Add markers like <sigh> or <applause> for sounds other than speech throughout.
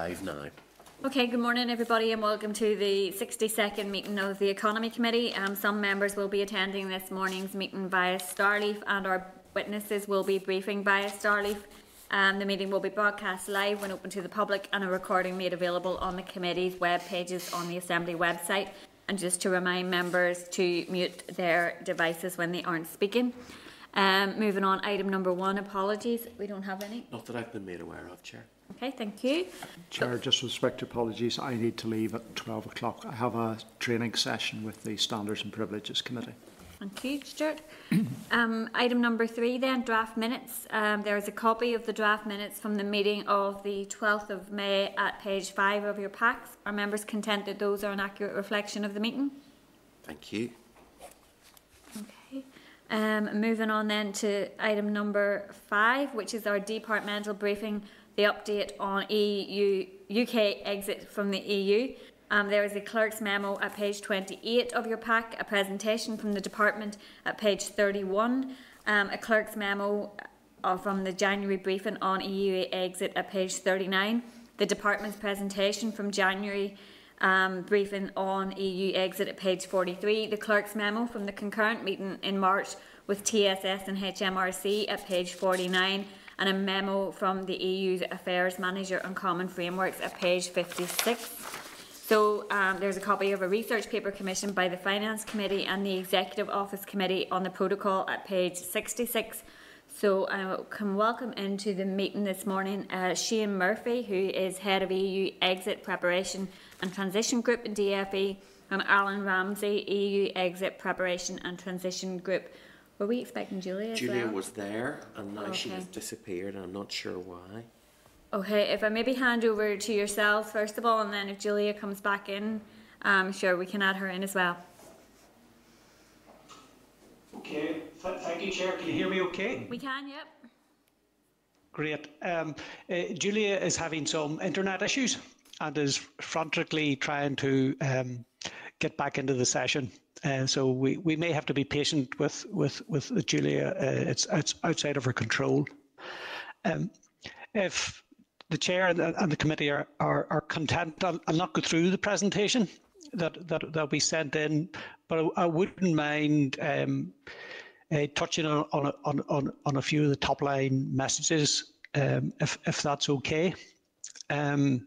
live now. Okay, good morning everybody and welcome to the 62nd meeting of the Economy Committee. Um, some members will be attending this morning's meeting via Starleaf and our witnesses will be briefing via Starleaf. Um, the meeting will be broadcast live when open to the public and a recording made available on the committee's web pages on the Assembly website. And just to remind members to mute their devices when they aren't speaking. Um, moving on, item number one, apologies. We don't have any. Not that I've been made aware of, Chair. Okay, thank you. Chair, just with respect to apologies, I need to leave at 12 o'clock. I have a training session with the Standards and Privileges Committee. Thank you, Stuart. <clears throat> Um, item number three then, draft minutes. Um, there is a copy of the draft minutes from the meeting of the 12th of May at page 5 of your packs. Are members content that those are an accurate reflection of the meeting? Thank you. Okay. Um, moving on then to item number 5, which is our departmental briefing, the update on EU, UK exit from the EU. Um, there is a clerk's memo at page 28 of your pack, a presentation from the department at page 31, um, a clerk's memo uh, from the January briefing on EU exit at page 39, the department's presentation from January um, briefing on EU exit at page 43, the clerk's memo from the concurrent meeting in March with TSS and HMRC at page 49, and a memo from the EU's Affairs Manager on Common Frameworks at page 56. So um, there's a copy of a research paper commissioned by the Finance Committee and the Executive Office Committee on the protocol at page 66. So I can welcome into the meeting this morning uh, Shane Murphy, who is Head of EU Exit Preparation and Transition Group in DFE, and Alan Ramsey, EU Exit Preparation and Transition Group. Were we expecting Julia as Julia well? was there and now she has disappeared and I'm not sure why. Okay, if I maybe hand over to yourselves first of all, and then if Julia comes back in, um, sure, we can add her in as well. Okay, Th- thank you, Chair. Can you hear me okay? We can, yep. Great. Um, uh, Julia is having some internet issues and is frantically trying to um, get back into the session. So we, we may have to be patient with with with Julia. Uh, it's it's outside of her control. Um, if the chair and the, and the committee are, are, are content, I'll, I'll not go through the presentation that that that we sent in, but I, I wouldn't mind um, uh, touching on on, on on on a few of the top line messages, um, if if that's okay. Um,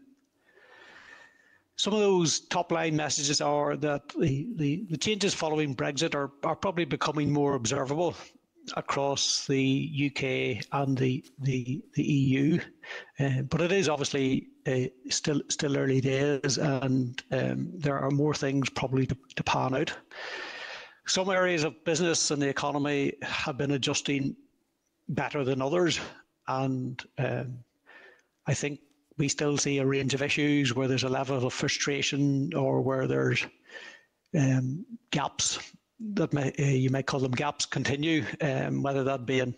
some of those top line messages are that the, the, the changes following Brexit are, are probably becoming more observable across the UK and the the, the EU, uh, but it is obviously uh, still still early days, and um, there are more things probably to, to pan out. Some areas of business and the economy have been adjusting better than others, and um, I think we still see a range of issues where there's a level of frustration or where there's um, gaps that may, uh, you might call them gaps continue, um, whether that be in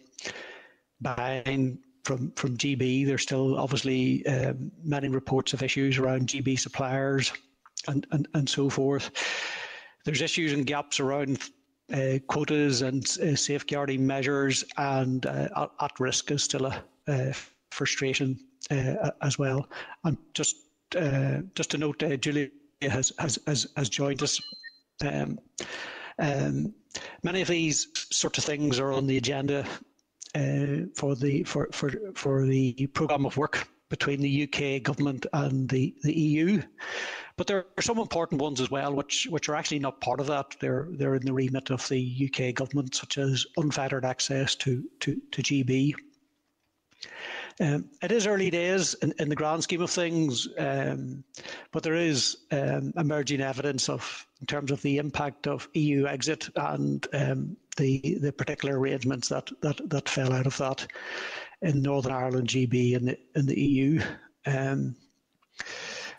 buying from from GB. There's still obviously um, many reports of issues around GB suppliers and, and, and so forth. There's issues and gaps around uh, quotas and uh, safeguarding measures, and uh, at, risk is still a uh, frustration uh, as well. And just uh, just to note, uh, Julia has, has has has joined us. Um, um, many of these sorts of things are on the agenda uh, for the for, for for the programme of work between the UK government and the, the EU. But there are some important ones as well, which which are actually not part of that. They're they're in the remit of the UK government, such as unfettered access to to, to GB. Um, it is early days in, in, the grand scheme of things, um, but there is um, emerging evidence of, in terms of the impact of EU exit and um, the the particular arrangements that, that that fell out of that in Northern Ireland, GB, and the, in the EU. Um,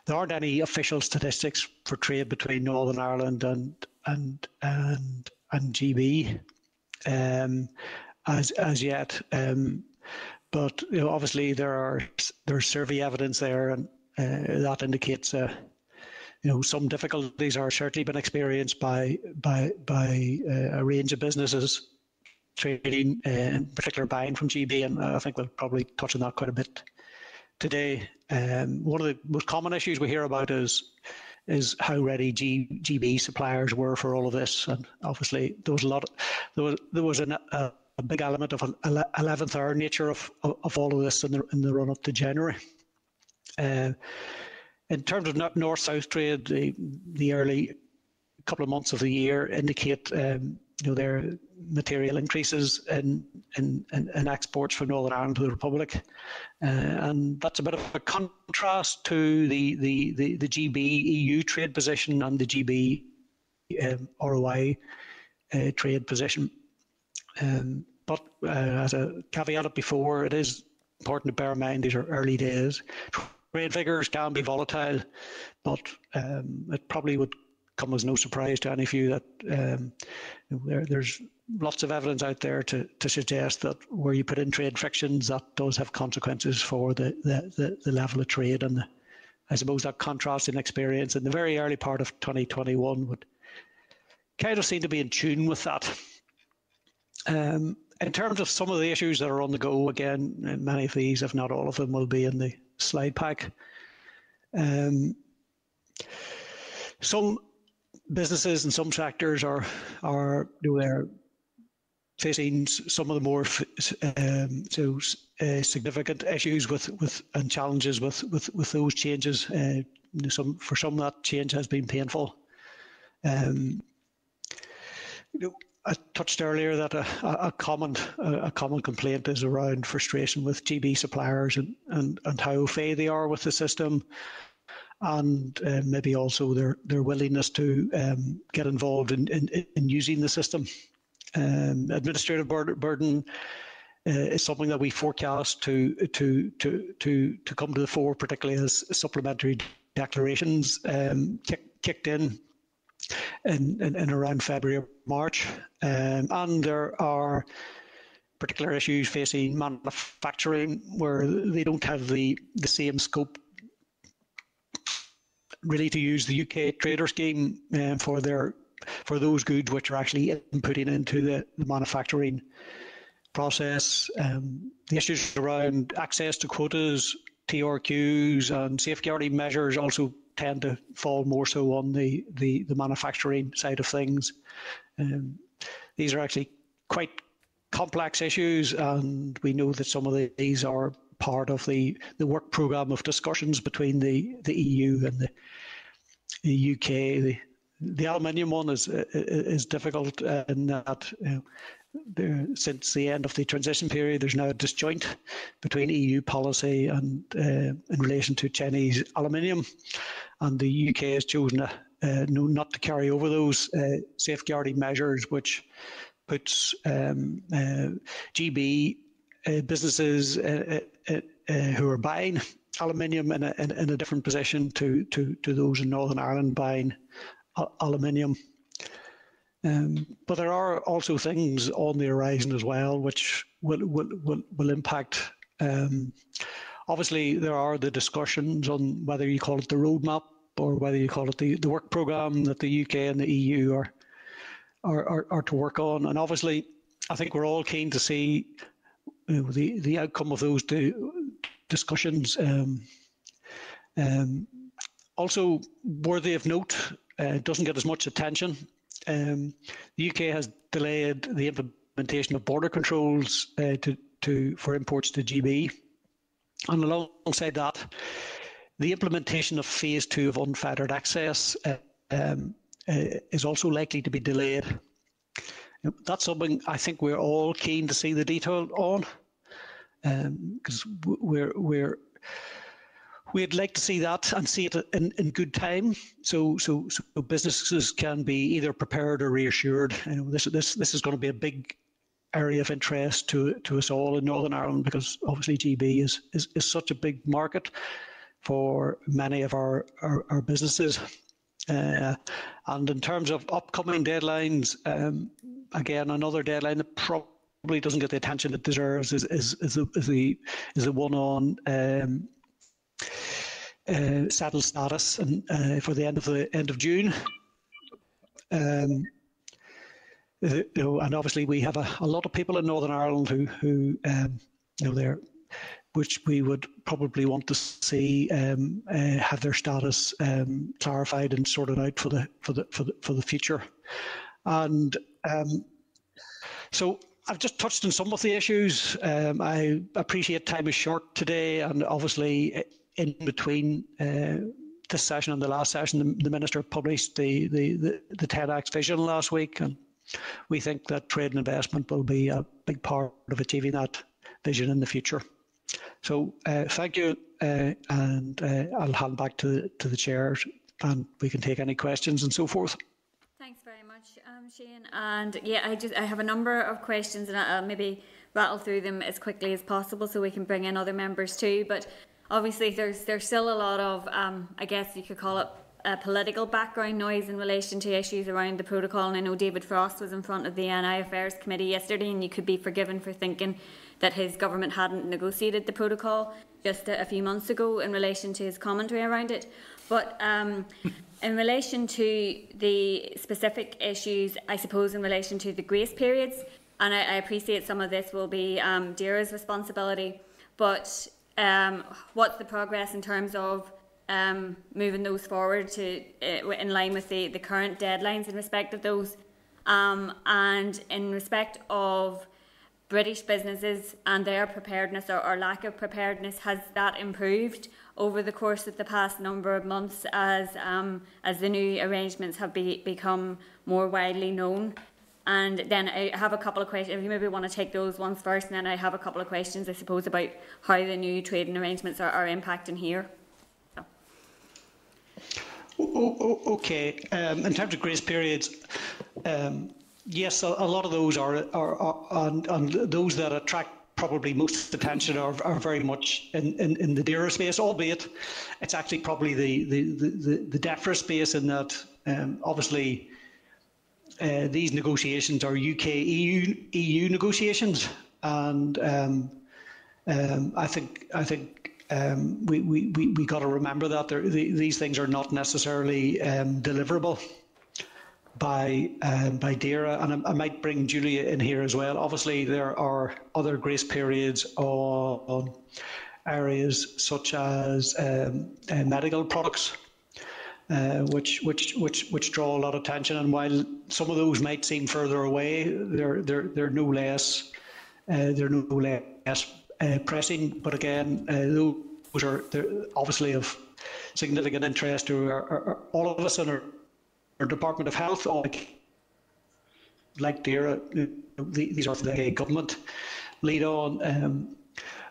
there aren't any official statistics for trade between Northern Ireland and and and and GB um, as as yet. But you know, obviously there are there's survey evidence there, and uh, that indicates uh, you know some difficulties are certainly been experienced by by by uh, a range of businesses trading, uh, in particular buying from GB, and I think we'll probably touch on that quite a bit today. Um, one of the most common issues we hear about is is how ready G, GB suppliers were for all of this, and obviously there was a lot. Of, there was there was an, a, a big element of an eleventh hour nature of, of, of all of this in the in the run up to January. Uh, in terms of north south trade, the the early couple of months of the year indicate um, you know there are material increases in, in, in, in, exports from Northern Ireland to the Republic, uh, and that's a bit of a contrast to the the, the, the GB EU trade position and the GB um, ROI uh, trade position. Um, but uh, as a caveat before, it is important to bear in mind these are early days. Trade figures can be volatile, but um, it probably would come as no surprise to any of you that um, there, there's lots of evidence out there to, to suggest that where you put in trade frictions, that does have consequences for the, the, the, the level of trade. And the, I suppose that contrasting experience in the very early part of 2021 would kind of seem to be in tune with that. Um, in terms of some of the issues that are on the go, again, many of these, if not all of them, will be in the slide pack. Um, some businesses and some sectors are are you know, they're facing some of the more um, so uh, significant issues with with and challenges with with with those changes. Uh, some for some that change has been painful. Um, you know, I touched earlier that a, a common a common complaint is around frustration with GB suppliers and, and, and how fay they are with the system and uh, maybe also their their willingness to um, get involved in, in, in using the system. Um, administrative burden uh, is something that we forecast to to to to to come to the fore, particularly as supplementary declarations um, kick, kicked in in, in, in, around February or March, um, and there are particular issues facing manufacturing where they don't have the the same scope really to use the UK trader scheme uh, for their for those goods which are actually inputting into the, the manufacturing process. Um, the issues around access to quotas, TRQs, and safeguarding measures also tend to fall more so on the, the, the manufacturing side of things. Um, these are actually quite complex issues, and we know that some of the, these are part of the, the work programme of discussions between the, the EU and the, the UK. The, the aluminium one is is difficult in that you know, there, since the end of the transition period, there's now a disjoint between EU policy and uh, in relation to Chinese aluminium, and the UK has chosen uh, not to carry over those uh, safeguarding measures, which puts um, uh, GB uh, businesses uh, who are buying aluminium in a, in, in, a different position to, to, to those in Northern Ireland buying aluminium. Um, but there are also things on the horizon as well which will, will, will, will impact. Um, obviously, there are the discussions on whether you call it the roadmap or whether you call it the, the work programme that the UK and the EU are, are, are, are to work on. And obviously, I think we're all keen to see you know, the, the outcome of those two discussions. Um, um, also, worthy of note, uh, doesn't get as much attention. Um, the UK has delayed the implementation of border controls uh, to, to, for imports to GB. And alongside that, the implementation of phase two of unfettered access uh, um, uh, is also likely to be delayed. That's something I think we're all keen to see the detail on because um, we're we're we'd like to see that and see it in, in good time, so so so businesses can be either prepared or reassured. You know, this this this is going to be a big area of interest to to us all in Northern Ireland because obviously GB is is, is such a big market for many of our our, our businesses. Uh, and in terms of upcoming deadlines, um, again, another deadline that probably doesn't get the attention it deserves is is, is, the, is the is the one on um, uh, settled status and uh, for the end of the end of June. Um, you know, and obviously we have a, a lot of people in Northern Ireland who who um, you know they're which we would probably want to see um, uh, have their status um, clarified and sorted out for the for the for the, for the future. And um, so I've just touched on some of the issues. Um, I appreciate time is short today, and obviously in between uh, this session and the last session, the, the minister published the the the, the 10x vision last week, and we think that trade and investment will be a big part of achieving that vision in the future. So uh, thank you, uh, and uh, I'll hand back to to the chair, and we can take any questions and so forth. Thanks very much, um, Shane. And yeah, I just I have a number of questions, and I'll maybe rattle through them as quickly as possible so we can bring in other members too. But obviously, there's there's still a lot of um, I guess you could call it a political background noise in relation to issues around the protocol. And I know David Frost was in front of the NI Affairs Committee yesterday, and you could be forgiven for thinking that his government hadn't negotiated the protocol just a, a few months ago in relation to his commentary around it. But um, <laughs> in relation to the specific issues, I suppose in relation to the grace periods, and I, I appreciate some of this will be um, responsibility, but um, what's the progress in terms of um, moving those forward to uh, in line with the, the current deadlines in respect of those, um, and in respect of British businesses and their preparedness or, or, lack of preparedness has that improved over the course of the past number of months as um, as the new arrangements have be, become more widely known. And then I have a couple of questions. If you maybe want to take those ones first, and then I have a couple of questions, I suppose, about how the new trading arrangements are, are impacting here. So. Okay. Um, in terms of grace periods, um, yes, a, a, lot of those are, are, are those that attract probably most attention are, are very much in, in, in the DAERA space, albeit it's actually probably the, the, the, the DEFRA space in that um, obviously uh, these negotiations are UK EU EU negotiations, and um, um, I think I think um, we, we, we, we got to remember that the, these things are not necessarily um, deliverable by um, by DAERA, and I, I, might bring Julia in here as well. Obviously, there are other grace periods on, on areas such as um, uh, medical products, uh, which which which which draw a lot of attention. And while some of those might seem further away, they're they're they're no less uh, they're no less uh, pressing. But again, uh, those are obviously of significant interest to our, our, all of us in our, our Department of Health, like like DAERA, these are the government lead on. Um,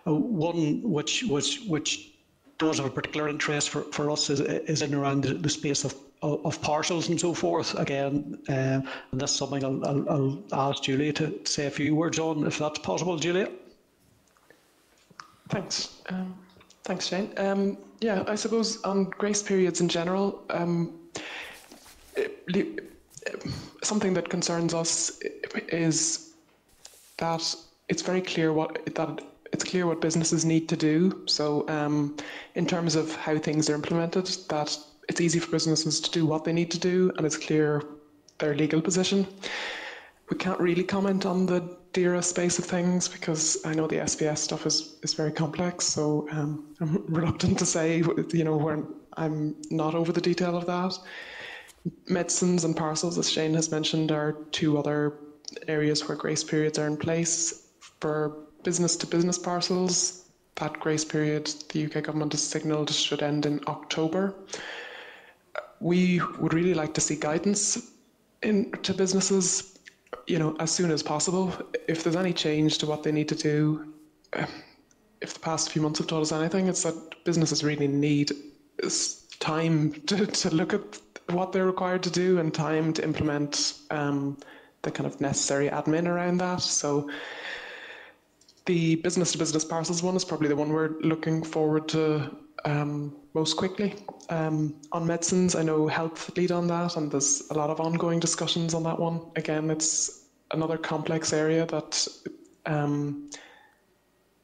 uh, one which which which does of a particular interest for, for us is, is in around the, the space of, of, parcels and so forth. Again, uh, and that's something I'll, I'll, I'll ask Julia to say a few words on, if that's possible, Julia. Thanks. Um, thanks, Shane. Um, yeah, I suppose on grace periods in general, um, something that concerns us is that it's very clear what that it's clear what businesses need to do. So, um, in terms of how things are implemented, that it's easy for businesses to do what they need to do, and it's clear their legal position. We can't really comment on the DAERA space of things because I know the SPS stuff is, is very complex. So um, <laughs> I'm reluctant to say, you know, where I'm not over the detail of that. Medicines and parcels, as Shane has mentioned, are two other areas where grace periods are in place. For business to business parcels, that grace period the UK government has signalled should end in October. We would really like to see guidance in to businesses, you know, as soon as possible. If there's any change to what they need to do, if the past few months have taught us anything, it's that businesses really need time to, to look at what they're required to do and time to implement um, the kind of necessary admin around that. So the business to business parcels one is probably the one we're looking forward to um, most quickly. Um, on medicines, I know health lead on that, and there's a lot of ongoing discussions on that one. Again, it's another complex area that um,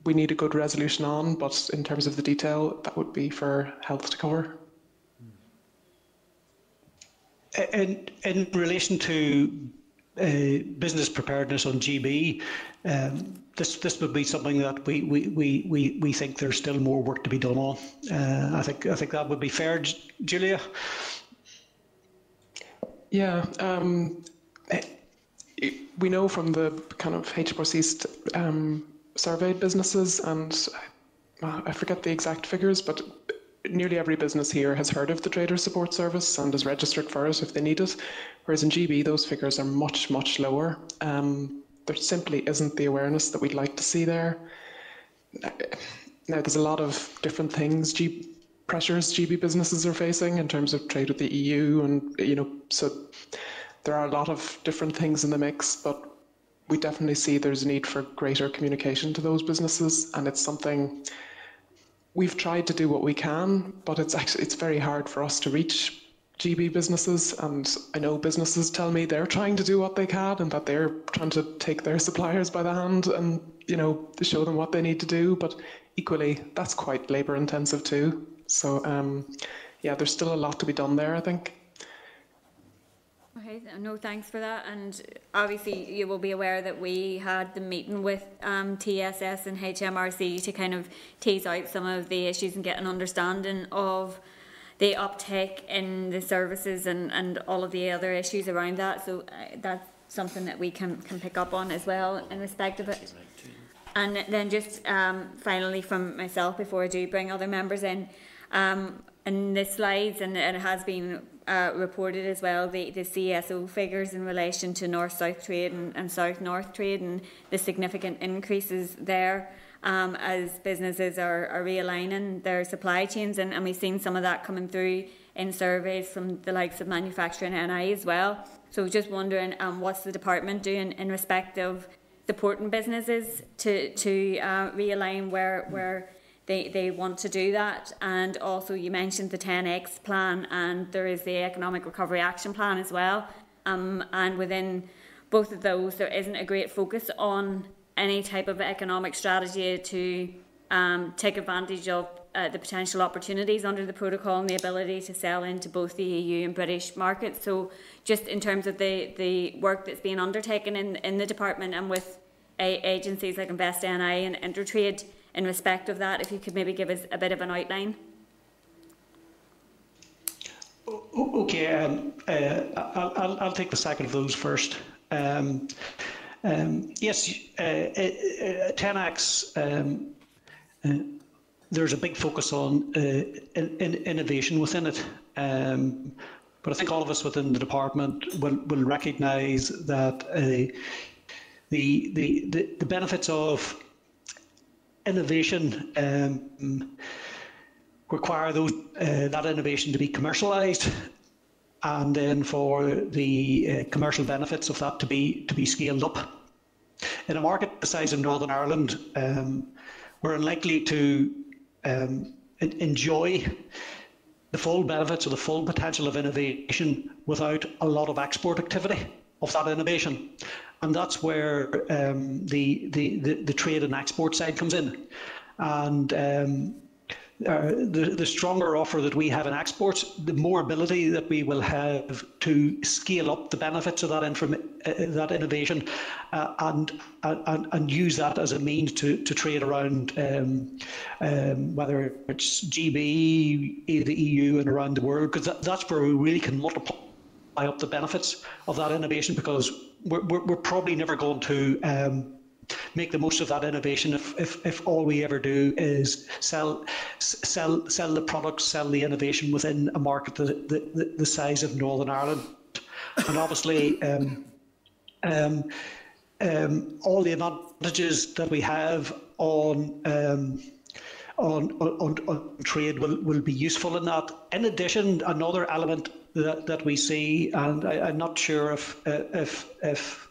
we need a good resolution on, but in terms of the detail, that would be for health to cover. In, in relation to uh, business preparedness on GB, um, this this would be something that we, we, we, we, we think there's still more work to be done on. Uh, I think I think that would be fair, Julia. Yeah, um, eh, we know from the kind of HMRC um, surveyed businesses, and uh, I forget the exact figures, but nearly every business here has heard of the Trader Support Service and is registered for it if they need it. Whereas in GB, those figures are much, much lower. Um, there simply isn't the awareness that we'd like to see there. Now, there's a lot of different things, G- pressures GB businesses are facing in terms of trade with the EU, and you know, so there are a lot of different things in the mix, but we definitely see there's a need for greater communication to those businesses, and it's something we've tried to do what we can, but it's actually it's very hard for us to reach GB businesses, and I know businesses tell me they're trying to do what they can and that they're trying to take their suppliers by the hand and you know show them what they need to do. But equally, that's quite labour intensive too. So um, yeah, there's still a lot to be done there. I think. Okay, no, thanks for that. And obviously, you will be aware that we had the meeting with um, TSS and HMRC to kind of tease out some of the issues and get an understanding of the uptake in the services and, and all of the other issues around that. So uh, that's something that we can, can pick up on as well in respect of it. And then just um, finally from myself before I do bring other members in, um, in the slides and, it has been uh, reported as well the, the CSO figures in relation to north-south trade and, and south-north trade and the significant increases there um, as businesses are, are realigning their supply chains and, and we've seen some of that coming through in surveys from the likes of manufacturing NI as well. So just wondering um, what's the department doing in respect of supporting businesses to, to uh, realign where, where they, they want to do that. And also, you mentioned the 10x plan, and there is the Economic Recovery Action Plan as well. Um, and within both of those, there isn't a great focus on any type of economic strategy to um, take advantage of uh, the potential opportunities under the protocol and the ability to sell into both the EU and British markets. So, just in terms of the, the work that's being undertaken in, in the department and with agencies like Invest NI and Intertrade in respect of that, if you could maybe give us a bit of an outline. Okay, um, uh, I'll, I'll, I'll, take the second of those first. Um, um, yes, uh, uh, 10x, um, uh, there's a big focus on uh, in, in innovation within it. Um, but I think all of us within the department will, will recognise that uh, the, the, the, the benefits of innovation um, require those, uh, that innovation to be commercialised and then for the uh, commercial benefits of that to be to be scaled up. In a market the size of Northern Ireland, um, we're unlikely to um, enjoy the full benefits or the full potential of innovation without a lot of export activity of that innovation. And that's where um, the, the, the, the, trade and export side comes in. And um, uh, the, the stronger offer that we have in exports, the more ability that we will have to scale up the benefits of that, inform- uh, that innovation uh, and, and, and use that as a means to, to trade around um, um, whether it's GB, the EU, and around the world, because that, that's where we really can multiply up the benefits of that innovation because we're, we're, we're probably never going to um, make the most of that innovation if, if, if all we ever do is sell sell sell the products, sell the innovation within a market the, the, the size of Northern Ireland. And obviously, um, um, um, all the advantages that we have on um, on, on, on trade will, will be useful in that. In addition, another element that, that we see, and I, am not sure if uh, if if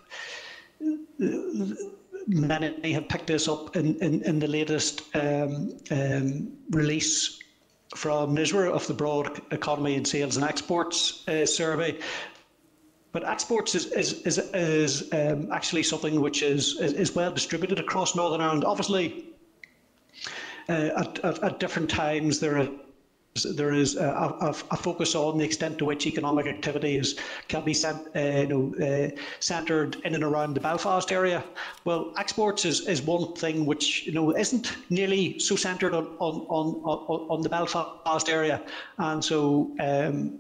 many have picked this up in, in, in the latest um, um, release from NISRA of the Broad Economy and Sales and Exports uh, survey. But exports is, is, is, is um, actually something which is, is, is, well distributed across Northern Ireland. Obviously, uh, at, at, at, different times there are there is a, a, a, focus on the extent to which economic activity can be sent, uh, you know, uh, centred in and around the Belfast area. Well, exports is, is one thing which you know isn't nearly so centred on, on, on, on the Belfast area, and so um,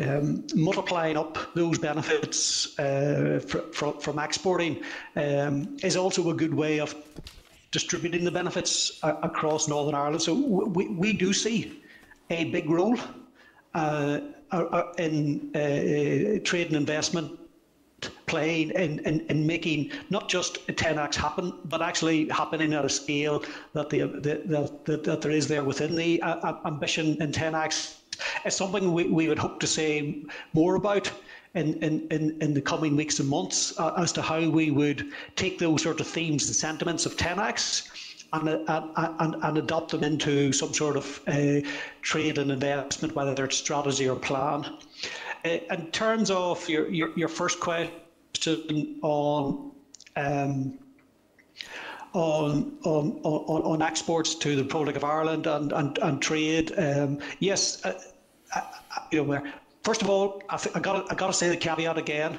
um, multiplying up those benefits uh, fr fr from exporting um, is also a good way of distributing the benefits uh, across Northern Ireland. So we, we do see a big role uh, uh, uh, in uh, trade and investment playing in, in, in making not just 10x happen, but actually happening at a scale that, the, the, the, that there is there within the uh, ambition in 10x. It's something we, we would hope to say more about in, in, in, in the coming weeks and months uh, as to how we would take those sort of themes and sentiments of 10x and, and, and adopt them into some sort of uh, trade and investment, whether it's strategy or plan. Uh, in terms of your, your, your first question on um, on, on, on, on exports to the Republic of Ireland and, and, and trade. Um, yes, uh, uh, you know, first of all, I, I got I got to say the caveat again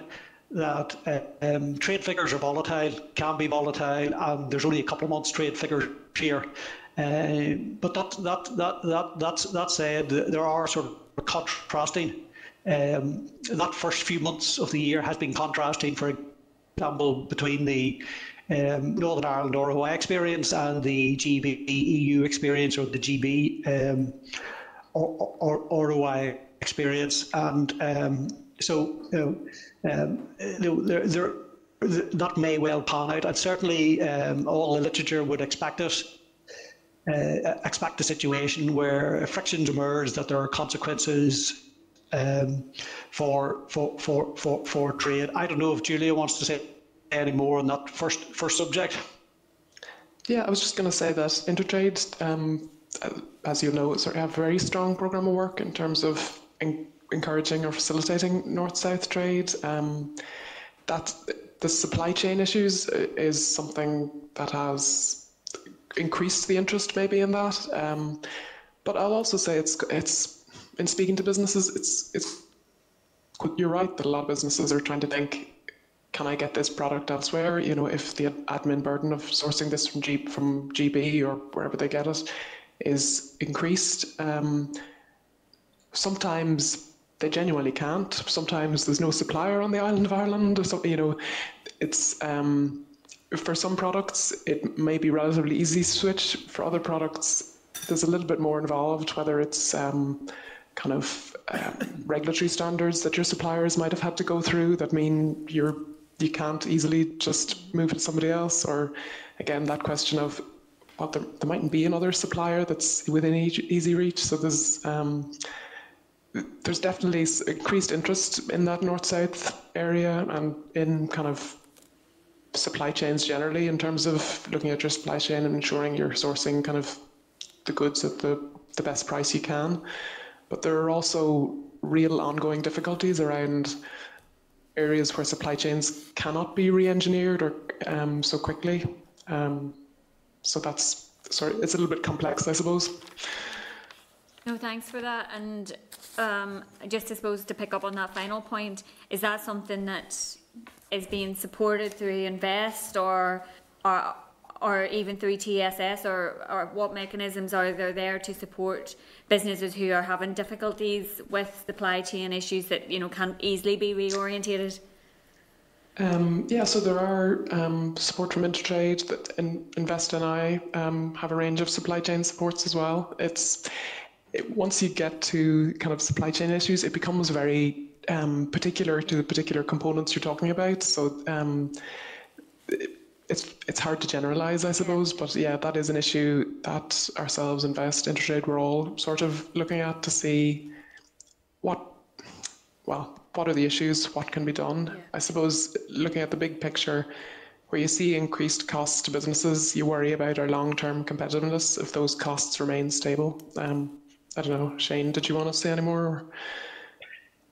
that um, trade figures are volatile, can be volatile, and there's only a couple of months trade figures here. Uh, but that, that, that, that, that's, that said, there are sort of contrasting. Um, that first few months of the year has been contrasting, for example, between the um, Northern Ireland ROI experience and the GB EU experience or the GB um, or, or, ROI experience. And um, so, you know, um, there, there, that may well pan out, and certainly um, all the literature would expect it. Uh, expect a situation where frictions emerge, that there are consequences um, for, for, for, for, for trade. I don't know if Julia wants to say any more on that first, first subject. Yeah, I was just going to say that Intertrade, um, as you know, sort of have very strong program of work in terms of encouraging or facilitating north-south trade. Um, that the supply chain issues is something that has increased the interest maybe in that. Um, but I'll also say it's it's in speaking to businesses, it's it's you're right that a lot of businesses are trying to think, can I get this product elsewhere? You know, if the admin burden of sourcing this from from GB or wherever they get it is increased. Um, sometimes they genuinely can't. Sometimes there's no supplier on the island of Ireland. So, you know, it's um, for some products it may be relatively easy to switch. For other products, there's a little bit more involved, whether it's um, kind of um, regulatory standards that your suppliers might have had to go through that mean you're you can't easily just move to somebody else, or again that question of what there, there mightn't be another supplier that's within easy reach. So there's um, there's definitely increased interest in that north south area and in kind of supply chains generally in terms of looking at your supply chain and ensuring you're sourcing kind of the goods at the, the best price you can. But there are also real ongoing difficulties around areas where supply chains cannot be re-engineered or um, so quickly. Um, so that's sorry, it's a little bit complex, I suppose. No, thanks for that. And um, just to suppose to pick up on that final point, is that something that is being supported through Invest or or or even through TSS or, or what mechanisms are there there to support businesses who are having difficulties with supply chain issues that you know can easily be reorientated? Um, yeah, so there are um, support from Intertrade that in, Invest NI um, have a range of supply chain supports as well. It's it, once you get to kind of supply chain issues, it becomes very um, particular to the particular components you're talking about. So um, it, it's it's hard to generalize, I suppose, but yeah, that is an issue that ourselves, Invest, Intertrade, we're all sort of looking at to see what, well, what are the issues, what can be done. Yeah. I suppose looking at the big picture, where you see increased costs to businesses, you worry about our long-term competitiveness if those costs remain stable. Um, I don't know, Shane, did you want to say any more?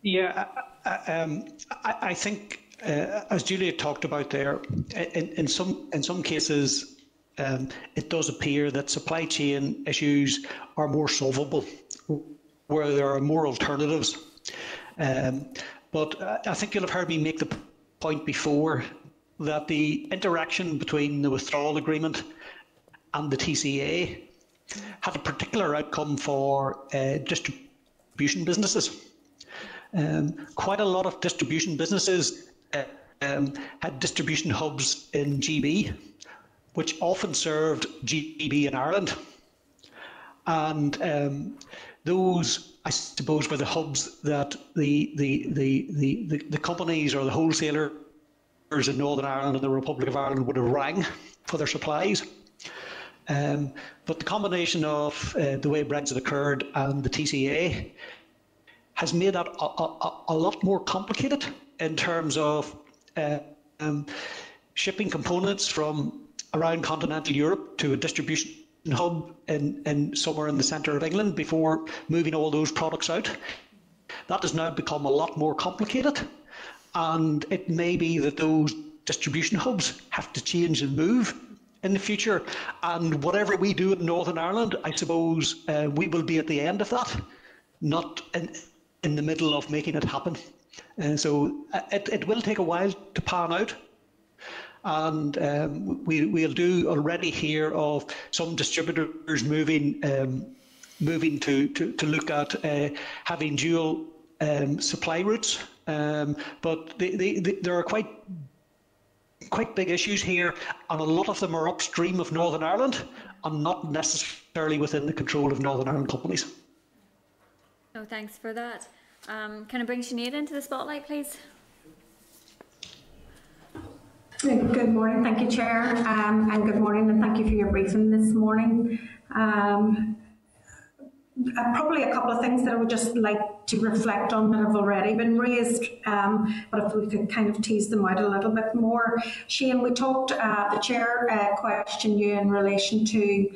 Yeah, I, um, I, I think uh, as Julia talked about there, in, in some in some cases, um, it does appear that supply chain issues are more solvable where there are more alternatives. Um, but I think you'll have heard me make the point before that the interaction between the withdrawal agreement and the TCA had a particular outcome for uh, distribution businesses. Um, quite a lot of distribution businesses uh, um, had distribution hubs in GB, which often served GB in Ireland. And um, those, I suppose, were the hubs that the, the, the, the, the, the companies or the wholesalers in Northern Ireland and the Republic of Ireland would have rang for their supplies. Um, but the combination of uh, the way Brexit occurred and the TCA has made that a, a, a lot more complicated in terms of uh, um, shipping components from around continental Europe to a distribution hub in, in somewhere in the centre of England before moving all those products out. That has now become a lot more complicated, and it may be that those distribution hubs have to change and move in the future. And whatever we do in Northern Ireland, I suppose uh, we will be at the end of that, not in, in the middle of making it happen. And so uh, it, it will take a while to pan out. And um, we, we'll do already hear of some distributors moving um, moving to, to, to look at uh, having dual um, supply routes. Um, but they, they, they, there are quite quite big issues here, and a lot of them are upstream of Northern Ireland and not necessarily within the control of Northern Ireland companies. No, thanks for that. Um, can I bring Sinead into the spotlight, please? Good morning, thank you, Chair, um, and good morning, and thank you for your briefing this morning. Um, uh, probably a couple of things that I would just like to reflect on that have already been raised, um, but if we could kind of tease them out a little bit more. Shane, we talked, uh, the Chair uh, questioned you in relation to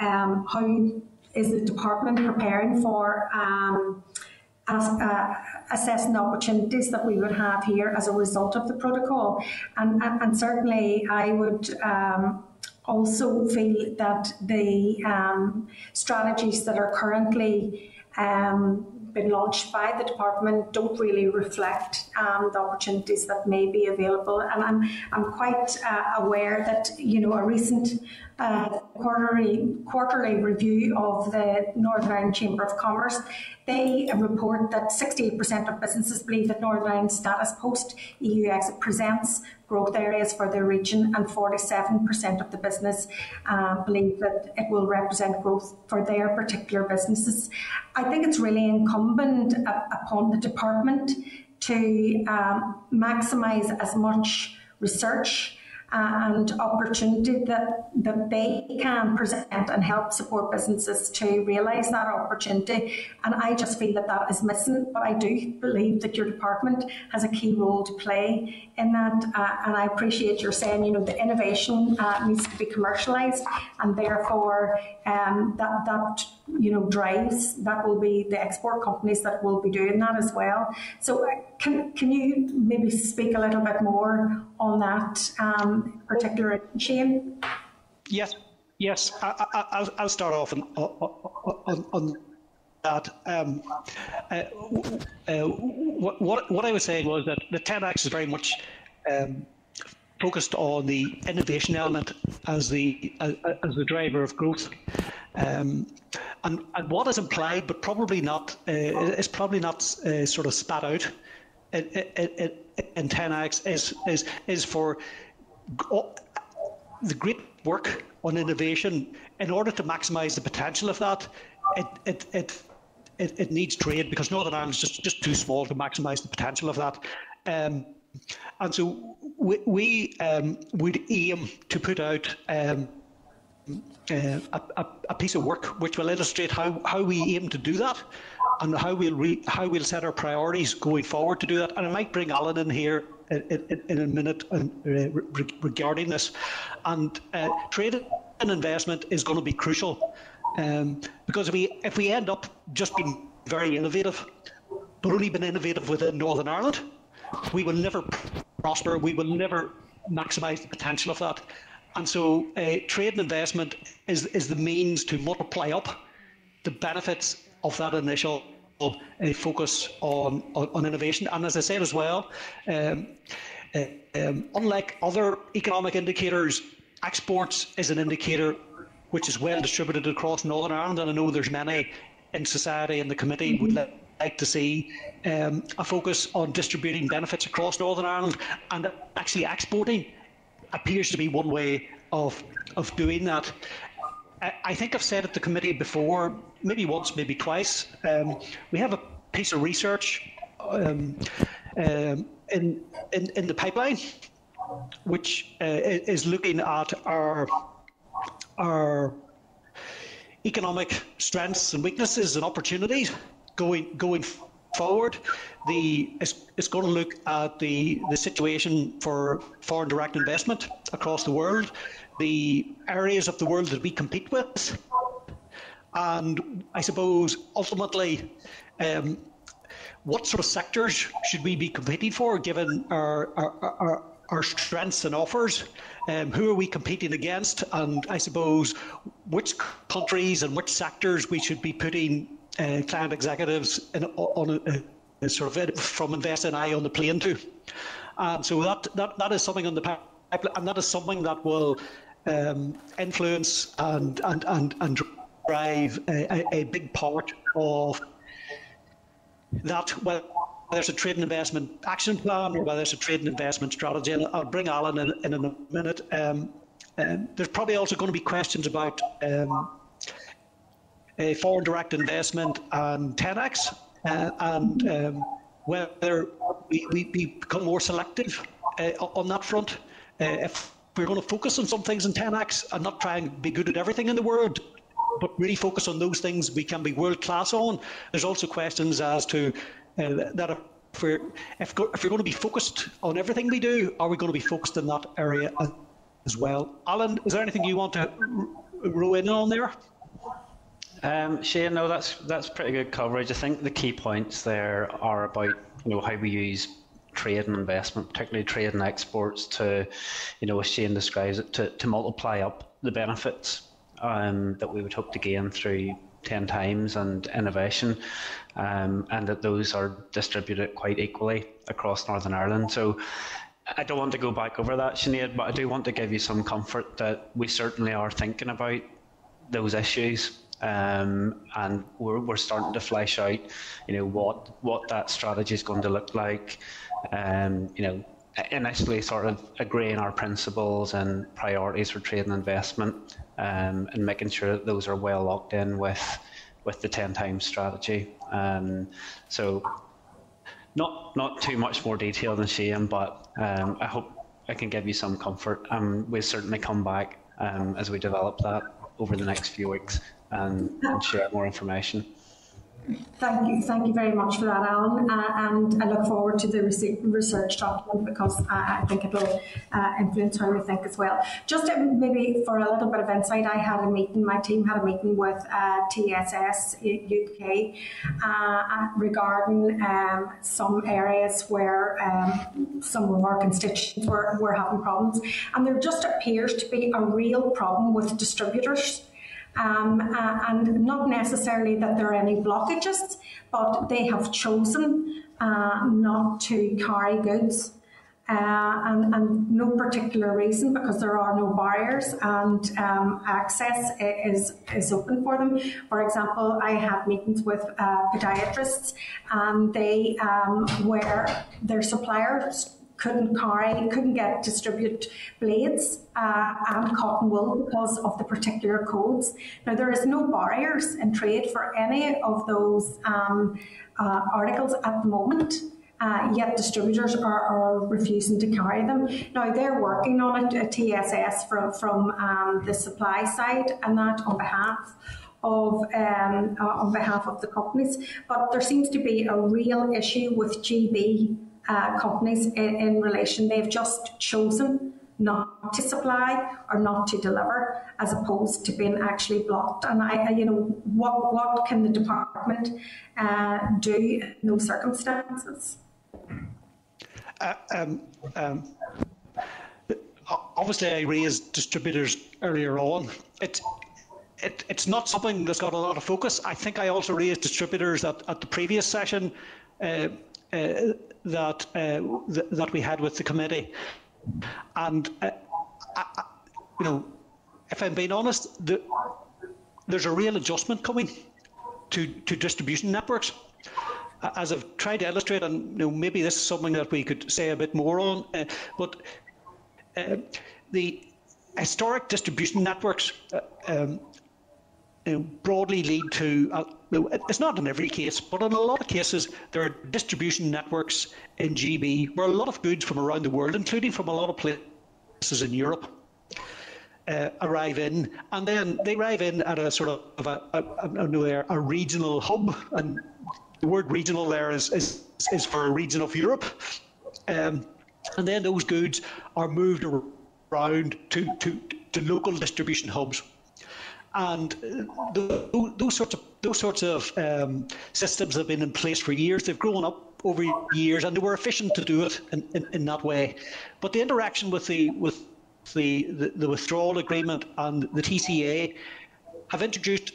um, how is the department preparing for um, as, uh, assessing opportunities that we would have here as a result of the protocol. And, and, and certainly I would um, also feel that the um, strategies that are currently um, been launched by the department don't really reflect um, the opportunities that may be available. And I'm, I'm quite uh, aware that, you know, a recent uh, quarterly, quarterly review of the Northern Ireland Chamber of Commerce, they report that 68% of businesses believe that Northern Ireland status post EU exit presents growth areas for their region, and 47% of the business uh, believe that it will represent growth for their particular businesses. I think it's really incumbent upon the department to um, maximise as much research and opportunity that, that they can present and help support businesses to realise that opportunity. And I just feel that that is missing, but I do believe that your department has a key role to play in that. Uh, and I appreciate your saying, you know, the innovation uh, needs to be commercialised, and therefore um, that that you know drives that will be the export companies that will be doing that as well. So uh, can can you maybe speak a little bit more on that um, particular Shane Yes, yes. I, will I'll start off on, on, on that. Um, uh, uh, what, what I was saying was that the 10X is very much um, focused on the innovation element as the as, as the driver of growth. Um, and, and what is implied, but probably not, uh, is probably not uh, sort of spat out in, in, in 10x is, is, is for the great work on innovation. In order to maximise the potential of that, it, it, it, it, it needs trade because Northern Ireland is just, just too small to maximise the potential of that. Um, and so we, we um, would aim to put out um, uh, a, a, piece of work which will illustrate how, how we aim to do that and how we'll re, how we'll set our priorities going forward to do that. And I might bring Alan in here in, in, in a minute uh, re, regarding this. And uh, trade and investment is going to be crucial um, because if we if we end up just being very innovative, but only being innovative within Northern Ireland, we will never prosper. We will never maximise the potential of that. And so, uh, trade and investment is is the means to multiply up the benefits of that initial uh, focus on, on, on innovation. And as I said as well, um, uh, um, unlike other economic indicators, exports is an indicator which is well distributed across Northern Ireland, and I know there's many in society and the committee would like like to see um, a focus on distributing benefits across Northern Ireland and actually exporting appears to be one way of of doing that. I, I think I've said at the committee before, maybe once, maybe twice. Um, we have a piece of research um, um, in, in in the pipeline, which uh, is looking at our our economic strengths and weaknesses and opportunities going going forward. The it's, it's going to look at the the situation for foreign direct investment across the world, the areas of the world that we compete with, and I suppose ultimately. Um, what sort of sectors should we be competing for given our, our, our, our strengths and offers? Um, who are we competing against? And I suppose which countries and which sectors we should be putting uh, client executives in, on a, a sort of from Invest NI on the plane too. And so that, that, that is something on the pipeline, and that is something that will um, influence and, and, and, and drive a, a, big part of that. Well, there's a trade and investment action plan or whether it's a trade and investment strategy. And I'll bring Alan in, in, in a minute. Um, um, there's probably also going to be questions about um, uh, foreign direct investment and 10x, uh, and um, whether we, we, we, become more selective uh, on that front. Uh, if we're going to focus on some things in 10x and not try and be good at everything in the world, but really focus on those things we can be world class on. There's also questions as to uh, that if we're if, if we're going to be focused on everything we do, are we going to be focused in that area as well? Alan, is there anything you want to row in on there? Um, Shane, no, that's that's pretty good coverage. I think the key points there are about you know how we use trade and investment, particularly trade and exports, to you know as Shane describes it, to, to multiply up the benefits um, that we would hope to gain through 10 times and innovation, um, and that those are distributed quite equally across Northern Ireland. So I don't want to go back over that, Sinead, but I do want to give you some comfort that we certainly are thinking about those issues um, and we're, we're starting to flesh out, you know, what what that strategy is going to look like. Um, you know, initially sort of agreeing our principles and priorities for trade and investment, um, and making sure that those are well locked in with with the ten times strategy. Um, so, not not too much more detail than Shane, but um, I hope I can give you some comfort. And we'll certainly come back um, as we develop that over the next few weeks and, and share more information. Thank you, thank you very much for that, Alan, uh, and I look forward to the research document because uh, I think it will uh, influence how we think as well. Just uh, maybe for a little bit of insight, I had a meeting, my team had a meeting with uh, TSS UK uh, regarding um, some areas where um, some of our constituents were, were having problems, and there just appears to be a real problem with distributors um, uh, and not necessarily that there are any blockages, but they have chosen uh, not to carry goods. Uh, and, and, no particular reason because there are no barriers and um, access is is open for them. For example, I have meetings with uh, podiatrists and they um, where their suppliers couldn't carry, couldn't get distribute blades uh, and cotton wool because of the particular codes. Now there is no barriers in trade for any of those um, uh, articles at the moment. Uh, yet distributors are, are, refusing to carry them. Now they're working on it, a TSS from from um, the supply side, and that on behalf of um, uh, on behalf of the companies. But there seems to be a real issue with GB uh, companies in, in relation. They've just chosen not to supply or not to deliver as opposed to being actually blocked. And I, you know, what, what can the department uh, do in those circumstances? Uh, um, um, obviously, I raised distributors earlier on. It, it, it's not something that's got a lot of focus. I think I also raised distributors at, at the previous session uh, uh, that uh, th- that we had with the committee, and uh, I, I, you know, if I'm being honest, the, there's a real adjustment coming to to distribution networks. As I've tried to illustrate, and you know, maybe this is something that we could say a bit more on, uh, but uh, the historic distribution networks uh, um, you know, broadly lead to, uh, it's not in every case, but in a lot of cases, there are distribution networks in GB where a lot of goods from around the world, including from a lot of places in Europe, uh, arrive in, and then they arrive in at a sort of a, a, a, a regional hub, and the word regional there is, is, is for a region of Europe. Um, and then those goods are moved around to, to, to local distribution hubs and the, those sorts of those sorts of um, systems have been in place for years. They've grown up over years, and they were efficient to do it in, in, in that way. But the interaction with the with the, the, the withdrawal agreement and the TCA have introduced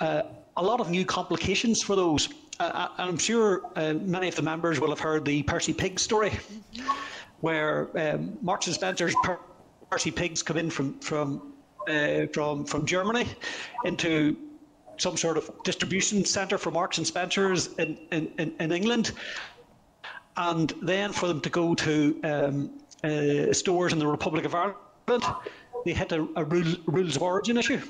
uh, a lot of new complications for those. Uh, I'm sure uh, many of the members will have heard the Percy Pig story, where um, Marks and Spencer's per- Percy Pigs come in from from uh, from from Germany into some sort of distribution centre for Marks and Spencers in, in, in, England, and then for them to go to um, uh, stores in the Republic of Ireland, they hit a, a rule, rules of origin issue,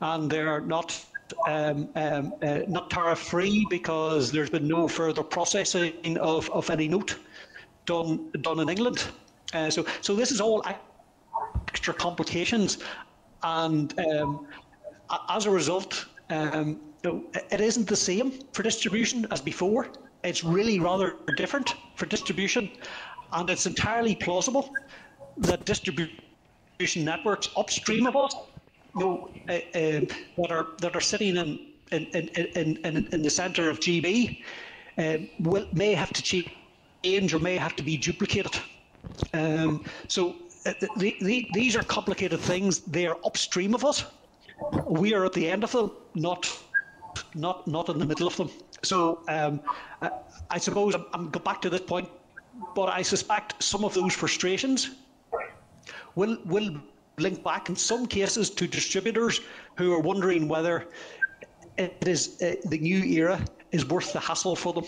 and they're not um, um, uh, not tariff free because there's been no further processing of, of any note done done in England. Uh, so so this is all extra complications, and um, as a result, um, it isn't the same for distribution as before. It's really rather different for distribution, and it's entirely plausible that distribution networks upstream of us, you know, uh, uh, that are that are sitting in in, in, in, in the centre of GB, uh, will, may have to change or may have to be duplicated. Um, so the, the, these are complicated things. They are upstream of us. We are at the end of them, not not not in the middle of them. So um, I, I, suppose I'm, I'm go back to this point, but I suspect some of those frustrations will will link back in some cases to distributors who are wondering whether it is uh, the new era is worth the hassle for them,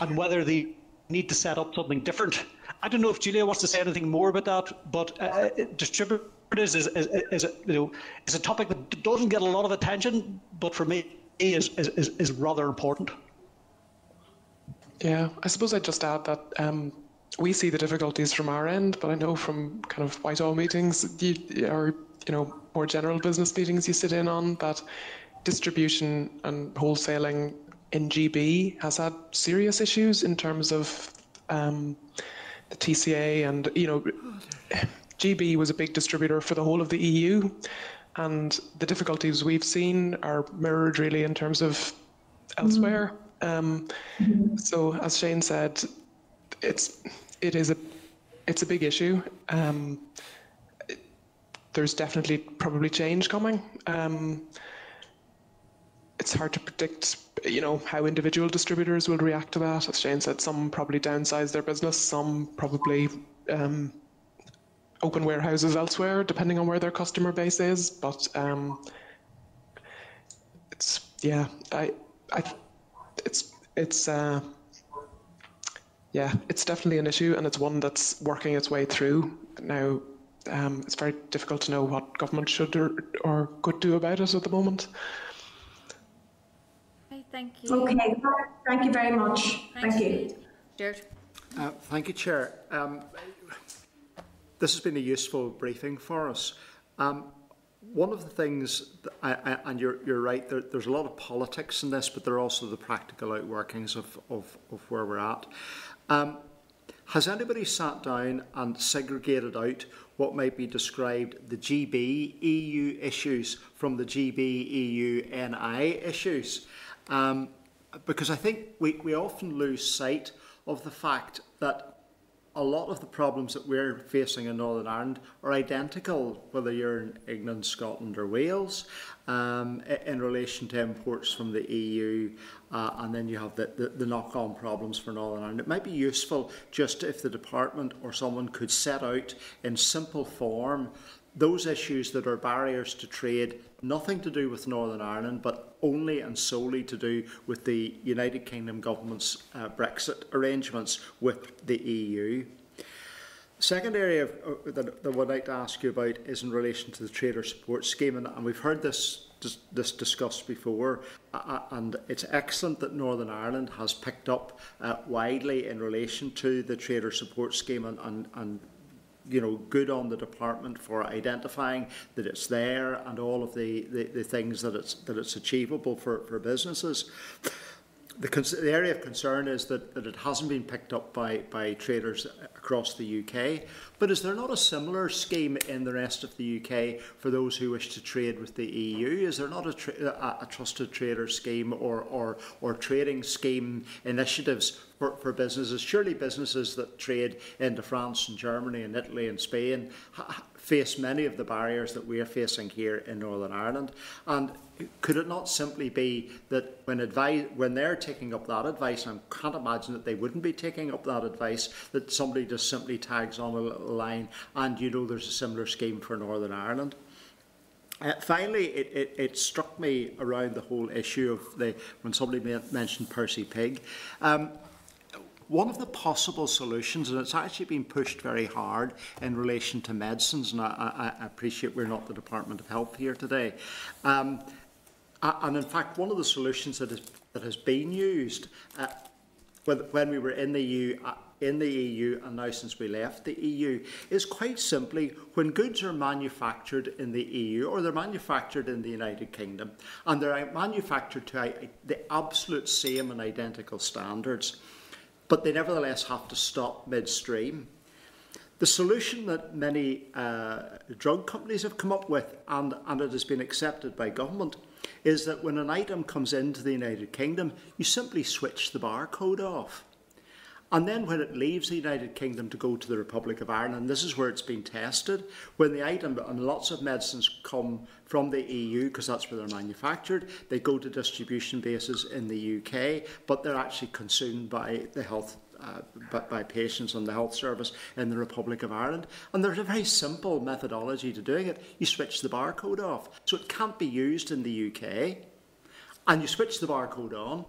and whether they need to set up something different I don't know if Julia wants to say anything more about that, but uh, uh distributors is, is, is, a, you know, is a topic that doesn't get a lot of attention, but for me is, is, is rather important. Yeah, I suppose I'd just add that um, we see the difficulties from our end, but I know from kind of Whitehall meetings you, or you know more general business meetings you sit in on that distribution and wholesaling in GB has had serious issues in terms of um, TCA, and you know, GB was a big distributor for the whole of the EU, and the difficulties we've seen are mirrored really in terms of elsewhere. Mm-hmm. Um, mm-hmm. So, as Shane said, it's it is a it's a big issue. Um, it, there's definitely probably change coming. Um, it's hard to predict, you know, how individual distributors will react to that. As Shane said, some probably downsize their business, some probably um, open warehouses elsewhere, depending on where their customer base is. But um, it's yeah, I, I, it's it's uh, yeah, it's definitely an issue, and it's one that's working its way through now. Um, it's very difficult to know what government should or, or could do about it at the moment. Thank you. Okay, thank you very much. Thanks, thank you. George. Uh, thank you, Chair. Um, this has been a useful briefing for us. Um, one of the things, I, I, and you're, you're right, there, there's a lot of politics in this, but there are also the practical outworkings of, of, of where we're at. Um, has anybody sat down and segregated out what might be described the GB EU issues from the GB EU NI issues? Um, because I think we, we often lose sight of the fact that a lot of the problems that we're facing in Northern Ireland are identical, whether you're in England, Scotland, or Wales, um, in relation to imports from the EU, uh, and then you have the, the, the knock on problems for Northern Ireland. It might be useful just if the department or someone could set out in simple form those issues that are barriers to trade, nothing to do with Northern Ireland, but only and solely to do with the United Kingdom government's uh, Brexit arrangements with the EU. Second area of, uh, that, that I would like to ask you about is in relation to the trader support scheme, and, and we've heard this this discussed before, uh, and it's excellent that Northern Ireland has picked up uh, widely in relation to the trader support scheme and, and, and you know, good on the department for identifying that it's there and all of the, the, the things that it's, that it's achievable for, for businesses. The, the, area of concern is that, that it hasn't been picked up by, by traders across the UK. But is there not a similar scheme in the rest of the UK for those who wish to trade with the EU? Is there not a, a, a trusted trader scheme or, or, or trading scheme initiatives for, for businesses? Surely businesses that trade into France and Germany and Italy and Spain face many of the barriers that we are facing here in Northern Ireland. And could it not simply be that when advice, when they're taking up that advice, and I can't imagine that they wouldn't be taking up that advice, that somebody just simply tags on a line, and you know there's a similar scheme for Northern Ireland. Uh, finally, it, it, it, struck me around the whole issue of the when somebody mentioned Percy Pig. Um, one of the possible solutions, and it's actually been pushed very hard in relation to medicines, and I, I, appreciate we're not the Department of Health here today. Um, and in fact, one of the solutions that, is, that has been used uh, when, when we were in the EU, uh, in the EU and now since we left the EU is quite simply when goods are manufactured in the EU or they're manufactured in the United Kingdom and they're manufactured to the absolute same and identical standards but they nevertheless have to stop midstream. The solution that many uh, drug companies have come up with, and, and it has been accepted by government, is that when an item comes into the United Kingdom, you simply switch the barcode off. And then when it leaves the United Kingdom to go to the Republic of Ireland, this is where it's been tested, when the item, and lots of medicines come from the EU, because that's where they're manufactured, they go to distribution bases in the UK, but they're actually consumed by the health uh, by, by patients on the health service in the Republic of Ireland. And there's a very simple methodology to doing it. You switch the barcode off. So it can't be used in the UK. And you switch the barcode on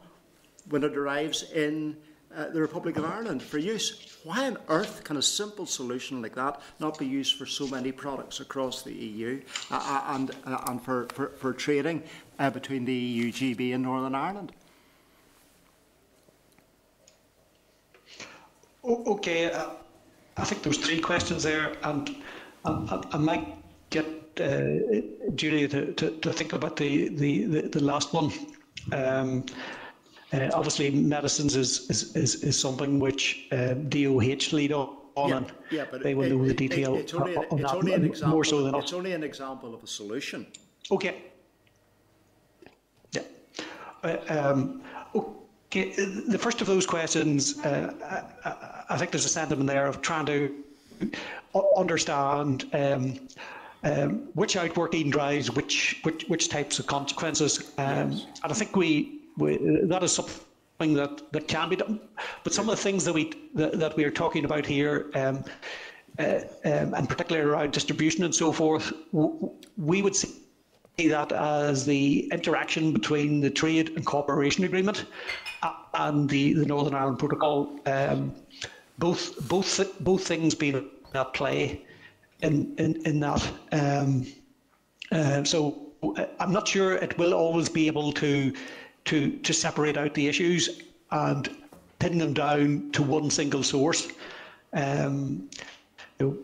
when it arrives in uh, the Republic of Ireland for use. Why on earth can a simple solution like that not be used for so many products across the EU uh, uh, and, uh, and for, for, for trading uh, between the EU, GB and Northern Ireland? Okay, uh, I think there's three questions there, and, and I might get Julia to, to, to, think about the, the, the, the last one. Um, uh, obviously, medicines is, is, is, is something which uh, DOH lead on. Yeah, and yeah, but they will know the detail it, it's only, an, it's only an example, more so than It's only an example of a solution. Okay. Yeah. Uh, um, okay. The first of those questions, uh, I, I, think there's a sentiment there of trying to understand um, um, which outworking drives which, which which types of consequences. Um, yes. And I think we we, that is something that, that can be done. But some of the things that we that, that we are talking about here, um, uh, um, and particularly around distribution and so forth, we would see that as the interaction between the trade and cooperation agreement uh, and the, the Northern Ireland Protocol. Um, both both both things being at play in in, in that. Um, uh, so uh, I'm not sure it will always be able to to, to separate out the issues and pin them down to one single source. Um, you know,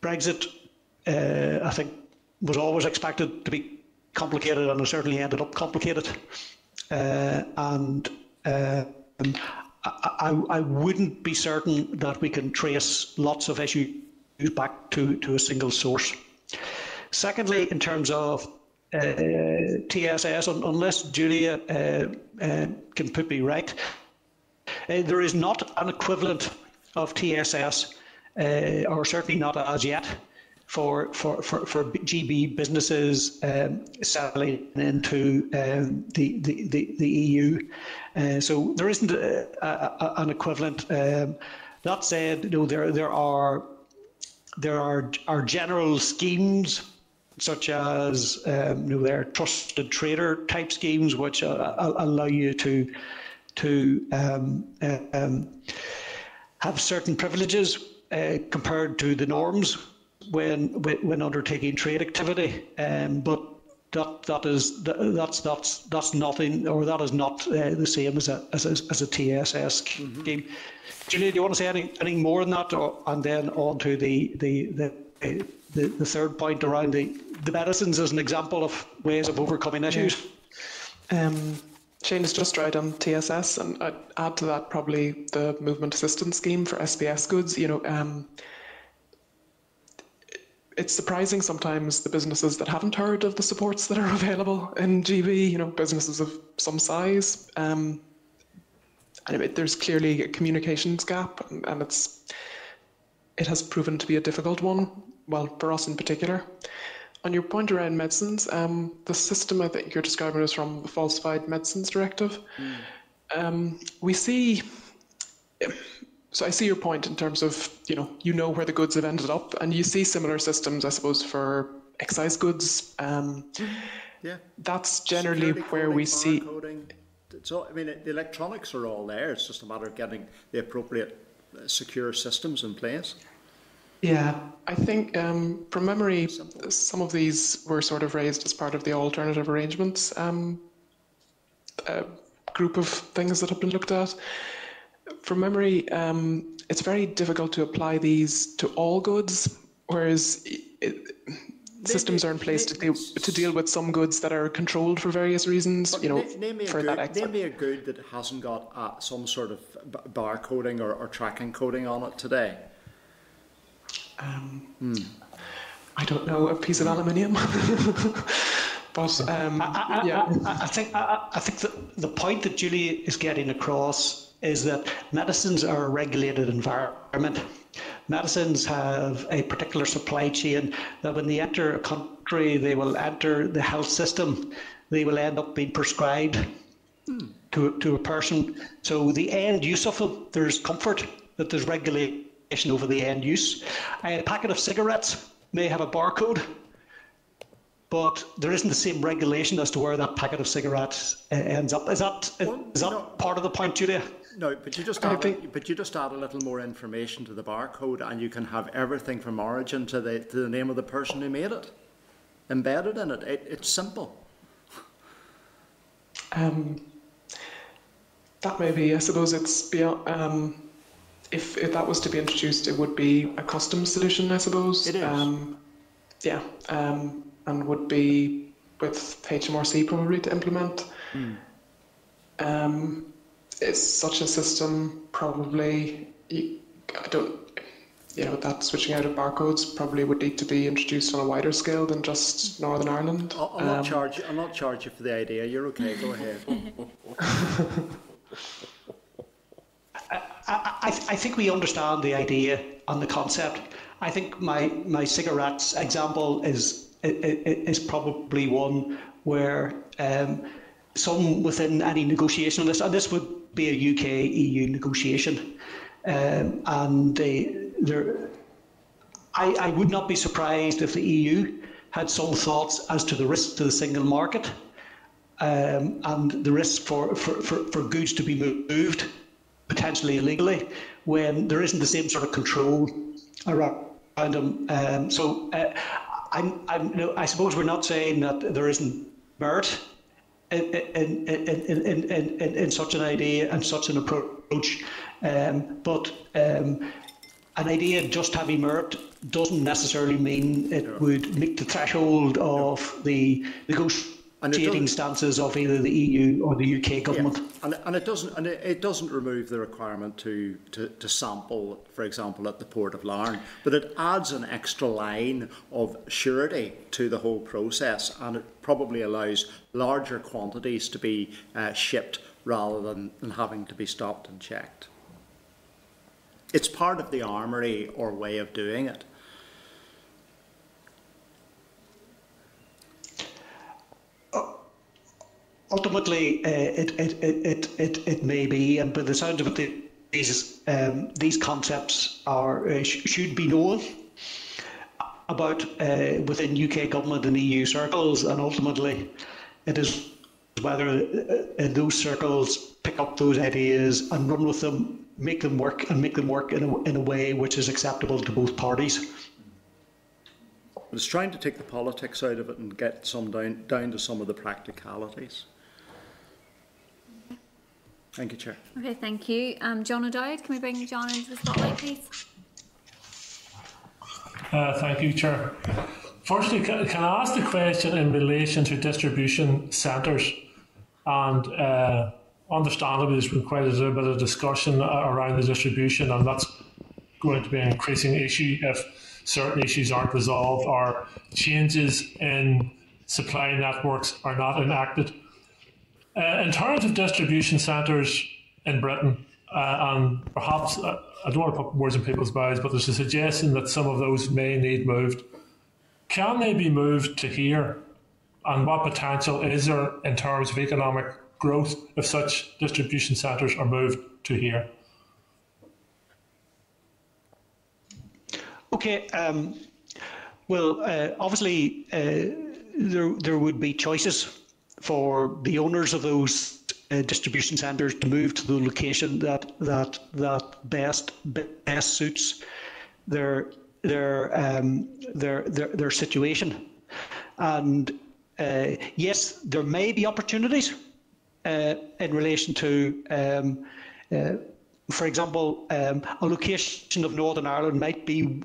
Brexit, uh, I think, was always expected to be complicated and it certainly ended up complicated. Uh, and uh, I, I, wouldn't be certain that we can trace lots of issues back to, to a single source. Secondly, in terms of uh, TSS, unless Julia uh, uh, can put me right, there is not an equivalent of TSS, or certainly not as yet, for, for, for, for GB businesses um, selling into um, the, the, the, the EU. Uh, so there isn't a, a, an equivalent. Um, that said, you know, there, there are there are, are general schemes such as um, you know, their trusted trader type schemes, which uh, allow you to to um, uh, um, have certain privileges uh, compared to the norms when when undertaking trade activity. Um, but that that is that's that's that's nothing, or that is not uh, the same as a as a, as a TSS mm-hmm. scheme. Julia, do you want to say any, anything more than that, or, and then on to the the the, the, the third point around the, the medicines as an example of ways of overcoming issues? Um, Shane is just right on TSS, and I'd add to that probably the movement assistance scheme for SPS goods. You know, um, it's surprising sometimes the businesses that haven't heard of the supports that are <laughs> available in GB. You know, businesses of some size. Um, and it, there's clearly a communications gap, and, and it's it has proven to be a difficult one. Well, for us in particular. On your point around medicines, um, the system I think you're describing is from the Falsified Medicines Directive. Mm. Um, we see. So I see your point in terms of you know you know where the goods have ended up, and you see similar systems, I suppose, for excise goods. Um, yeah, that's generally Security where we see. Coding. So I mean, the electronics are all there. It's just a matter of getting the appropriate uh, secure systems in place. Yeah, I think um, from memory, some of these were sort of raised as part of the alternative arrangements um, uh, group of things that have been looked at. From memory, um, it's very difficult to apply these to all goods, whereas it, systems are in place to deal to deal with some goods that are controlled for various reasons. You know, name me, for good, that name me a good that hasn't got uh, some sort of barcoding or, or tracking coding on it today. Um, hmm. I don't know, a piece of aluminium. <laughs> but um, I, I, yeah. I, I think I, I think that the point that Julie is getting across is that medicines are a regulated environment. Medicines have a particular supply chain that when they enter a country, they will enter the health system. They will end up being prescribed hmm. to, to a person. So the end use of them, there's comfort that there's regulation over the end use. A packet of cigarettes may have a barcode, but there isn't the same regulation as to where that packet of cigarettes uh, ends up. Is that well, is that no, part of the point, Julia? No, but you just add, think, but you just add a little more information to the barcode, and you can have everything from origin to the to the name of the person who made it embedded in it. it it's simple. Um, that may be. I suppose it's beyond. Um, if, if that was to be introduced, it would be a custom solution, I suppose. It is. Um, yeah, um, and would be with HMRC probably to implement. Mm. Um, it's such a system probably. I don't. You know that switching out of barcodes probably would need to be introduced on a wider scale than just Northern Ireland. I'll, I'll not um, charge. I'll not charge you for the idea. You're okay. Go ahead. <laughs> I, I, I think we understand the idea and the concept. I think my, my cigarettes example is is probably one where um, some within any negotiation on this, and this would be a UK EU negotiation, um, and they, there, I, I would not be surprised if the EU had some thoughts as to the risk to the single market um, and the risk for, for, for, for goods to be moved potentially illegally when there isn't the same sort of control around them. Um, so uh, I'm, I'm, I suppose we're not saying that there isn't merit in, in, in, in, in, in, in such an idea and such an approach, um, but um, an idea just having merit doesn't necessarily mean it would meet the threshold of the negotiation negotiating stances of either the EU or the UK government. Yeah. And, and it doesn't and it, it, doesn't remove the requirement to, to, to sample, for example, at the port of Larne, but it adds an extra line of surety to the whole process, and it probably allows larger quantities to be uh, shipped rather than, than having to be stopped and checked. it's part of the armoury or way of doing it. Ultimately, uh, it, it, it, it, it, may be, and by the sound of it, these, um, these concepts are uh, sh- should be known about uh, within UK government and EU circles, and ultimately, it is whether uh, those circles pick up those ideas and run with them, make them work, and make them work in a, in a way which is acceptable to both parties. It's trying to take the politics out of it and get some down, down to some of the practicalities. Thank you, Chair. Okay, thank you. Um, John O'Dowd, can we bring John into the spotlight, please? Uh, thank you, Chair. Firstly, can, can I ask the question in relation to distribution centres? And uh, understandably, there's been quite a little bit of discussion around the distribution, and that's going to be an increasing issue if certain issues aren't resolved or changes in supply networks are not enacted. Uh, in terms of distribution centres in Britain, uh, and perhaps uh, I don't want to put words in people's mouths, but there's a suggestion that some of those may need moved. Can they be moved to here? And what potential is there in terms of economic growth if such distribution centres are moved to here? Okay. Um, well, uh, obviously, uh, there there would be choices for the owners of those uh, distribution centres to move to the location that that that best best suits their their um, their, their their situation. And uh, yes, there may be opportunities uh, in relation to. Um, uh, for example, um, a location of Northern Ireland might be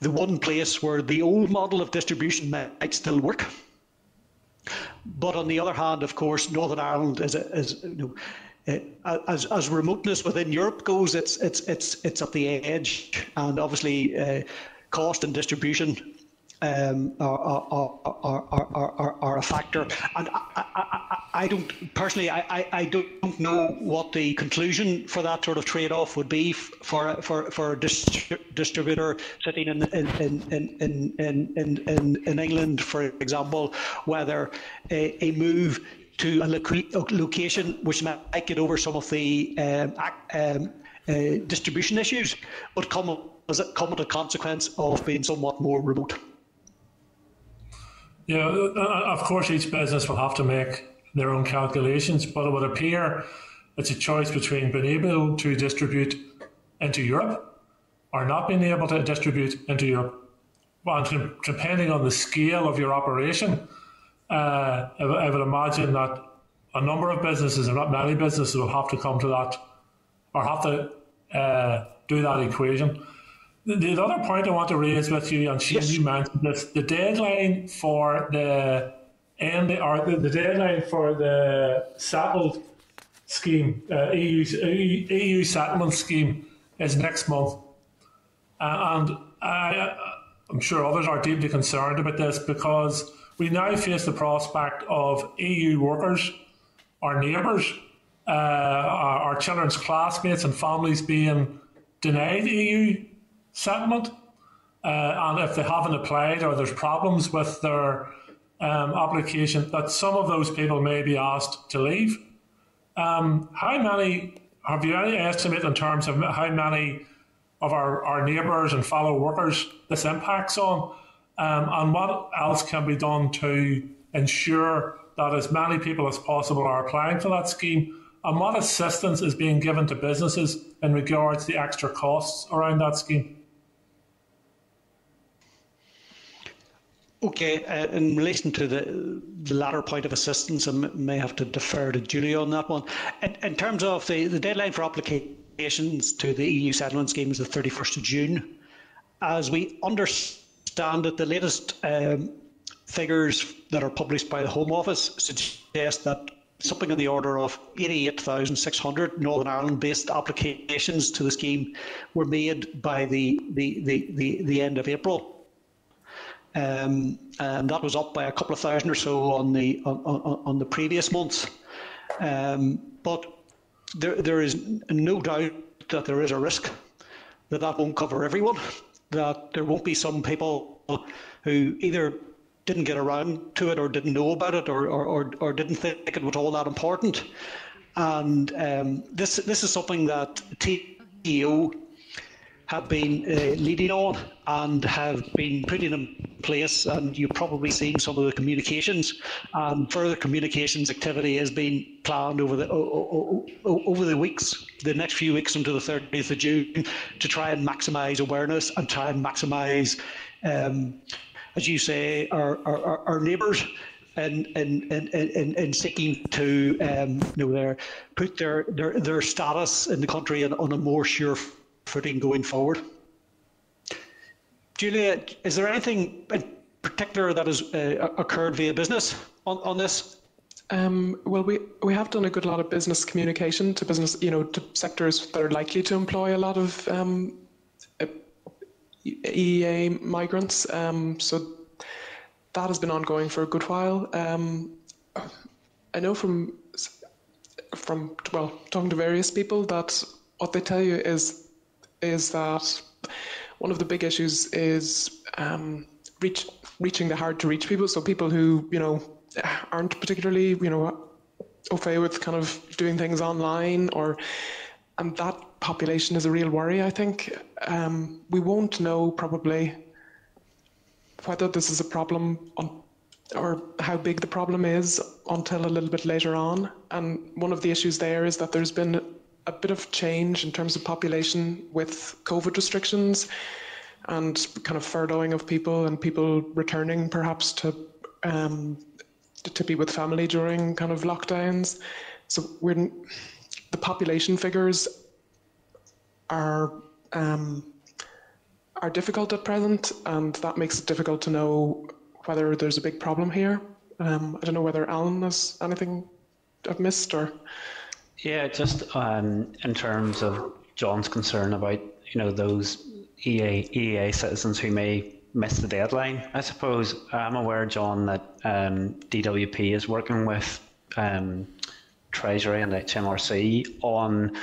the one place where the old model of distribution might still work. But on the other hand, of course, Northern Ireland is, is you know, uh, as as remoteness within Europe goes, it's it's it's it's at the edge, and obviously uh, cost and distribution um, are, are, are, are, are, are a factor. And I, I, I don't personally, I, I don't know what the conclusion for that sort of trade-off would be for for for a distributor sitting in in in in in in, in England, for example, whether a, a move to a location which might get over some of the um, um, uh, distribution issues would come as it come as a consequence of being somewhat more remote. Yeah, of course, each business will have to make their own calculations, but it would appear it's a choice between being able to distribute into Europe or not being able to distribute into Europe. And depending on the scale of your operation, uh, I would imagine that a number of businesses, and not many businesses, will have to come to that or have to uh, do that equation. The, other point I want to raise with you, and Shane, yes. you mentioned this, the deadline for the end, or the, the deadline for the settled scheme, uh, EU, EU settlement scheme, is next month. Uh, and I, I'm sure others are deeply concerned about this because we now face the prospect of EU workers, our neighbours, uh, our, our children's classmates and families being denied EU settlement. Uh, and if they haven't applied or there's problems with their um, application, that some of those people may be asked to leave. Um, how many, have you any estimate in terms of how many of our, our neighbours and fellow workers this impacts on? Um, and what else can be done to ensure that as many people as possible are applying for that scheme? And what assistance is being given to businesses in regards to the extra costs around that scheme? Okay, uh, in relation to the, the latter point of assistance, I may have to defer to Julia on that one. In, in terms of the, the deadline for applications to the EU settlement scheme is the 31st of June. As we understand it, the latest um, figures that are published by the Home Office suggest that something in the order of 88,600 Northern Ireland based applications to the scheme were made by the, the, the, the, the end of April. Um, and that was up by a couple of thousand or so on the on, on, on the previous months. Um, but there, there is no doubt that there is a risk that that won't cover everyone, that there won't be some people who either didn't get around to it or didn't know about it or, or, or, or didn't think it was all that important. And um, this, this is something that TEO have been uh, leading on and have been putting in place, and you've probably seen some of the communications. And further communications activity has been planned over the over the weeks, the next few weeks until the 30th of June, to try and maximise awareness and try and maximise, um, as you say, our our, our neighbours. In, in, in, in, in seeking to um, you know, their, put their, their, their status in the country on, on a more sure footing going forward. Julia, is there anything in particular that has uh, occurred via business on, on this? Um, well, we, we have done a good lot of business communication to business, you know, to sectors that are likely to employ a lot of um, EEA migrants. Um, so that has been ongoing for a good while. Um, I know from from well talking to various people that what they tell you is is that one of the big issues is um, reach, reaching the hard to reach people. So people who you know aren't particularly you know fait with kind of doing things online or and that population is a real worry. I think um, we won't know probably whether this is a problem on, or how big the problem is until a little bit later on. And one of the issues there is that there's been a bit of change in terms of population with COVID restrictions and kind of furloughing of people and people returning perhaps to um, to be with family during kind of lockdowns. So we're the population figures are um, are difficult at present, and that makes it difficult to know whether there's a big problem here. Um, I don't know whether Alan has anything I've missed or. Yeah, just um, in terms of John's concern about you know those EA EEA citizens who may miss the deadline. I suppose I'm aware, John, that um, DWP is working with um, Treasury and HMRC on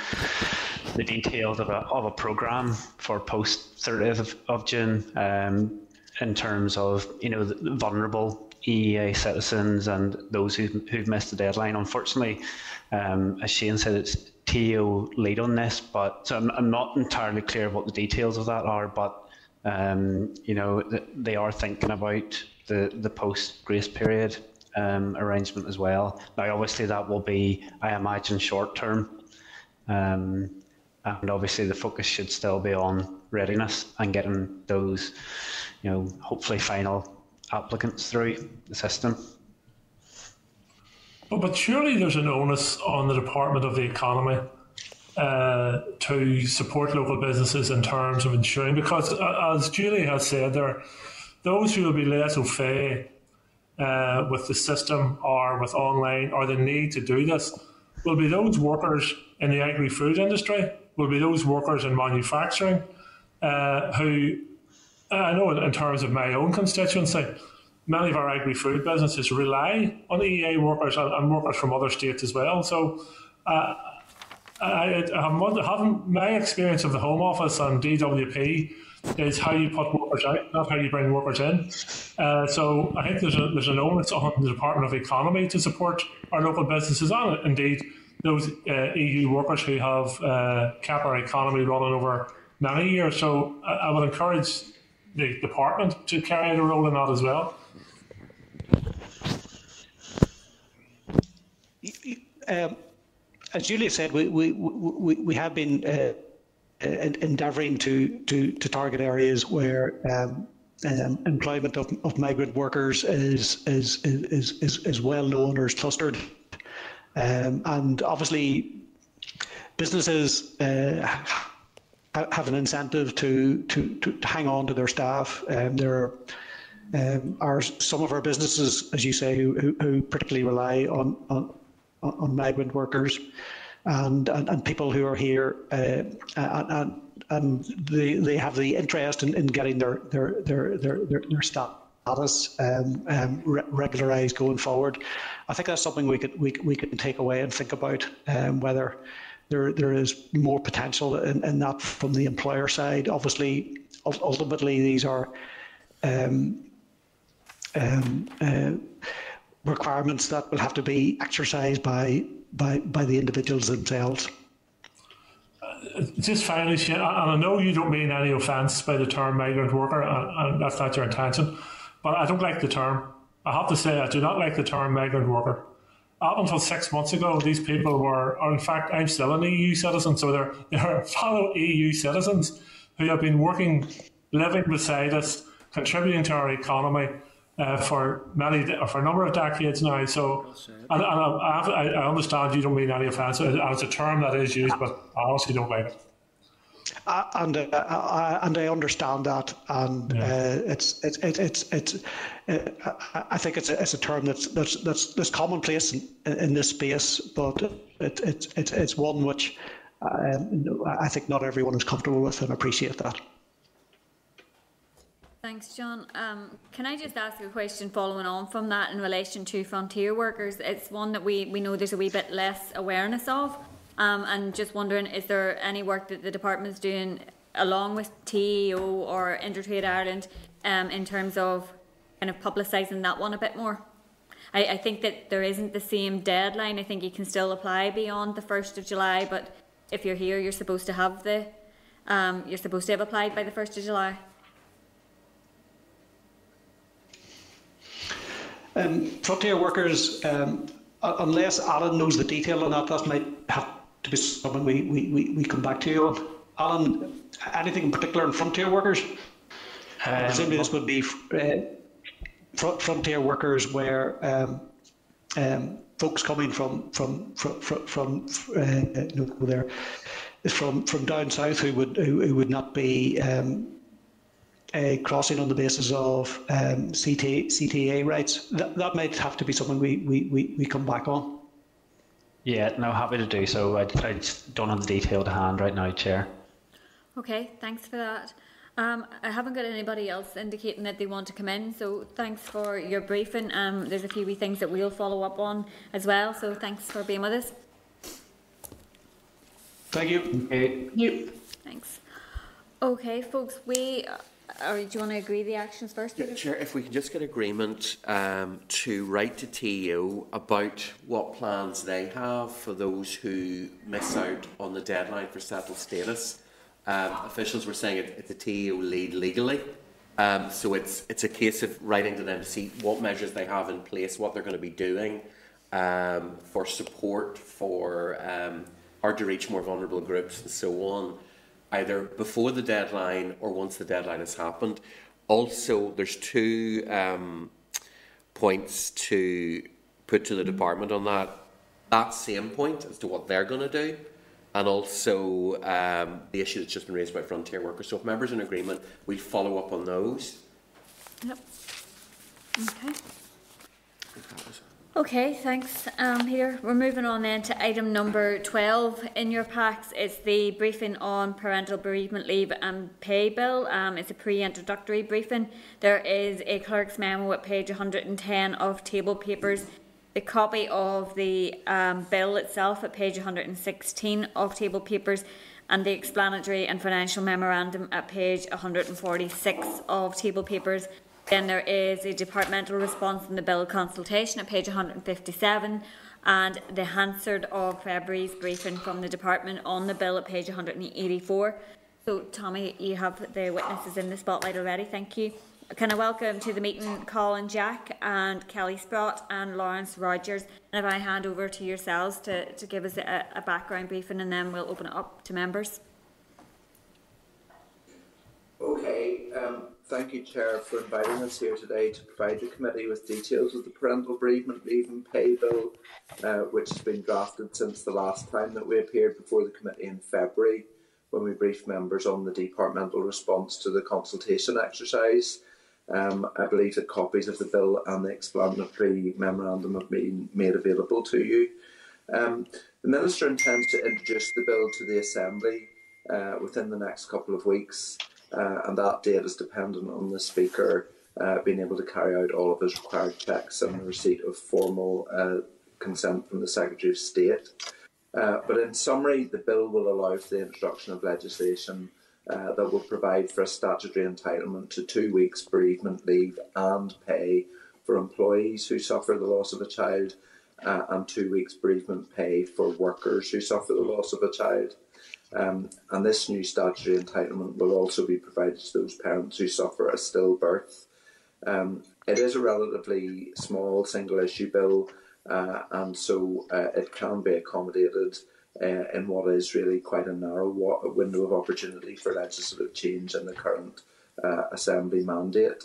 the details of a, of a programme for post 30th of, of June um, in terms of you know vulnerable EEA citizens and those who've, who've missed the deadline. Unfortunately, um, as Shane said, it's TEO lead on this, but so I'm, I'm not entirely clear what the details of that are, but um, you know, they are thinking about the, the post grace period um, arrangement as well. Now, obviously, that will be, I imagine, short term. Um, and obviously, the focus should still be on readiness and getting those, you know, hopefully final applicants through the system. But, but surely there's an onus on the Department of the Economy uh, to support local businesses in terms of ensuring, because uh, as Julie has said there, those who will be less au fait uh, with the system or with online or the need to do this will be those workers in the agri-food industry, will be those workers in manufacturing uh, who, I know in terms of my own constituency, many of our agri-food businesses rely on EEA workers and, and workers from other states as well. So uh, I, I haven't, my experience of the Home Office and DWP is how you put workers out, not how you bring workers in. Uh, so I think there's, a, there's an onus on the Department of Economy to support our local businesses and indeed those uh, EU workers who have uh, kept our economy running over many years. So I, I would encourage the department to carry out a role in that as well. Um, as Julia said, we, we, we, we have been uh, endeavouring to, to, to target areas where um, um, employment of, of migrant workers is, is, is, is, is well known or is clustered. Um, and obviously, businesses uh, have an incentive to, to, to hang on to their staff. Um, there um, are some of our businesses, as you say, who, who particularly rely on, on, on migrant workers and, and, and people who are here uh, and, and they, they have the interest in, in getting their, their, their, their, their, their status um, um, re- regularised going forward. I think that's something we could we, we can take away and think about um, whether there there is more potential in, in that from the employer side. Obviously, ultimately these are um, um, uh, requirements that will have to be exercised by by by the individuals themselves. Just finally, and I know you don't mean any offence by the term migrant worker, and, and that's not your intention, but I don't like the term. I have to say, I do not like the term migrant worker. Up until six months ago, these people were, or in fact, I'm still an EU citizen, so they're, <laughs> they're fellow EU citizens who have been working, living beside us, contributing to our economy uh, for many, for a number of decades now. So, and, and I, I, I, understand you don't mean any offence, and it's a term that is used, but I honestly don't like it. Uh, and uh, I, and I understand that, and yeah. uh, it's it's it's it's. Uh, I think it's a, it's a term that's that's that's, that's commonplace in, in this space, but it, it, it, it's one which um, I think not everyone is comfortable with, and appreciate that. Thanks, John. Um, can I just ask a question following on from that in relation to frontier workers? It's one that we, we know there's a wee bit less awareness of. Um, and just wondering, is there any work that the department is doing along with TEO or Intertrade Ireland um, in terms of kind of publicising that one a bit more? I, I think that there isn't the same deadline. I think you can still apply beyond the 1st of July, but if you're here, you're supposed to have the, um, you're supposed to have applied by the 1st of July. Um, frontier workers, um, unless Alan knows the detail on that, that might have to be something we, we, we, we come back to you on. Alan, anything in particular on frontier workers? Um, Presumably this would be uh, frontier workers where um, um, folks coming from from from from, from uh, no, there from from down south who would who, who would not be um, uh, crossing on the basis of um, CTA, CTA rights. That, that might have to be something we, we, we, we come back on. Yeah, no, happy to do so. I, I don't have the detail to hand right now, Chair. Okay, thanks for that. Um, I haven't got anybody else indicating that they want to come in, so thanks for your briefing. Um, there's a few wee things that we'll follow up on as well, so thanks for being with us. Thank you. Okay. you. Thanks. Okay, folks, we or do you want to agree the actions first? Yeah, Chair, if we can just get agreement um, to write to TEO about what plans they have for those who miss out on the deadline for settled status. Um, officials were saying it, it's a TEO lead legally. Um, so it's it's a case of writing to them to see what measures they have in place, what they're going to be doing um, for support for um, hard to reach more vulnerable groups and so on either before the deadline or once the deadline has happened. Also, there's two um, points to put to the department on that. That same point as to what they're going to do, and also um, the issue that's just been raised by frontier workers. So, if members are in agreement, we follow up on those. Yep. Okay. Okay, thanks, um, Peter. We're moving on then to item number 12 in your packs. It's the briefing on parental bereavement leave and pay bill. Um, it's a pre-introductory briefing. There is a clerk's memo at page 110 of table papers. The copy of the um, bill itself at page 116 of table papers and the explanatory and financial memorandum at page 146 of table papers then there is a departmental response in the bill consultation at page 157 and the Hansard of February's briefing from the department on the bill at page 184. So Tommy, you have the witnesses in the spotlight already, thank you. Can I welcome to the meeting Colin Jack and Kelly Sprott and Lawrence Rogers. And if I hand over to yourselves to, to give us a, a background briefing and then we'll open it up to members. Okay, um, thank you, Chair, for inviting us here today to provide the committee with details of the parental bereavement leave and pay bill, uh, which has been drafted since the last time that we appeared before the committee in February when we briefed members on the departmental response to the consultation exercise. Um, I believe that copies of the bill and the explanatory memorandum have been made available to you. Um, the Minister intends to introduce the bill to the Assembly uh, within the next couple of weeks uh, and that date is dependent on the Speaker uh, being able to carry out all of his required checks and the receipt of formal uh, consent from the Secretary of State. Uh, but in summary, the bill will allow for the introduction of legislation uh, that will provide for a statutory entitlement to two weeks bereavement leave and pay for employees who suffer the loss of a child, uh, and two weeks bereavement pay for workers who suffer the loss of a child. Um, and this new statutory entitlement will also be provided to those parents who suffer a stillbirth. Um, it is a relatively small single issue bill, uh, and so uh, it can be accommodated uh, in what is really quite a narrow window of opportunity for legislative change in the current uh, Assembly mandate.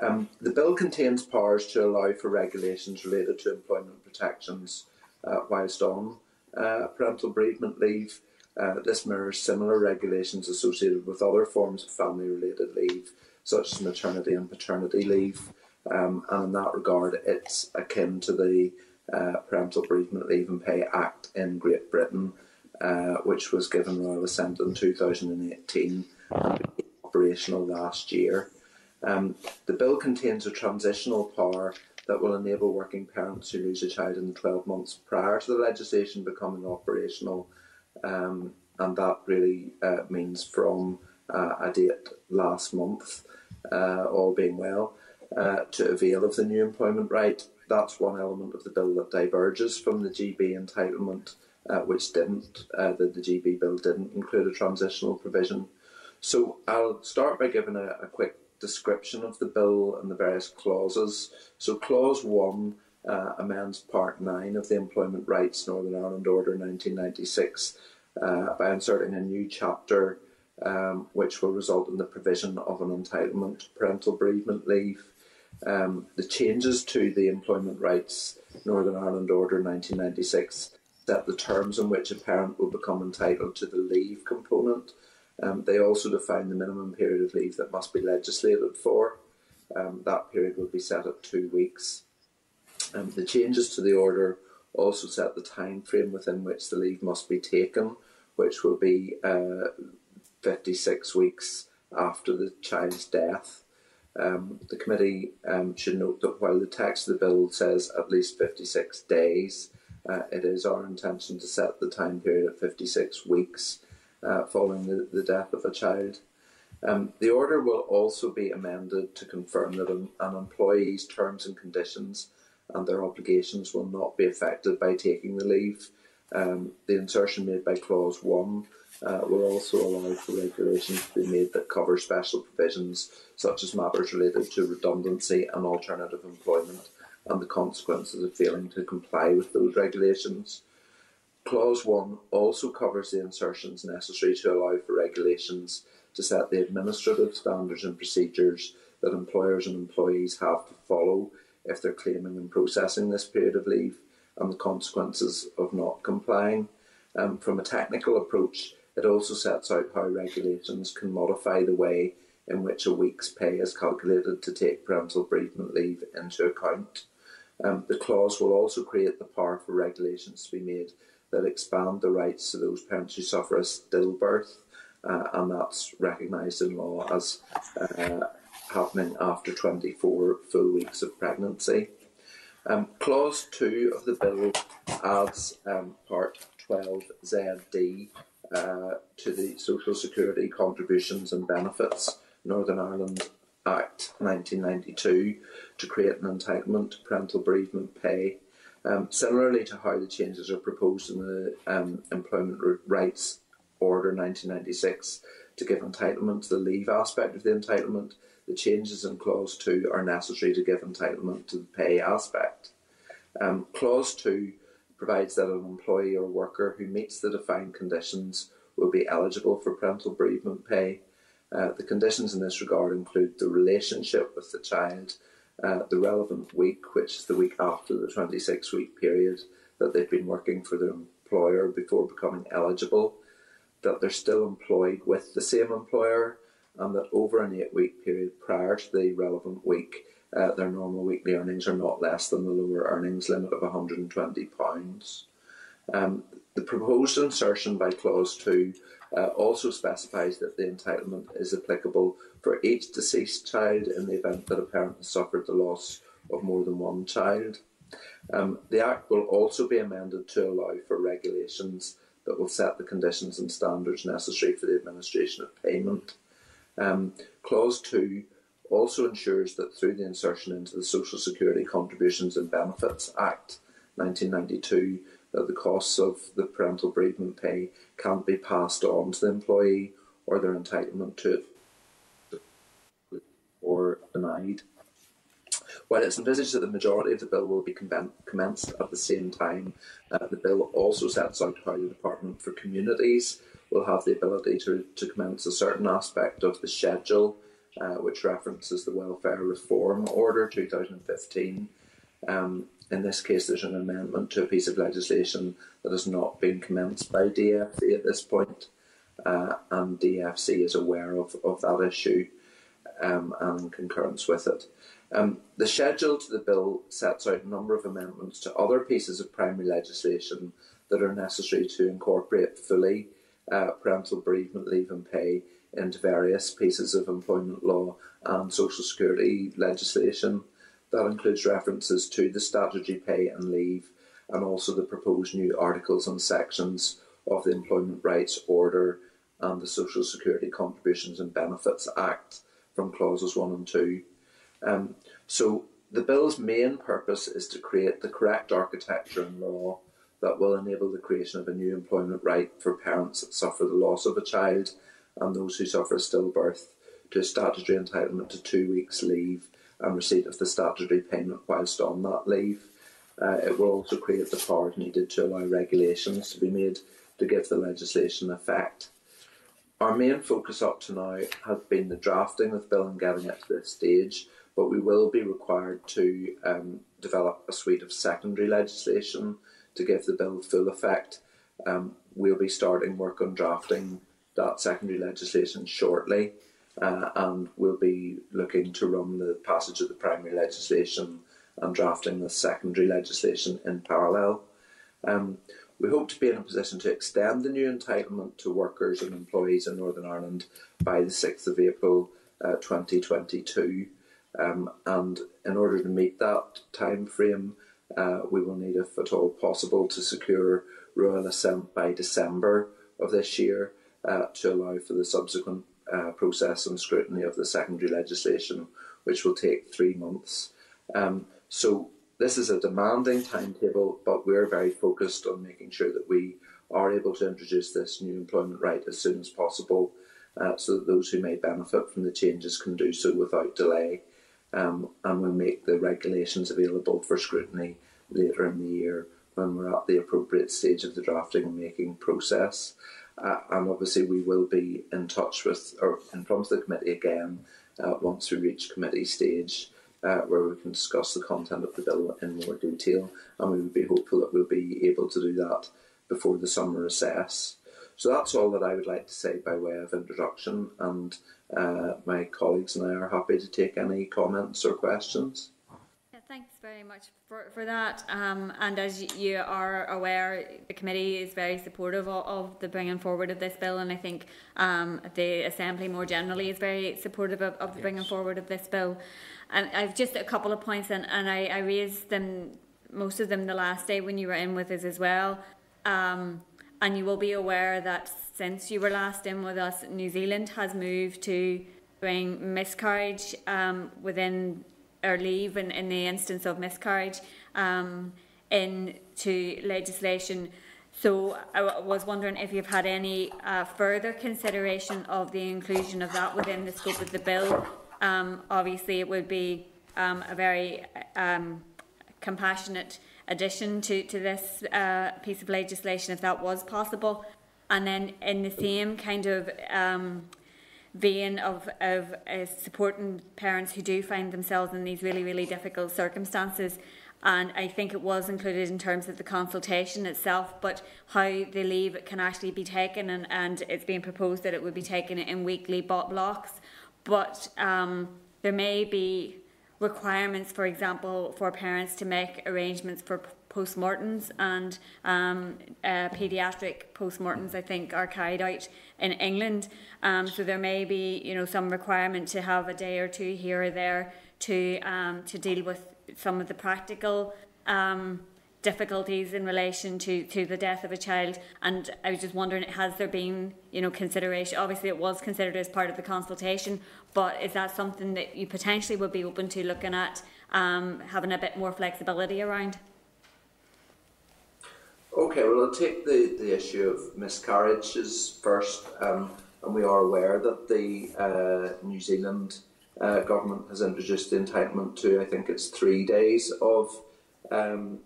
Um, the bill contains powers to allow for regulations related to employment protections uh, whilst on uh, parental bereavement leave. Uh, this mirrors similar regulations associated with other forms of family related leave, such as maternity and paternity leave. Um, and in that regard, it's akin to the uh, Parental Bereavement Leave and Pay Act in Great Britain, uh, which was given royal assent in 2018 and operational last year. Um, the bill contains a transitional power that will enable working parents who lose a child in the 12 months prior to the legislation becoming operational, um, and that really uh, means from uh, a date last month, uh, all being well, uh, to avail of the new employment right. That's one element of the bill that diverges from the GB entitlement, uh, which didn't, uh, the, the GB bill didn't include a transitional provision. So I'll start by giving a, a quick description of the bill and the various clauses. So, Clause 1 uh, amends Part 9 of the Employment Rights Northern Ireland Order 1996 uh, by inserting a new chapter um, which will result in the provision of an entitlement to parental bereavement leave. Um, the changes to the Employment Rights Northern Ireland Order 1996 set the terms in which a parent will become entitled to the leave component um, they also define the minimum period of leave that must be legislated for. Um, that period will be set at two weeks. Um, the changes to the order also set the time frame within which the leave must be taken, which will be uh, 56 weeks after the child's death. Um, the committee um, should note that while the text of the bill says at least 56 days, uh, it is our intention to set the time period at 56 weeks uh, following the, the death of a child. Um, the order will also be amended to confirm that an, an, employee's terms and conditions and their obligations will not be affected by taking the leave. Um, the insertion made by Clause 1 uh, will also allow for regulations to be made that cover special provisions such as matters related to redundancy and alternative employment and the consequences of failing to comply with those regulations. Clause 1 also covers the insertions necessary to allow for regulations to set the administrative standards and procedures that employers and employees have to follow if they're claiming and processing this period of leave and the consequences of not complying. Um, from a technical approach, it also sets out how regulations can modify the way in which a week's pay is calculated to take parental bereavement leave into account. Um, the clause will also create the power for regulations to be made that expand the rights to those parents who suffer a stillbirth, uh, and that's recognised in law as uh, happening after 24 full weeks of pregnancy. Um, clause 2 of the bill adds um, Part 12ZD uh, to the Social Security Contributions and Benefits Northern Ireland Act 1992 to create an entitlement to parental bereavement pay um, similarly to how the changes are proposed in the um, Employment Rights Order 1996 to give entitlement to the leave aspect of the entitlement, the changes in Clause 2 are necessary to give entitlement to the pay aspect. Um, clause 2 provides that an employee or worker who meets the defined conditions will be eligible for parental bereavement pay. Uh, the conditions in this regard include the relationship with the child, uh, the relevant week, which is the week after the 26 week period that they've been working for their employer before becoming eligible, that they're still employed with the same employer, and that over an eight week period prior to the relevant week, uh, their normal weekly earnings are not less than the lower earnings limit of £120. Um, the proposed insertion by Clause 2 uh, also specifies that the entitlement is applicable for each deceased child in the event that a parent has suffered the loss of more than one child. Um, the Act will also be amended to allow for regulations that will set the conditions and standards necessary for the administration of payment. Um, clause 2 also ensures that through the insertion into the Social Security Contributions and Benefits Act 1992, that the costs of the parental bereavement pay can't be passed on to the employee or their entitlement to it or denied. While it's envisaged that the majority of the bill will be commenced at the same time, uh, the bill also sets out how the Department for Communities will have the ability to, to commence a certain aspect of the schedule, uh, which references the Welfare Reform Order 2015. Um, in this case, there's an amendment to a piece of legislation that has not been commenced by DFC at this point, uh, and DFC is aware of, of that issue um, and concurrence with it. Um, the schedule to the bill sets out a number of amendments to other pieces of primary legislation that are necessary to incorporate fully uh, parental bereavement leave and pay into various pieces of employment law and social security legislation. That includes references to the statutory pay and leave and also the proposed new articles and sections of the Employment Rights Order and the Social Security Contributions and Benefits Act from clauses 1 and 2. Um, so the bill's main purpose is to create the correct architecture and law that will enable the creation of a new employment right for parents that suffer the loss of a child and those who suffer stillbirth to a statutory entitlement to two weeks leave and receipt of the statutory payment whilst on that leave. Uh, it will also create the powers needed to allow regulations to be made to give the legislation effect. Our main focus up to now has been the drafting of the bill and getting it to this stage, but we will be required to um, develop a suite of secondary legislation to give the bill full effect. Um, we'll be starting work on drafting that secondary legislation shortly, uh, and we'll be looking to run the passage of the primary legislation and drafting the secondary legislation in parallel. Um, we hope to be in a position to extend the new entitlement to workers and employees in Northern Ireland by the 6th of April uh, 2022. Um, and in order to meet that time frame, uh, we will need, if at all possible, to secure royal assent by December of this year uh, to allow for the subsequent uh, process and scrutiny of the secondary legislation, which will take three months. Um, so this is a demanding timetable, but we're very focused on making sure that we are able to introduce this new employment right as soon as possible, uh, so that those who may benefit from the changes can do so without delay um, and we'll make the regulations available for scrutiny later in the year when we're at the appropriate stage of the drafting and making process. Uh, and obviously, we will be in touch with or in front of the committee again uh, once we reach committee stage. Uh, where we can discuss the content of the bill in more detail, and we would be hopeful that we'll be able to do that before the summer recess. So that's all that I would like to say by way of introduction, and uh, my colleagues and I are happy to take any comments or questions. Thanks very much for, for that. Um, and as you are aware, the committee is very supportive of, of, the bringing forward of this bill, and I think um, the Assembly more generally is very supportive of, of the bringing forward of this bill. And I've just a couple of points, and, and I, I raised them, most of them, the last day when you were in with us as well. Um, and you will be aware that since you were last in with us, New Zealand has moved to bring miscarriage um, within or leave in, in the instance of miscarriage um, into legislation. So I was wondering if you've had any uh, further consideration of the inclusion of that within the scope of the bill. Um, obviously, it would be um, a very um, compassionate addition to, to this uh, piece of legislation if that was possible. And then in the same kind of um, vein of, of uh, supporting parents who do find themselves in these really, really difficult circumstances. And I think it was included in terms of the consultation itself, but how the leave can actually be taken, and, and it's being proposed that it would be taken in weekly blocks. But um, there may be requirements, for example, for parents to make arrangements for postmortems and um, uh, paediatric postmortems, I think, are carried out in England. Um, so there may be, you know, some requirement to have a day or two here or there to um, to deal with some of the practical um, difficulties in relation to, to the death of a child. And I was just wondering, has there been, you know, consideration? Obviously, it was considered as part of the consultation, but is that something that you potentially would be open to looking at um, having a bit more flexibility around? Okay, well, I'll take the, the issue of miscarriages first. Um, and we are aware that the uh, New Zealand uh, government has introduced the entitlement to, I think it's three days of um,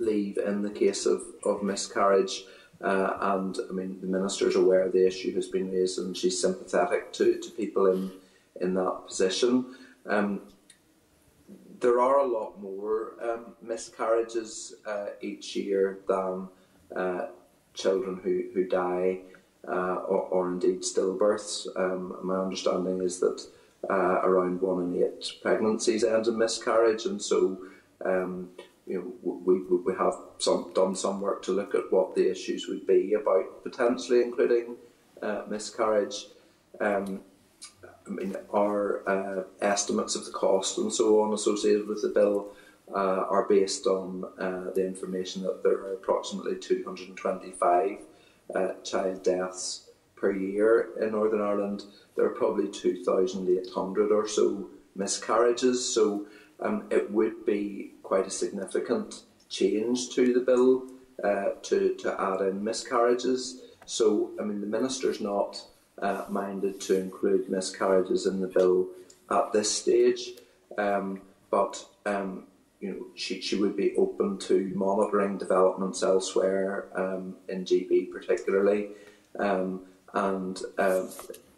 leave in the case of, of miscarriage. Uh, and I mean, the minister is aware the issue has been raised and she's sympathetic to, to people in, in that position. Um, there are a lot more um, miscarriages uh, each year than uh, children who, who die uh, or, or, indeed stillbirths. Um, my understanding is that uh, around one in eight pregnancies end in miscarriage, and so um, you know, we, we have some, done some work to look at what the issues would be about potentially including uh, miscarriage. Um, I mean, our uh, estimates of the cost and so on associated with the bill uh, are based on uh, the information that there are approximately 225 uh, child deaths per year in Northern Ireland. There are probably 2,800 or so miscarriages, so um, it would be quite a significant change to the bill uh, to, to add in miscarriages. So, I mean, the minister's not uh, minded to include miscarriages in the bill at this stage, um, but um, you know, she, she would be open to monitoring developments elsewhere um, in GB particularly, um, and um,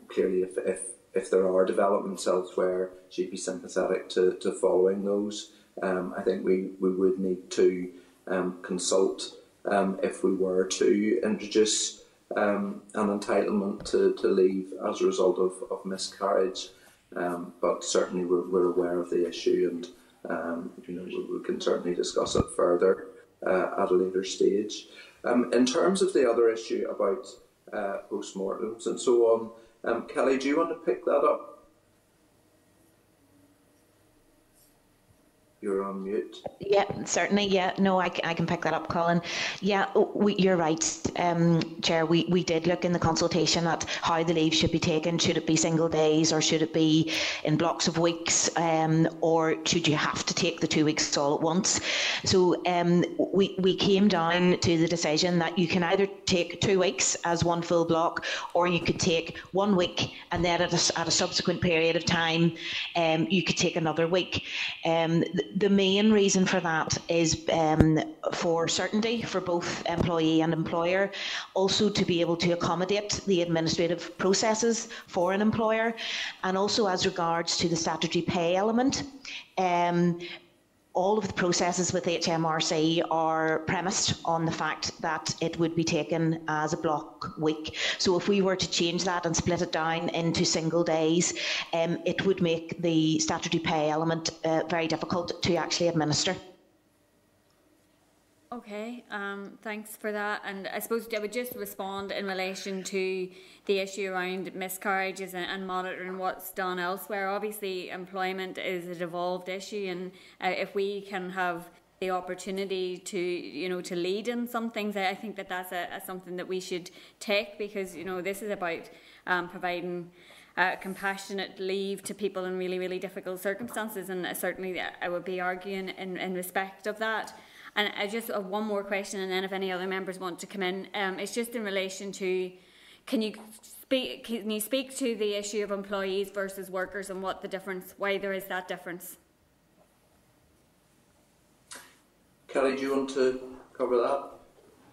clearly if, if if there are developments elsewhere, she'd be sympathetic to, to following those. Um, I think we, we would need to consult if we were to introduce um, an entitlement to, to leave as a result of, of miscarriage. Um, but certainly we're, we're aware of the issue and um, you know we, we can certainly discuss it further uh, at a later stage. in terms of the other issue about uh, postmortems and so on, um, Kelly, do you want to pick that up? You're on mute. Yeah, certainly. Yeah, no, I, I can pick that up, Colin. Yeah, we, you're right, um, Chair. We, we did look in the consultation at how the leave should be taken. Should it be single days or should it be in blocks of weeks? Um, or should you have to take the two weeks all at once? So um, we, we came down to the decision that you can either take two weeks as one full block or you could take one week and then at a, at a subsequent period of time um, you could take another week. Um, main reason for that is um, for certainty for both employee and employer, also to be able to accommodate the administrative processes for an employer, and also as regards to the statutory pay element. Um, all of the processes with HMRC are premised on the fact that it would be taken as a block week. So if we were to change that and split it down into single days, um, it would make the statutory pay element uh, very difficult to actually administer. Okay, um, thanks for that. And I suppose I would just respond in relation to the issue around miscarriages and, and monitoring what's done elsewhere. Obviously, employment is a devolved issue, and uh, if we can have the opportunity to you know to lead in some things, I think that that's a, a something that we should take because you know this is about um, providing. Uh, compassionate leave to people in really, really difficult circumstances, and uh, certainly I would be arguing in, in respect of that. And I just have one more question, and then if any other members want to come in, um, it's just in relation to can you speak can you speak to the issue of employees versus workers and what the difference why there is that difference? Kelly, do you want to cover that?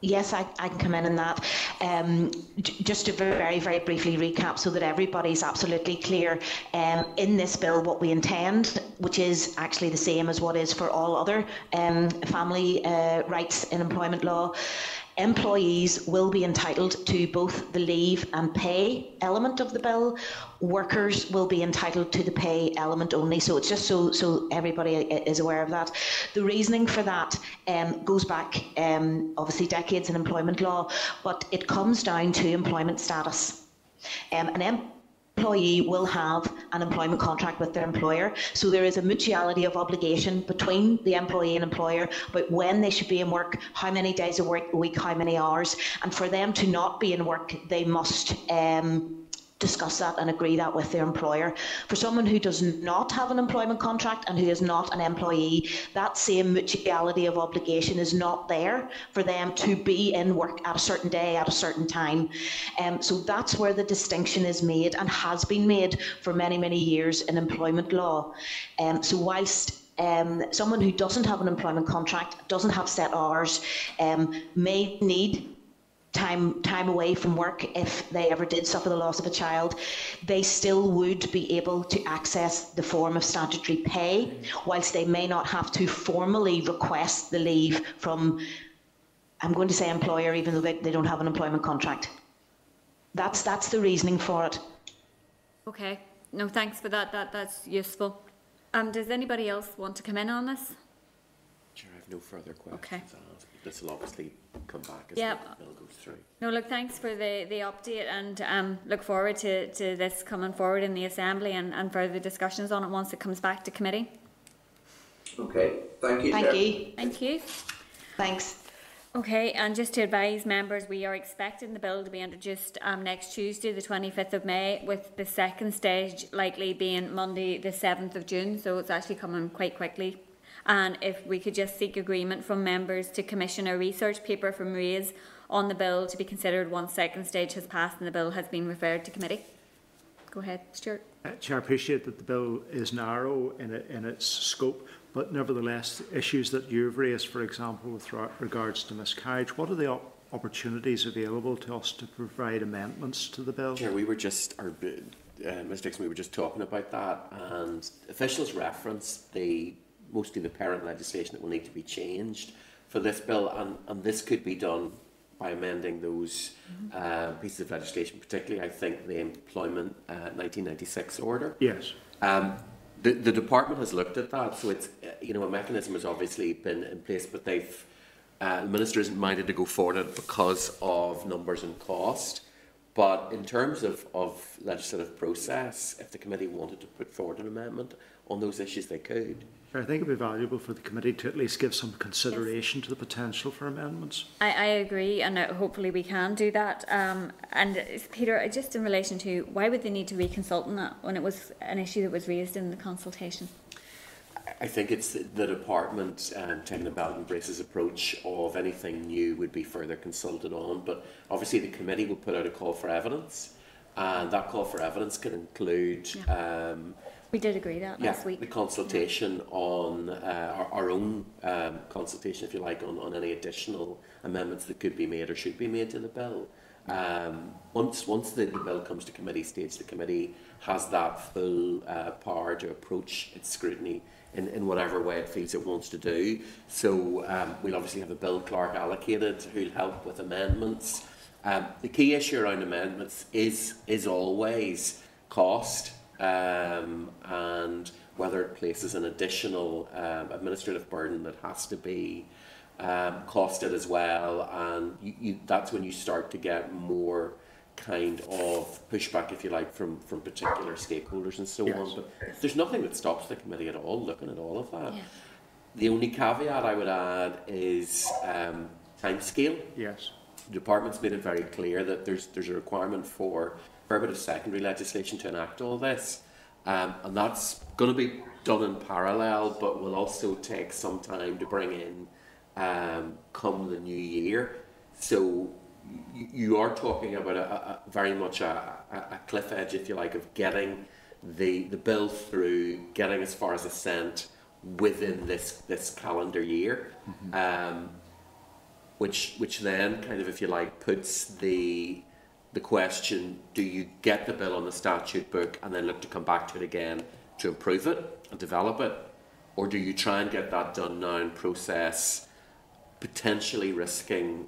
Yes, I, I can come in on that. Um, just to very, very briefly recap so that everybody's absolutely clear. Um, in this bill, what we intend, which is actually the same as what is for all other um, family uh, rights in employment law, employees will be entitled to both the leave and pay element of the bill. Workers will be entitled to the pay element only. So it's just so so everybody is aware of that. The reasoning for that um, goes back um, obviously decades in employment law, but it comes down to employment status. Um, an employee will have an employment contract with their employer. So there is a mutuality of obligation between the employee and employer about when they should be in work, how many days of work a week, how many hours. And for them to not be in work, they must um, discuss that and agree that with their employer. For someone who does not have an employment contract and who is not an employee, that same mutuality of obligation is not there for them to be in work at a certain day at a certain time. Um, so that's where the distinction is made and has been made for many, many years in employment law. Um, so whilst um, someone who doesn't have an employment contract, doesn't have set hours, um, may need time time away from work if they ever did suffer the loss of a child they still would be able to access the form of statutory pay whilst they may not have to formally request the leave from I'm going to say employer even though they, they don't have an employment contract that's that's the reasoning for it Okay, no, thanks for that, that, that's useful. Um, does anybody else want to come in on this? Chair, I have no further questions Okay. This will obviously come back as Yeah. The through. No, look, thanks for the, the update and um, look forward to, to this coming forward in the Assembly and, and further discussions on it once it comes back to committee. Okay, thank you, thank Chair. you Thank you. thanks Okay, and just to advise members, we are expecting the bill to be introduced um, next Tuesday, the 25th of May, with the second stage likely being Monday, the 7th of June, so it's actually coming quite quickly. And if we could just seek agreement from members to commission a research paper from RAISE on the bill to be considered once second stage has passed and the bill has been referred to committee. Go ahead, Stuart. Uh, Chair, I appreciate that the bill is narrow in, it, in its scope, but nevertheless, issues that you've raised, for example, with regards to miscarriage, what are the op- opportunities available to us to provide amendments to the bill? Chair, we were just, or, uh, Ms Dickson, we were just talking about that, and officials reference the, mostly the parent legislation that will need to be changed for this bill, and, and this could be done by amending those uh, pieces of legislation, particularly, I think, the employment uh, 1996 order. Yes. Um, the, the department has looked at that, so it's, you know, a mechanism has obviously been in place, but they've, uh, the minister isn't minded to go forward because of numbers and cost. But in terms of, of legislative process, if the committee wanted to put forward an amendment on those issues, they could. I think it'd be valuable for the committee to at least give some consideration to the potential for amendments. I, I agree, and uh, hopefully we can do that. Um, and uh, Peter, uh, just in relation to why would they need to reconsult on that when it was an issue that was raised in the consultation? I think it's the- the department um, taking a belt and braces approach of anything new would be further consulted on. But obviously, the committee will put out a call for evidence, and that call for evidence can include. Um, We did agree that yeah, last week. the consultation on uh, our, our own um, consultation, if you like, on, on any additional amendments that could be made or should be made to the bill. Um, once once the, the bill comes to committee stage, the committee has that full uh, power to approach its scrutiny in, in whatever way it feels it wants to do. So um, we'll obviously have a bill clerk allocated who'll help with amendments. Um, the key issue around amendments is is always cost um, and whether it places an additional um, administrative burden that has to be um, costed as well, and you, you, that's when you start to get more kind of pushback, if you like, from, from particular stakeholders and so Yes. on. But there's nothing that stops the committee at all looking at all of that. Yeah. The only caveat I would add is um, time scale. Yes. The department's made it very clear that there's there's a requirement for a fair bit of secondary legislation to enact all this, um, and that's going to be done in parallel, but will also take some time to bring in um, come the new year. So you, are talking about a, a, very much a, a, cliff edge, if you like, of getting the the bill through, getting as far as assent within this this calendar year. Um, which which then kind of if you like puts the the question do you get the bill on the statute book and then look to come back to it again to improve it and develop it? Or do you try and get that done now in process potentially risking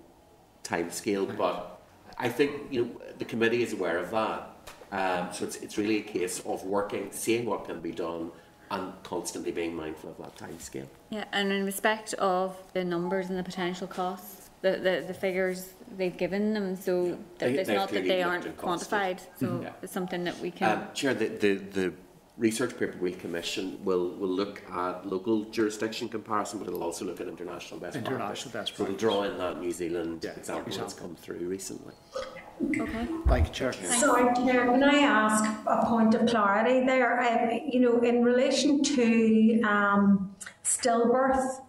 time scale but I think you know the committee is aware of that. Um, so it's, it's really a case of working seeing what can be done and constantly being mindful of that time scale Yeah, and in respect of the numbers and the potential costs, the, the, the figures they've given them, so that They- it's they've not that clearly they looked aren't and costed. quantified, so Yeah. it's something that we can. Um, Chair, the, the, the research paper we commission will, will look at local jurisdiction comparison, but it'll also look at international best practice. International best So it'll draw in that New Zealand Yeah, example that's example. come through recently. Okay. Thank you, Chair. Sorry, Claire, can I ask a point of clarity there? Um, you know, in relation to um, stillbirth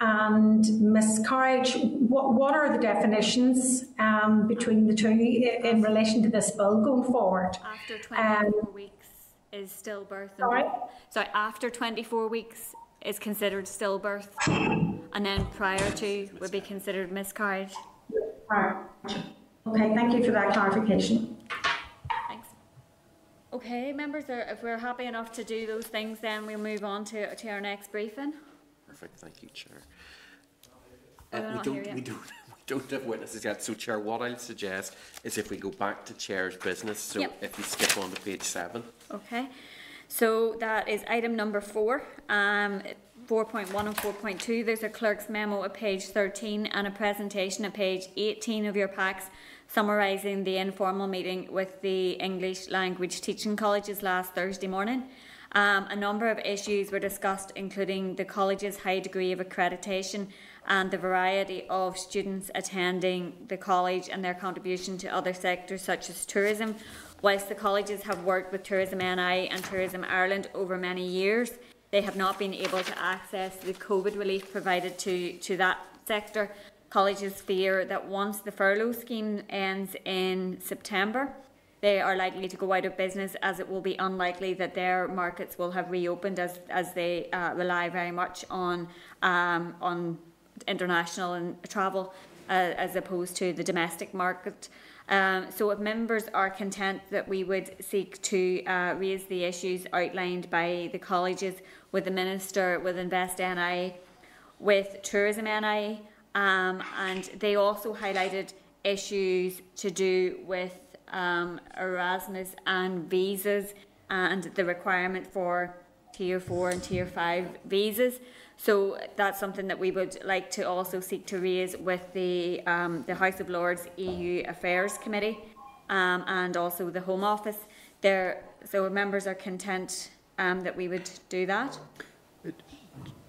and miscarriage, what, what are the definitions um, between the two in relation to this bill going forward? After Um, 24 weeks is stillbirth. Sorry? Sorry, after 24 weeks is considered stillbirth, and then prior to would be considered miscarriage. Right. Okay, thank you for that clarification. Thanks. Okay, members, if we're happy enough to do those things, then we'll move on to, to our next briefing. Perfect, thank you, Chair. Oh, Uh, we don't, we don't, <laughs> we don't have witnesses yet, so Chair, what I'll suggest is if we go back to Chair's business, so Yep. if you skip on to page seven. Okay, so that is item number four. Um, 4.1 and 4.2, there's a clerk's memo at page 13 and a presentation at page 18 of your packs summarising the informal meeting with the English language teaching colleges last Thursday morning. Um, a number of issues were discussed, including the college's high degree of accreditation and the variety of students attending the college and their contribution to other sectors such as tourism. Whilst the colleges have worked with Tourism NI and Tourism Ireland over many years, they have not been able to access the COVID relief provided to, to that sector. Colleges fear that once the furlough scheme ends in September, they are likely to go out of business as it will be unlikely that their markets will have reopened as, as they uh, rely very much on, um, on international and travel uh, as opposed to the domestic market. Um, so if members are content that we would seek to uh, raise the issues outlined by the colleges with the Minister, with Invest NI, with Tourism NI, um, and they also highlighted issues to do with um, Erasmus and visas and the requirement for tier four and tier five visas. So that's something that we would like to also seek to raise with the um, the House of Lords EU Affairs Committee um, and also the Home Office. There, so members are content um, that we would do that.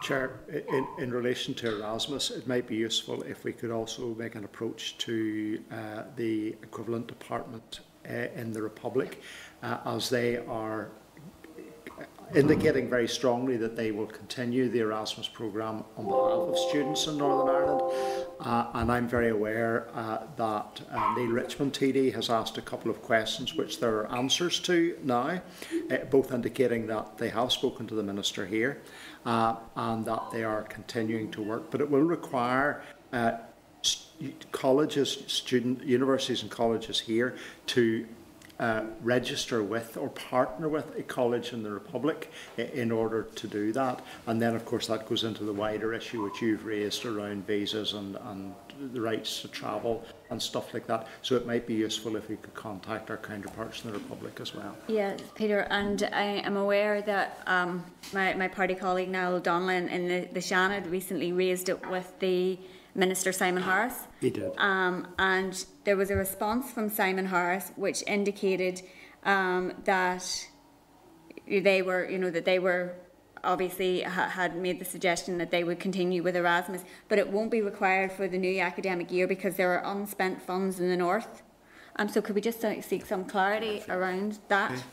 Chair, in, in relation to Erasmus, it might be useful if we could also make an approach to uh, the equivalent department uh, in the Republic, uh, as they are indicating very strongly that they will continue the Erasmus programme on behalf of students in Northern Ireland. Uh, and I'm very aware uh, that uh, Neale Richmond TD has asked a couple of questions which there are answers to now, uh, both indicating that they have spoken to the Minister here uh, and that they are continuing to work. But it will require uh, colleges, student universities and colleges here to uh, register with or partner with a college in the Republic in order to do that. And then, of course, that goes into the wider issue which you've raised around visas and, and the rights to travel and stuff like that. So it might be useful if we could contact our counterparts in the Republic as well. Yeah, Peter, and I am aware that um, my, my party colleague Niall Ó Donnghaile in the, the Seanad recently raised it with the Minister Simon Harris. He did. Um, and there was a response from Simon Harris which indicated um, that they were, you know, that they were obviously ha- had made the suggestion that they would continue with Erasmus, but it won't be required for the new academic year because there are unspent funds in the north. Um, so could we just uh, seek some clarity around that?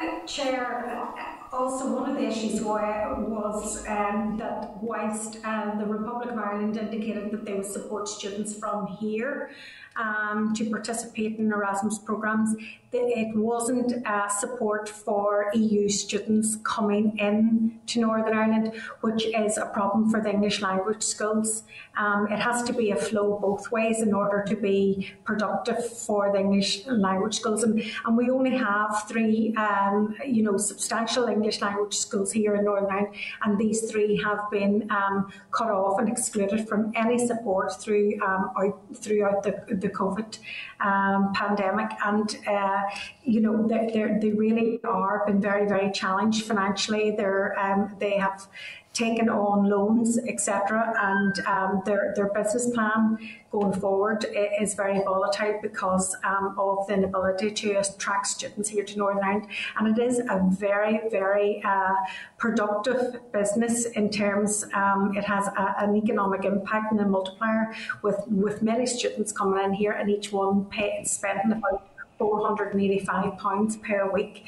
Uh, Chair, uh, also one of the issues was um, that whilst um, the Republic of Ireland indicated that they would support students from here um, to participate in Erasmus programs, it wasn't uh, support for EU students coming in to Northern Ireland, which is a problem for the English language schools. Um, it has to be a flow both ways in order to be productive for the English language schools, and, and we only have three, um, you know, substantial English language schools here in Northern Ireland, and these three have been um, cut off and excluded from any support through um, out, throughout the, the COVID um, pandemic, and uh, you know they they really are been very very challenged financially. They're um, they have taken on loans, etc., and um, their their business plan going forward is very volatile because um, of the inability to attract students here to Northern Ireland, and it is a very very uh, productive business in terms um, it has a, an economic impact and a multiplier with with many students coming in here and each one pay, spending about 485 pounds per week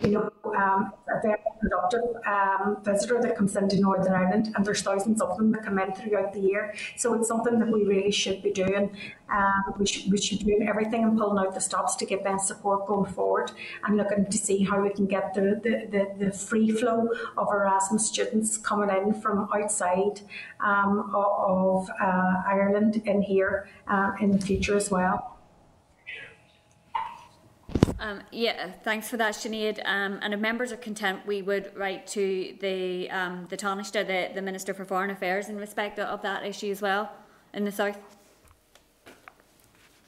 you know, um, a very productive um, visitor that comes into Northern Ireland, and there's thousands of them that come in throughout the year. So it's something that we really should be doing. Um, we should we should be doing everything and pulling out the stops to give them support going forward, and looking to see how we can get the the, the, the free flow of Erasmus students coming in from outside um, of uh, Ireland in here uh, in the future as well. Um, yeah, thanks for that, Sinead. Um, and if members are content, we would write to the um, the Taoiseach, the, the Minister for Foreign Affairs, in respect of that issue as well in the south.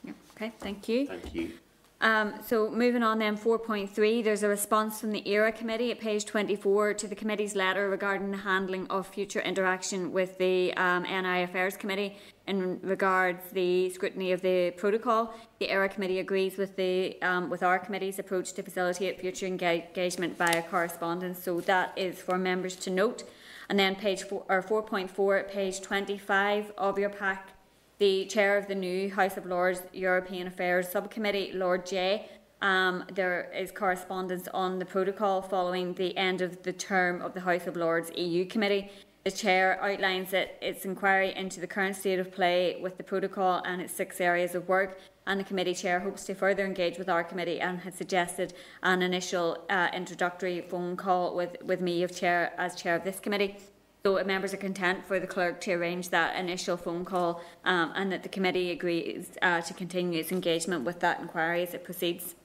Yeah, okay, thank you. Thank you. Um, so moving on then, 4.3, there's a response from the ERA committee at page 24 to the committee's letter regarding the handling of future interaction with the um, NI Affairs Committee in regards the scrutiny of the protocol. The ERA committee agrees with the um, with our committee's approach to facilitate future engagement via correspondence. So that is for members to note. And then page four, or 4.4, page 25 of your pack the chair of the new House of Lords European Affairs Subcommittee, Lord Jay. Um, there is correspondence on the protocol following the end of the term of the House of Lords EU Committee. The chair outlines that its inquiry into the current state of play with the protocol and its six areas of work, and the committee chair hopes to further engage with our committee and has suggested an initial uh, introductory phone call with, with me of chair as chair of this committee. So members are content for the clerk to arrange that initial phone call um, and that the committee agrees uh, to continue its engagement with that inquiry as it proceeds.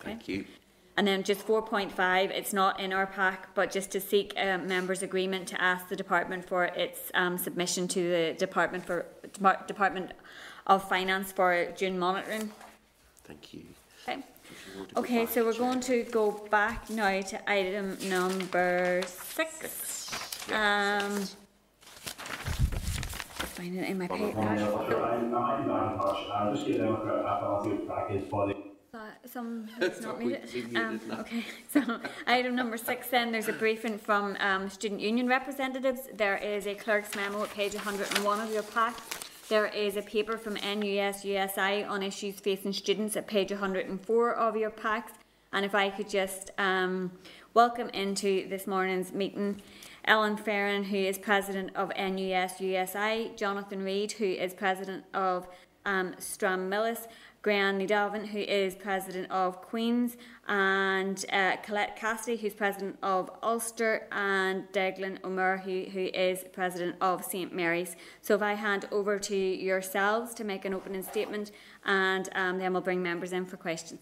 Thank you. And then just 4.5, it's not in our pack, but just to seek uh, members' agreement to ask the department for its um, submission to the Department for Department of Finance for June monitoring. Thank you. Okay. Okay, so we're going to go back now to item number six. Um, find it in my paper. Some <laughs> it's not made it. Um, okay, <laughs> so item number six. Then there's a briefing from um, student union representatives. There is a clerk's memo at page 101 of your pack. There is a paper from NUS USI on issues facing students at page 104 of your packs. And if I could just um, welcome into this morning's meeting Ellen Fearon, who is president of NUS USI, Jonathan Reid, who is president of um, Stranmillis, Grian Nidalvin, who is president of Queen's, and uh, Colette Cassidy, who's president of Ulster, and Declan O'Meara, who, who is president of St Mary's. So if I hand over to yourselves to make an opening statement, and um, then we'll bring members in for questions.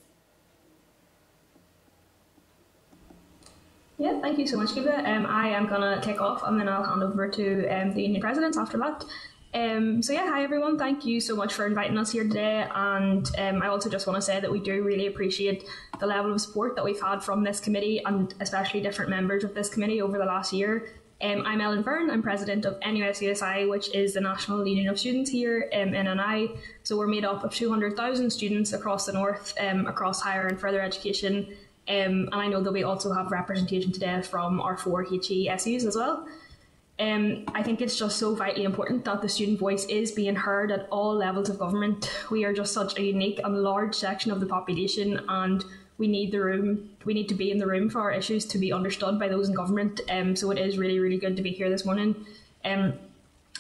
Yeah, thank you so much, Caoimhe. Um, I am going to kick off and then I'll hand over to um, the union presidents after that. Um, so yeah, hi everyone. Thank you so much for inviting us here today. And um, I also just want to say that we do really appreciate the level of support that we've had from this committee and especially different members of this committee over the last year. Um, I'm Ellen Byrne. I'm president of NUSUSI, which is the National Union of Students here um, in NI. So we're made up of 200,000 students across the north, um, across higher and further education, um, and I know that we also have representation today from our four HESUs as well. Um, I think it's just so vitally important that the student voice is being heard at all levels of government. We are just such a unique and large section of the population, and we need the room. We need to be in the room for our issues to be understood by those in government. Um, so it is really, really good to be here this morning. Um,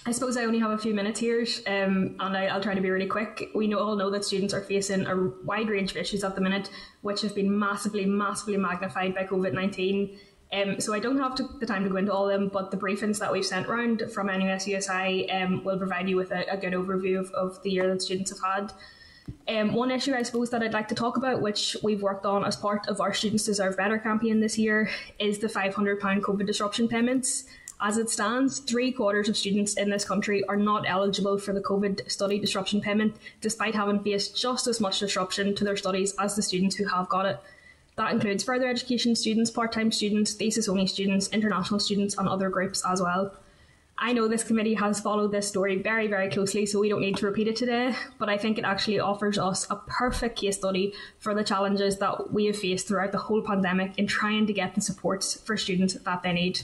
I suppose I only have a few minutes here, um, and I, will try to be really quick. We know, all know that students are facing a wide range of issues at the minute, which have been massively, massively magnified by COVID 19. Um, so I don't have to, the time to go into all of them, but the briefings that we've sent around from NUSUSI um, will provide you with a, a good overview of, of, the year that students have had. Um, one issue I suppose that I'd like to talk about, which we've worked on as part of our Students Deserve Better campaign this year, is the £500 COVID disruption payments. As it stands, three quarters of students in this country are not eligible for the COVID study disruption payment, despite having faced just as much disruption to their studies as the students who have got it. That includes further education students, part time students, thesis only students, international students, and other groups as well. I know this committee has followed this story very, very closely, so we don't need to repeat it today, but I think it actually offers us a perfect case study for the challenges that we have faced throughout the whole pandemic in trying to get the supports for students that they need.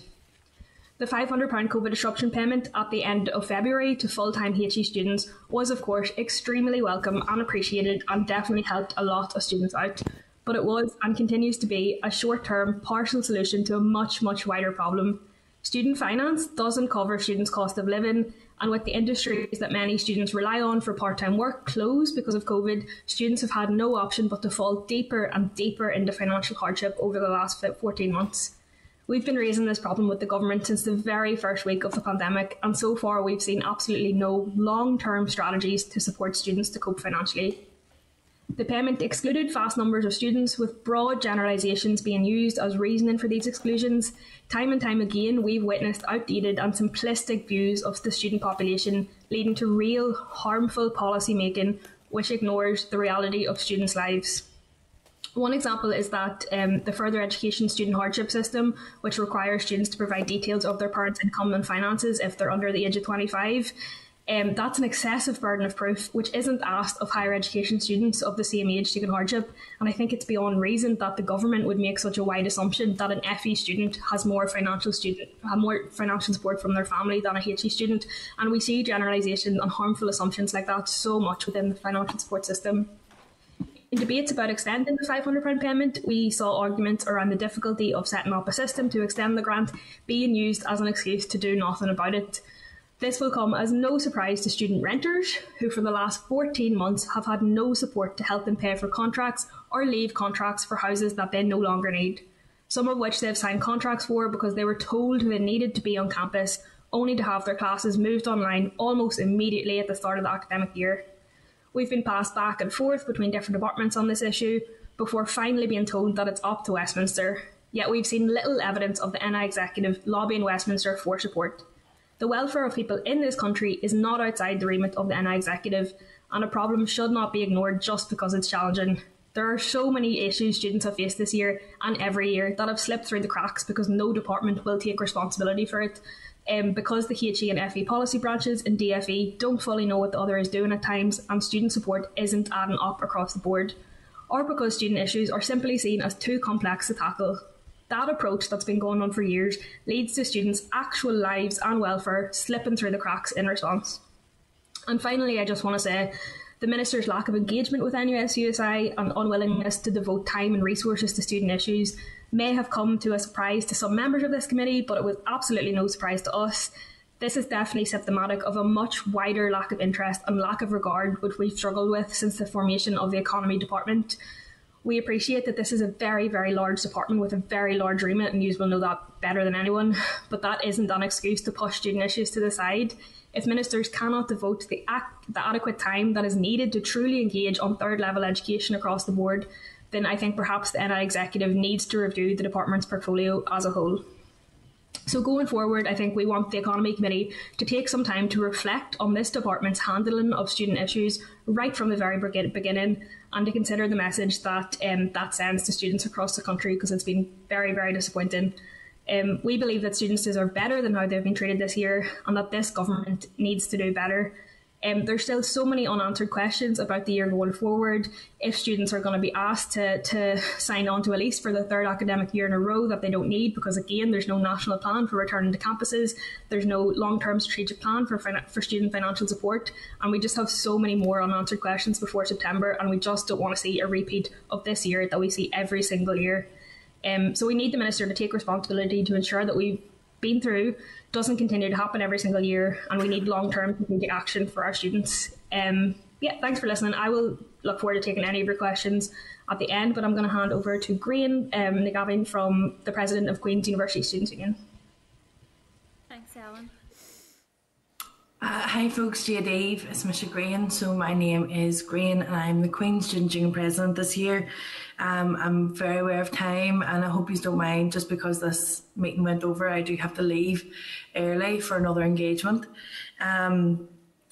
The £500 COVID disruption payment at the end of February to full time HE students was, of course, extremely welcome and appreciated and definitely helped a lot of students out. But it was and continues to be a short term, partial solution to a much, much wider problem. Student finance doesn't cover students' cost of living, and with the industries that many students rely on for part time work closed because of COVID, students have had no option but to fall deeper and deeper into financial hardship over the last 14 months. We've been raising this problem with the government since the very first week of the pandemic, and so far we've seen absolutely no long term strategies to support students to cope financially. The payment excluded vast numbers of students, with broad generalisations being used as reasoning for these exclusions. Time and time again, we've witnessed outdated and simplistic views of the student population, leading to real harmful policy making which ignores the reality of students' lives. One example is that um, the further education student hardship system, which requires students to provide details of their parents' income and finances if they're under the age of 25, um, that's an excessive burden of proof, which isn't asked of higher education students of the same age taking hardship. And I think it's beyond reason that the government would make such a wide assumption that an FE student has more financial student more financial support from their family than a HE student. And we see generalisation and harmful assumptions like that so much within the financial support system. In debates about extending the £500 payment, we saw arguments around the difficulty of setting up a system to extend the grant being used as an excuse to do nothing about it. This will come as no surprise to student renters, who for the last 14 months have had no support to help them pay for contracts or leave contracts for houses that they no longer need. Some of which they've signed contracts for because they were told they needed to be on campus, only to have their classes moved online almost immediately at the start of the academic year. We've been passed back and forth between different departments on this issue before finally being told that it's up to Westminster. Yet we've seen little evidence of the NI executive lobbying Westminster for support. The welfare of people in this country is not outside the remit of the NI executive, and a problem should not be ignored just because it's challenging. There are so many issues students have faced this year and every year that have slipped through the cracks because no department will take responsibility for it. Um, because the HE and FE policy branches and DFE don't fully know what the other is doing at times, and student support isn't adding up across the board, or because student issues are simply seen as too complex to tackle. That approach that's been going on for years leads to students' actual lives and welfare slipping through the cracks in response. And finally, I just want to say the Minister's lack of engagement with NUSUSI and unwillingness to devote time and resources to student issues may have come to a surprise to some members of this committee, but it was absolutely no surprise to us. This is definitely symptomatic of a much wider lack of interest and lack of regard which we've struggled with since the formation of the Economy Department. We appreciate that this is a very, very large department with a very large remit, and you will know that better than anyone. <laughs> But that isn't an excuse to push student issues to the side. If ministers cannot devote the, the adequate time that is needed to truly engage on third level education across the board, then I think perhaps the NI executive needs to review the department's portfolio as a whole. So going forward, I think we want the Economy Committee to take some time to reflect on this department's handling of student issues right from the very beginning and to consider the message that um, that sends to students across the country because it's been very, very disappointing. Um, we believe that students deserve better than how they've been treated this year and that this government needs to do better. Um, there's still so many unanswered questions about the year going forward. If students are going to be asked to, to sign on to a lease for the third academic year in a row that they don't need, because again, there's no national plan for returning to campuses, there's no long term strategic plan for, for student financial support, and we just have so many more unanswered questions before September, and we just don't want to see a repeat of this year that we see every single year. Um, so we need the minister to take responsibility to ensure that we've been through doesn't continue to happen every single year, and we need long term strategic action for our students. Um, yeah, thanks for listening. I will look forward to taking any of your questions at the end, but I'm going to hand over to Grian um, McGavin from the President of Queen's University Students Union. Thanks, Ellen. Uh, hi folks, Gia Dave, it's Misha Grian. So my name is Grian and I'm the Queen's Student Union President this year. Um, I'm very aware of time and I hope you don't mind just because this meeting went over, I do have to leave early for another engagement. Um,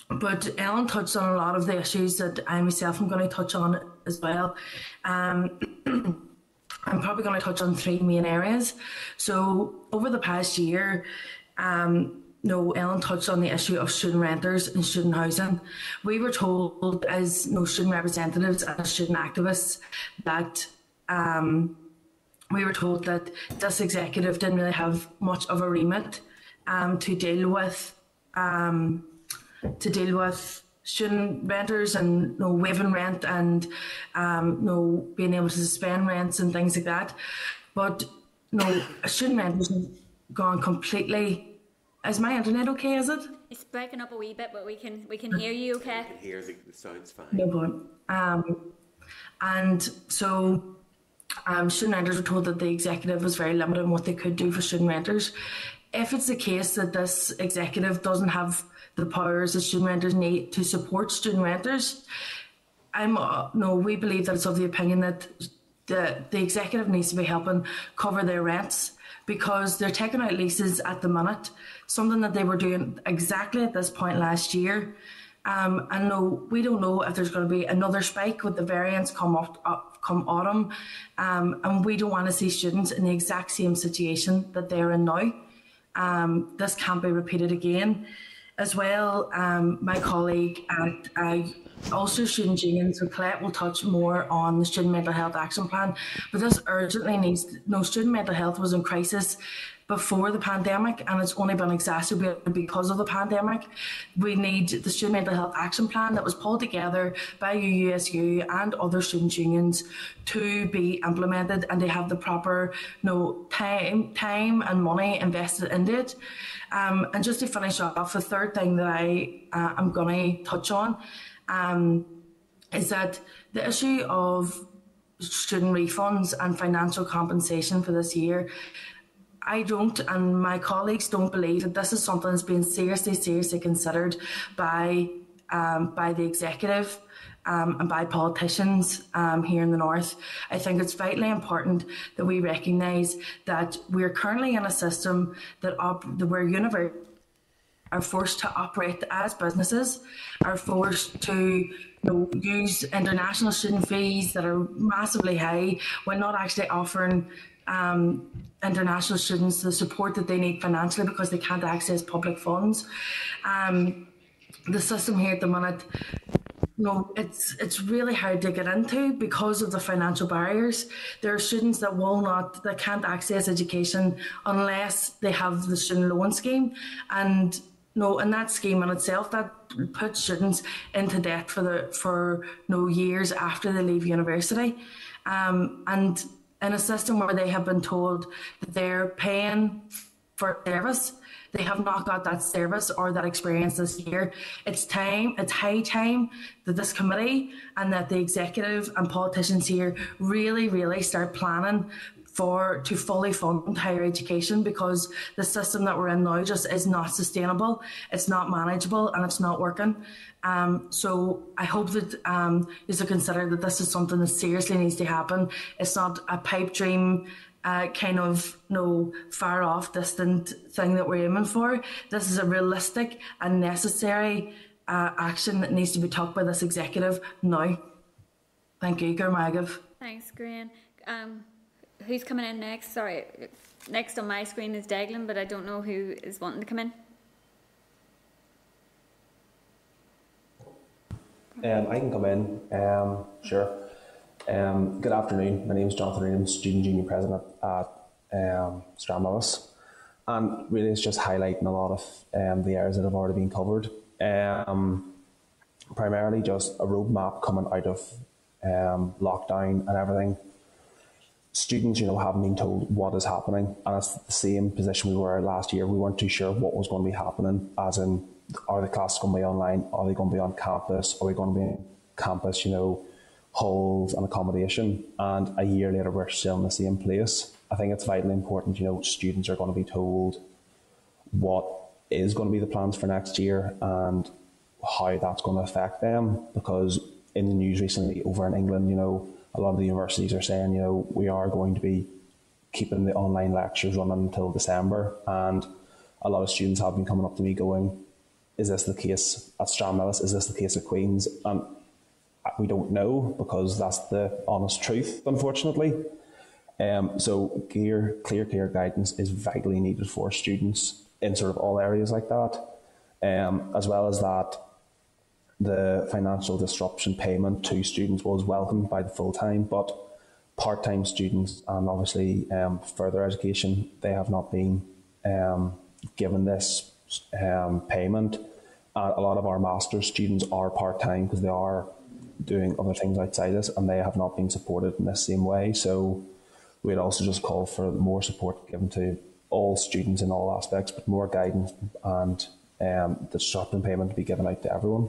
but Ellen touched on a lot of the issues that I myself am going to touch on as well. Um, <clears throat> I'm probably going to touch on three main areas. So over the past year, um, no, Ellen touched on the issue of student renters and student housing. We were told as no student representatives and student activists that um, we were told that this executive didn't really have much of a remit um, to deal with um, to deal with student renters and you know, waiving rent and um, you know, being able to suspend rents and things like that. But you know, student renters have gone completely. Is my internet okay? Is it? It's breaking up a wee bit, but we can we can hear you okay. I can hear the, the sounds fine. No problem. Um, and so um, student renters were told that the executive was very limited in what they could do for student renters. If it's the case that this executive doesn't have the powers that student renters need to support student renters. I'm uh, no, we believe that it's of the opinion that the the executive needs to be helping cover their rents because they're taking out leases at the minute, something that they were doing exactly at this point last year. Um, and no, we don't know if there's going to be another spike with the variants come up, up come autumn, um, and we don't want to see students in the exact same situation that they're in now. Um, this can't be repeated again. As well, um, my colleague at uh, Ulster Student Union, so Colette will touch more on the Student Mental Health Action Plan, but this urgently needs, no, student mental health was in crisis before the pandemic and it's only been exacerbated because of the pandemic. We need the Student Mental Health Action Plan that was pulled together by UUSU and other student unions to be implemented and they have the proper you know, time, time and money invested in it. Um, and just to finish off, the third thing that I uh, am going to touch on um, is that the issue of student refunds and financial compensation for this year I don't, and my colleagues don't believe that this is something that's being seriously, seriously considered by um, by the executive um, and by politicians um, here in the north. I think it's vitally important that we recognise that we're currently in a system that, op- that where universities are forced to operate as businesses, are forced to you know, use international student fees that are massively high when not actually offering um, international students the support that they need financially because they can't access public funds. Um, the system here at the minute, you know, it's it's really hard to get into because of the financial barriers. There are students that will not, that can't access education unless they have the student loan scheme, and no, in that scheme in itself, that puts students into debt for the for no years after they leave university, um, and in a system where they have been told that they're paying for service. They have not got that service or that experience this year. It's time, it's high time that this committee and that the executive and politicians here really, really start planning for to fully fund higher education because the system that we're in now just is not sustainable, it's not manageable, and it's not working. Um, so I hope that um, you to consider that this is something that seriously needs to happen. It's not a pipe dream. Uh, kind of you know, far off distant thing that we're aiming for. This is a realistic and necessary uh, action that needs to be took by this executive now. Thank you, Gurmagav. Thanks, Graham. Um, who's coming in next? Sorry, next on my screen is Declan, but I don't know who is wanting to come in. Um, I can come in. Um, sure. Um, good afternoon. My name is Jonathan Ream, Student Junior President at um. And really, it's just highlighting a lot of um, the areas that have already been covered. Um, primarily, just a roadmap coming out of um, lockdown and everything. Students, you know, haven't been told what is happening, and it's the same position we were last year. We weren't too sure what was going to be happening, as in are the classes going to be online? Are they going to be on campus? Are we going to be on campus, you know, halls and accommodation? And a year later, we're still in the same place. I think it's vitally important, you know, students are going to be told what is going to be the plans for next year and how that's going to affect them. Because in the news recently over in England, you know, a lot of the universities are saying, you know, we are going to be keeping the online lectures running until December. And a lot of students have been coming up to me going, is this the case at Stranmillis? Is this the case at Queen's? And we don't know because that's the honest truth, unfortunately. Um, so clear, clear, clear guidance is vitally needed for students in sort of all areas like that. Um, as well as that, the financial disruption payment to students was welcomed by the full time, but part time students and obviously um, further education, they have not been um, given this um, payment. Uh, a lot of our master's students are part time because they are doing other things outside this and they have not been supported in the same way. So we'd also just call for more support given to all students in all aspects, but more guidance and um, the disruption payment to be given out to everyone.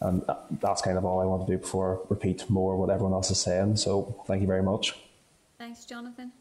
And that's kind of all I want to do before I repeat more what everyone else is saying. So thank you very much. Thanks, Jonathan.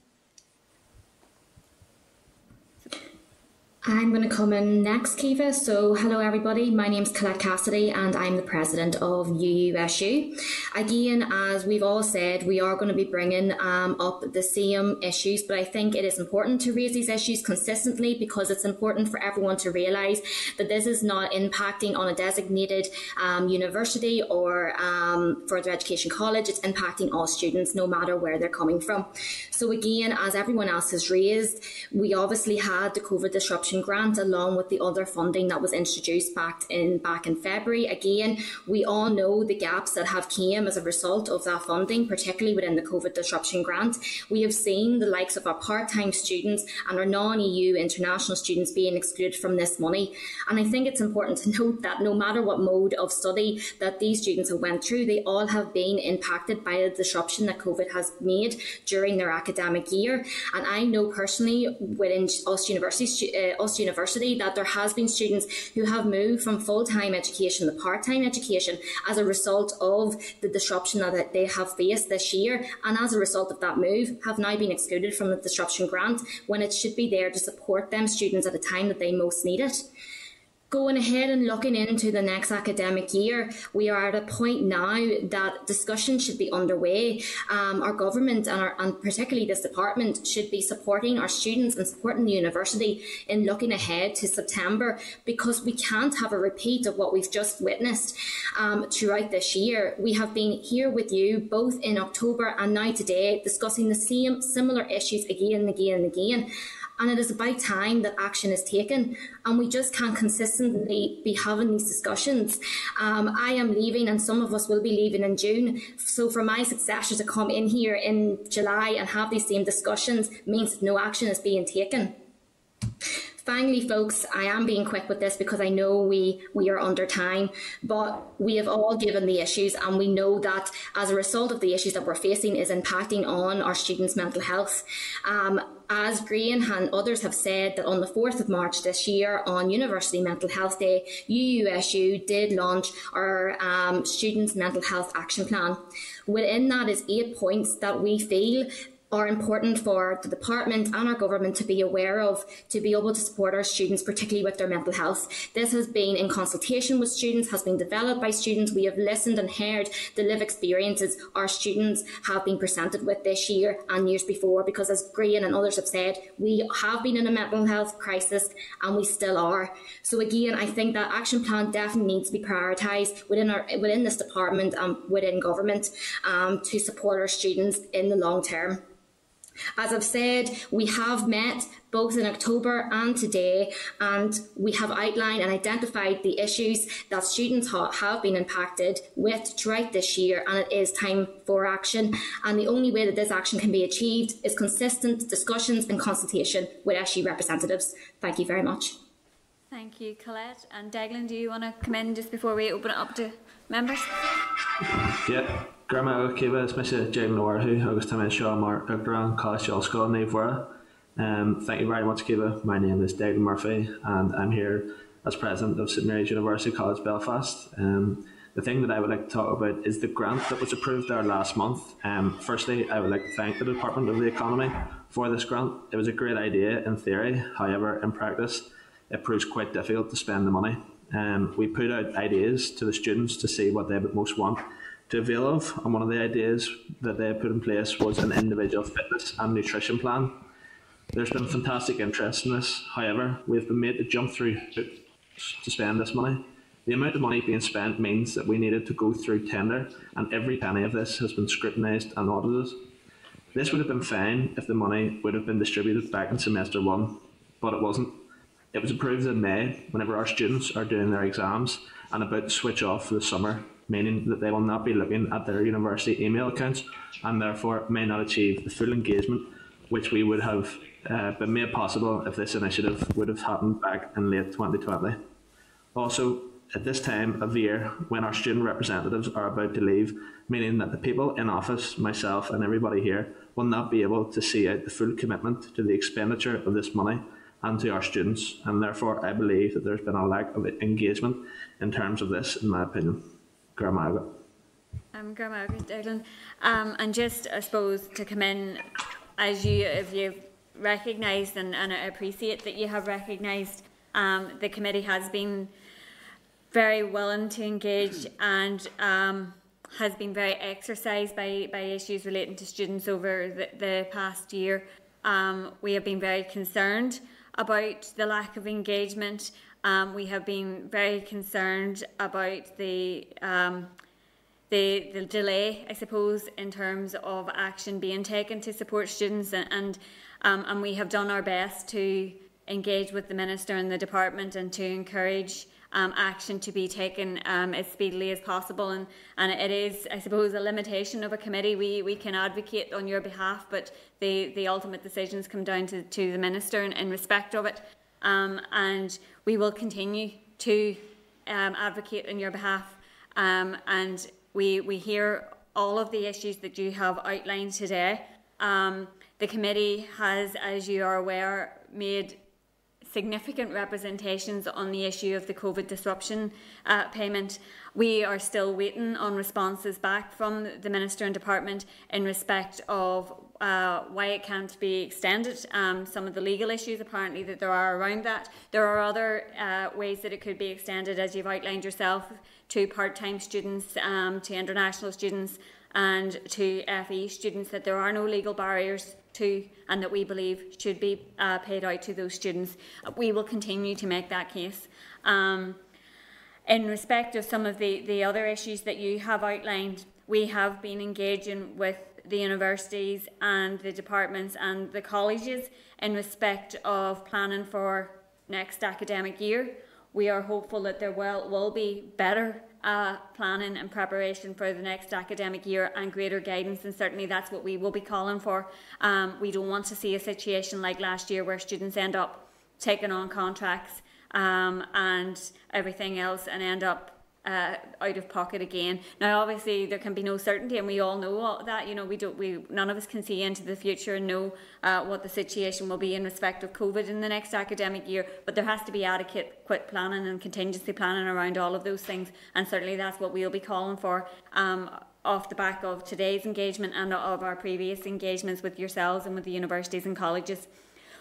I'm going to come in next, Caoimhe. So, hello everybody. My name is Colette Cassidy, and I'm the president of UUSU. Again, as we've all said, we are going to be bringing um, up the same issues, but I think it is important to raise these issues consistently because it's important for everyone to realise that this is not impacting on a designated um, university or um, further education college. It's impacting all students, no matter where they're coming from. So, again, as everyone else has raised, we obviously had the COVID disruption grant along with the other funding that was introduced back in back in February. Again, we all know the gaps that have came as a result of that funding, particularly within the COVID disruption grant. We have seen the likes of our part-time students and our non-EU international students being excluded from this money. And I think it's important to <laughs> note that no matter what mode of study that these students have went through, they all have been impacted by the disruption that COVID has made during their academic year. And I know personally within Ulster University, uh, Ulster University that there has been students who have moved from full-time education to part-time education as a result of the disruption that they have faced this year. And as a result of that move have now been excluded from the disruption grant when it should be there to support them students at a time that they most need it going ahead and looking into the next academic year, we are at a point now that discussion should be underway. Um, our government and, our, and particularly this department should be supporting our students and supporting the university in looking ahead to September because we can't have a repeat of what we've just witnessed um, throughout this year. We have been here with you both in October and now today discussing the same similar issues again and again and again and it is about time that action is taken and we just can't consistently be having these discussions. Um, i am leaving and some of us will be leaving in june. So for my successor to come in here in july and have these same discussions means that no action is being taken. Finally, folks, I am being quick with this because I know we we are under time, but we have all given the issues, and we know that as a result of the issues that we're facing is impacting on our students' mental health. Um, as Grian and others have said that on the 4th of March this year on University Mental Health Day, UUSU did launch our um, Students' Mental Health Action Plan. Within that is eight points that we feel are important for the department and our government to be aware of to be able to support our students, particularly with their mental health. This has been in consultation with students, has been developed by students. We have listened and heard the live experiences our students have been presented with this year and years before, because as Graham and others have said, we have been in a mental health crisis and we still are. So again, I think that action plan definitely needs to be prioritised within our within this department and within government um, to support our students in the long term. As I've said, we have met both in October and today, and we have outlined and identified the issues that students ha have been impacted with throughout this year, and it is time for action. And the only way that this action can be achieved is consistent discussions and consultation with SU representatives. Thank you very much. Thank you, Colette. And Declan, do you want to come in just before we open it up to members? Yeah. Grandma Caoimhe is. Jane Norhu, August Time Shaw Mark Picturan, College School Navora. Um, thank you very much, Caoimhe. My name is David Murphy, and I'm here as president of St Mary's University College Belfast. Um, the thing that I would like to talk about is the grant that was approved there last month. Um, firstly, I would like to thank the Department of the Economy for this grant. It was a great idea in theory, however, in practice, it proves quite difficult to spend the money. Um, we put out ideas to the students to see what they would most want to avail of. And one of the ideas that they put in place was an individual fitness and nutrition plan. There's been fantastic interest in this. However, we've been made to jump through to spend this money. The amount of money being spent means that we needed to go through tender, and every penny of this has been scrutinised and audited. This would have been fine if the money would have been distributed back in semester one, but it wasn't. It was approved in May whenever our students are doing their exams and about to switch off for the summer, meaning that they will not be looking at their university email accounts and therefore may not achieve the full engagement which we would have uh, been made possible if this initiative would have happened back in late 2020. Also, at this time of year, when our student representatives are about to leave, meaning that the people in office, myself, and everybody here will not be able to see out the full commitment to the expenditure of this money and to our students, and therefore I believe that there's been a lack of engagement in terms of this, in my opinion. Grandma. Um, Grandma Declan, um, and just I suppose to come in as you if you've recognised and, and I appreciate that you have recognised um, the committee has been very willing to engage and um, has been very exercised by, by issues relating to students over the, the past year. Um, we have been very concerned about the lack of engagement. Um, we have been very concerned about the um, the, the delay, I suppose, in terms of action being taken to support students, and and, um, and we have done our best to engage with the minister and the department and to encourage um, action to be taken um, as speedily as possible. And, and it is, I suppose, a limitation of a committee. We, we can advocate on your behalf, but the, the ultimate decisions come down to, to the minister in, in respect of it. Um, and we will continue to um, advocate on your behalf. Um, and we, we hear all of the issues that you have outlined today. Um, the committee has, as you are aware, made significant representations on the issue of the COVID disruption uh, payment. We are still waiting on responses back from the Minister and Department in respect of uh, why it can't be extended, um, some of the legal issues apparently that there are around that. There are other uh, ways that it could be extended, as you've outlined yourself to part-time students, um, to international students and to FE students that there are no legal barriers to and that we believe should be uh, paid out to those students. We will continue to make that case. Um, in respect of some of the, the other issues that you have outlined, we have been engaging with the universities and the departments and the colleges in respect of planning for next academic year we are hopeful that there will, will be better uh, planning and preparation for the next academic year and greater guidance, and certainly that's what we will be calling for. Um, we don't want to see a situation like last year where students end up taking on contracts um, and everything else and end up uh, out of pocket again. Now, obviously, there can be no certainty, and we all know that. You know, we don't. We none of us can see into the future and know uh, what the situation will be in respect of COVID in the next academic year. But there has to be adequate quick planning and contingency planning around all of those things, and certainly that's what we'll be calling for. Um, off the back of today's engagement and of our previous engagements with yourselves and with the universities and colleges.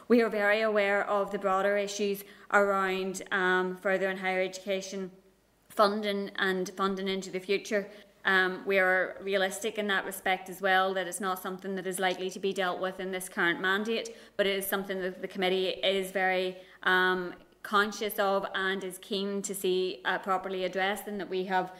We are very aware of the broader issues around um, further and higher education funding and funding into the future. Um, we are realistic in that respect as well, that it's not something that is likely to be dealt with in this current mandate, but it is something that the committee is very um, conscious of and is keen to see uh, properly addressed, and that we have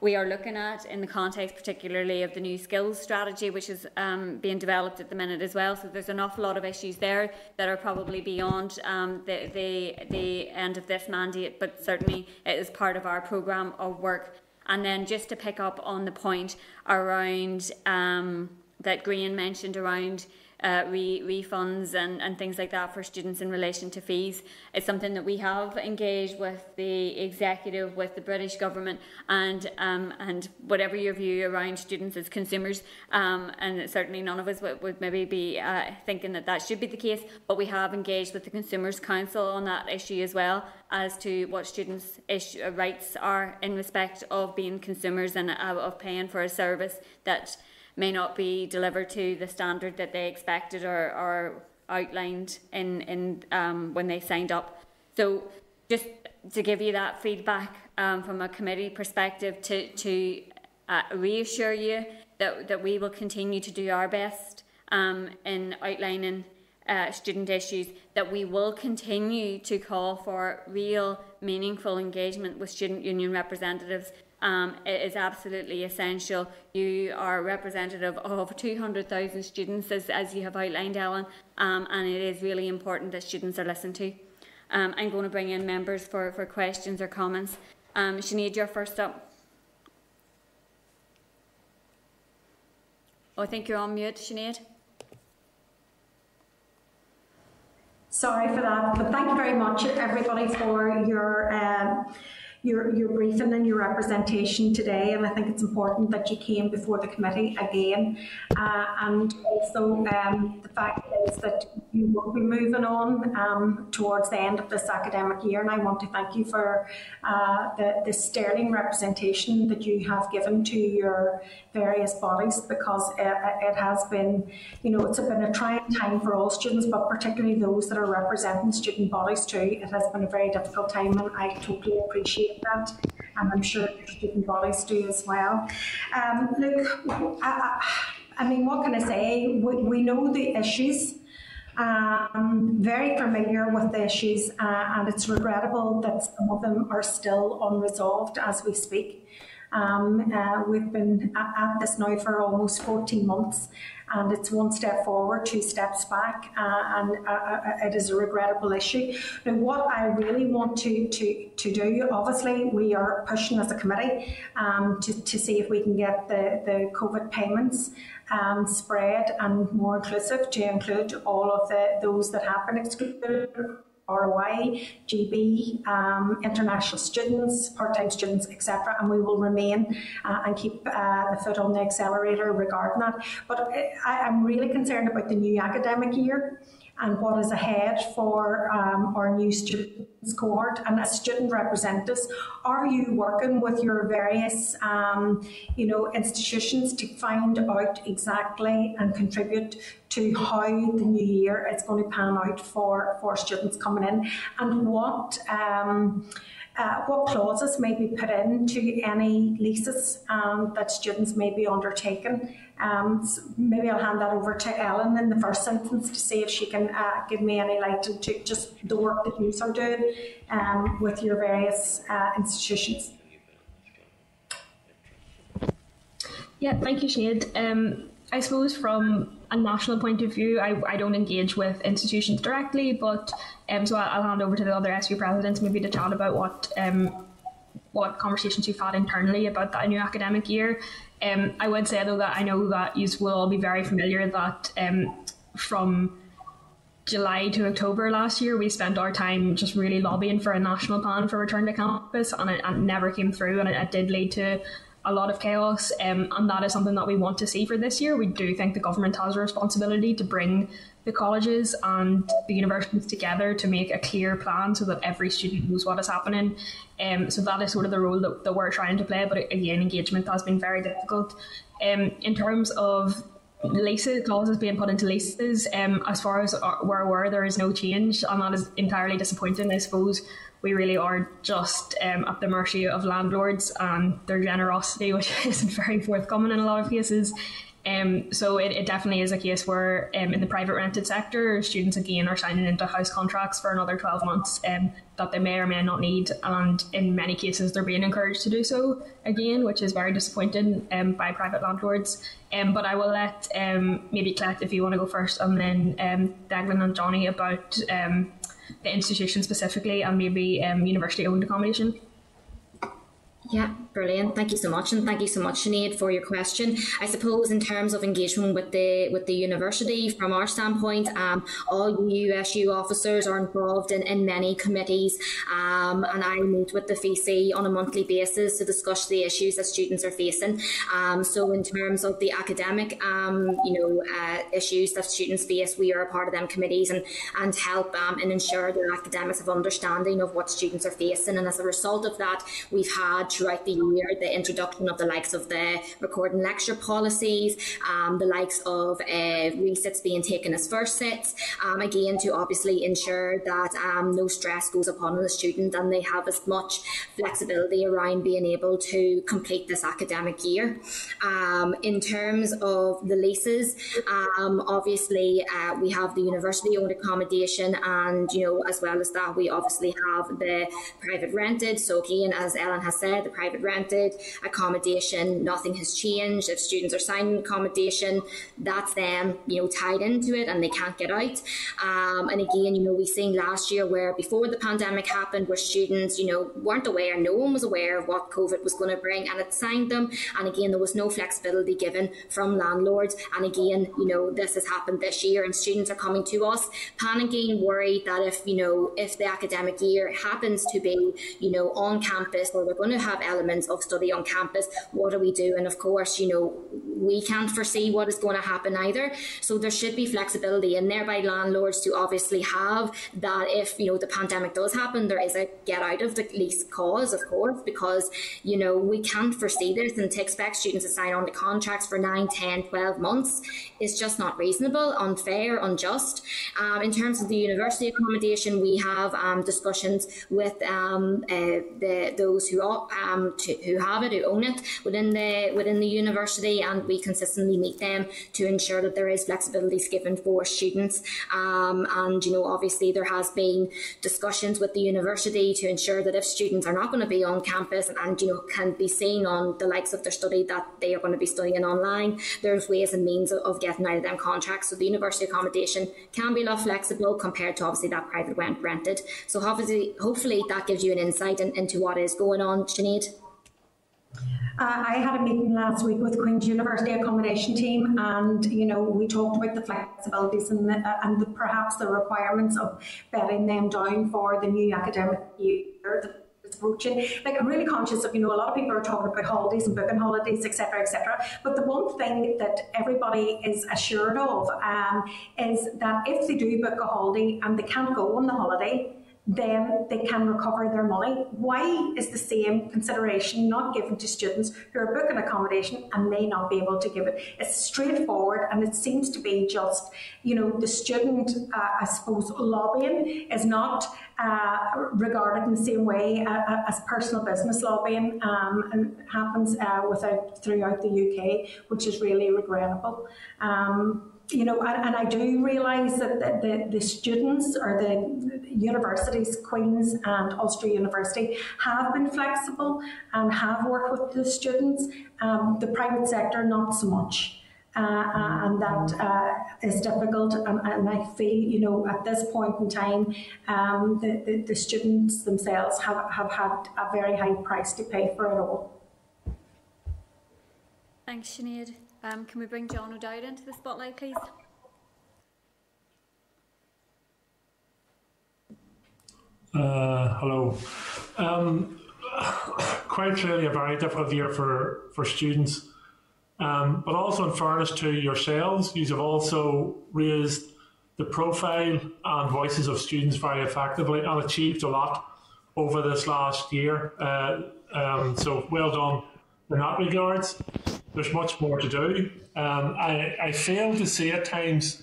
we are looking at in the context particularly of the new skills strategy which is um, being developed at the minute as well. So there's an awful lot of issues there that are probably beyond um, the, the, the end of this mandate but certainly it is part of our programme of work. And then just to pick up on the point around um, that Grian mentioned around uh, re- refunds and, and things like that for students in relation to fees. It's something that we have engaged with the executive, with the British government, and um, and whatever your view around students as consumers, um, and certainly none of us would, would maybe be uh, thinking that that should be the case, but we have engaged with the Consumers Council on that issue as well as to what students' issue, uh, rights are in respect of being consumers and uh, of paying for a service that may not be delivered to the standard that they expected or, or outlined in, in um, when they signed up. So just to give you that feedback um, from a committee perspective to, to uh, reassure you that, that we will continue to do our best um, in outlining uh, student issues, that we will continue to call for real, meaningful engagement with student union representatives um, it is absolutely essential. You are representative of 200,000 students, as, as you have outlined, Ellen, um, and it is really important that students are listened to. Um, I'm going to bring in members for, for questions or comments. Um, Sinead, you're first up. Oh, I think you're on mute, Sinead. Sorry for that, but thank you very much, everybody, for your. Uh, your, your briefing and your representation today, and I think it's important that you came before the committee again. Uh, and also, um, the fact is that you will be moving on um, towards the end of this academic year, and I want to thank you for uh, the, the sterling representation that you have given to your various bodies because it, it has been, you know, it's been a trying time for all students, but particularly those that are representing student bodies too. It has been a very difficult time, and I totally appreciate appreciate that, and I'm sure student bodies do as well. Um, look, I, I, mean, what can I say? We, we know the issues. Um, very familiar with the issues, uh, and it's regrettable that some of them are still unresolved as we speak. Um, uh, we've been at, at, this now for almost 14 months, and it's one step forward, two steps back, uh, and uh, uh, uh, it is a regrettable issue. Now, what I really want to, to, to do, obviously, we are pushing as a committee um, to, to see if we can get the, the COVID payments um, spread and more inclusive to include all of the those that have been excluded ROI, GB, um, international students, part-time students, etc. And we will remain uh, and keep uh, the foot on the accelerator regarding that. But I, I'm really concerned about the new academic year and what is ahead for um, our new students cohort. And as student representatives, are you working with your various, um, you know, institutions to find out exactly and contribute to how the new year is going to pan out for for students coming in, and what. Um, uh, what clauses may be put into any leases um, that students may be undertaking. Um, so maybe I'll hand that over to Ellen in the first instance to see if she can uh, give me any light into just the work that you are doing um, with your various uh, institutions. Yeah, thank you, Sinead. Um, I suppose from a national point of view, I, I don't engage with institutions directly, but um, so I'll, hand over to the other SU presidents maybe to chat about what um, what conversations you've had internally about that new academic year. Um, I would say though that I know that you will all be very familiar that um, from July to October last year, we spent our time just really lobbying for a national plan for return to campus, and it, it never came through, and it, it did lead to a lot of chaos, um, and that is something that we want to see for this year. We do think the government has a responsibility to bring the colleges and the universities together to make a clear plan so that every student knows what is happening. Um, so that is sort of the role that, that we're trying to play, but again, engagement has been very difficult. Um, in terms of leases clauses being put into leases, um, as far as we're aware, there is no change, and that is entirely disappointing. I suppose we really are just um, at the mercy of landlords and their generosity, <laughs> which isn't very forthcoming in a lot of cases. Um, so it, it definitely is a case where um, in the private rented sector, students again are signing into house contracts for another 12 months um, that they may or may not need. And in many cases, they're being encouraged to do so again, which is very disappointing um, by private landlords. Um, but I will let um, maybe Colette, if you want to go first, and then Declan and Johnny about the institution specifically and maybe um, university owned accommodation. Yeah, brilliant. Thank you so much, and thank you so much, Sinead, for your question. I suppose in terms of engagement with the with the university, from our standpoint, um, all USU officers are involved in, in many committees, um, and I meet with the VC on a monthly basis to discuss the issues that students are facing. Um, so in terms of the academic, um, you know, uh, issues that students face, we are a part of them committees and and help um, and ensure their academics have understanding of what students are facing. And as a result of that, we've had throughout the year the introduction of the likes of the recording lecture policies, um, the likes of uh, being taken as first sits, um, again to obviously ensure that um, no stress goes upon the student and they have as much flexibility around being able to complete this academic year. Um, in terms of the leases, um, obviously uh, we have the university owned accommodation and you know as well as that we obviously have the private rented. So again, as Ellen has said, private rented accommodation, nothing has changed. If students are signing accommodation, that's them, you know, tied into it and they can't get out. Um, and again, you know, we seen last year where before the pandemic happened, where students, you know, weren't aware, no one was aware of what COVID was going to bring, and it signed them. And again, there was no flexibility given from landlords. And again, you know, this has happened this year, and students are coming to us panicking, worried that if you know, if the academic year happens to be, you know, on campus or we're going to have elements of study on campus, what do we do? And of course, you know, we can't foresee what is going to happen either. So there should be flexibility in there by landlords to obviously have that if you know the pandemic does happen, there is a get out of the lease cause, of course, because you know we can't foresee this and to expect students to sign on the contracts for 9, 10, 12 months is just not reasonable, unfair, unjust. Um, in terms of the university accommodation, we have um, discussions with um, uh, the those who um, to, who have it, who own it within the within the university, and we consistently meet them to ensure that there is flexibilities given for students. Um, and you know, obviously, there has been discussions with the university to ensure that if students are not going to be on campus and, and you know can be seen on the likes of their study that they are going to be studying online, there's ways and means of, of getting out of them contracts. So the university accommodation can be a lot flexible compared to obviously that private rent rented. So hopefully, hopefully that gives you an insight in, into what is going on, Sinead. Uh, I had a meeting last week with Queen's University accommodation team, and you know we talked about the flexibilities and the, uh, and the, perhaps the requirements of bedding them down for the new academic year approaching. Like I'm really conscious of you know a lot of people are talking about holidays and booking holidays, etc., etc. But the one thing that everybody is assured of um, is that if they do book a holiday and they can't go on the holiday then they can recover their money. Why is the same consideration not given to students who are booking accommodation and may not be able to give it? It's straightforward and it seems to be just, you know, the student, uh, I suppose, lobbying is not uh, regarded in the same way uh, uh as personal business lobbying um, and happens uh, without, throughout the UK, which is really regrettable. Um, you know, and, and I do realise that the, the, the, students or the universities, Queen's and Ulster University, have been flexible and have worked with the students. Um, the private sector, not so much. Uh, and that uh, is difficult. And, and, I feel, you know, at this point in time, um, the, the, the students themselves have, have had a very high price to pay for it all. Thanks, Sinead. Um, can we bring John O'Dowd into the spotlight, please? Uh, hello. Um, quite clearly a very difficult year for, for students. Um, but also in fairness to yourselves, you have also raised the profile and voices of students very effectively and achieved a lot over this last year. Uh, um, so well done in that regards there's much more to do. Um, I, I fail to see at times,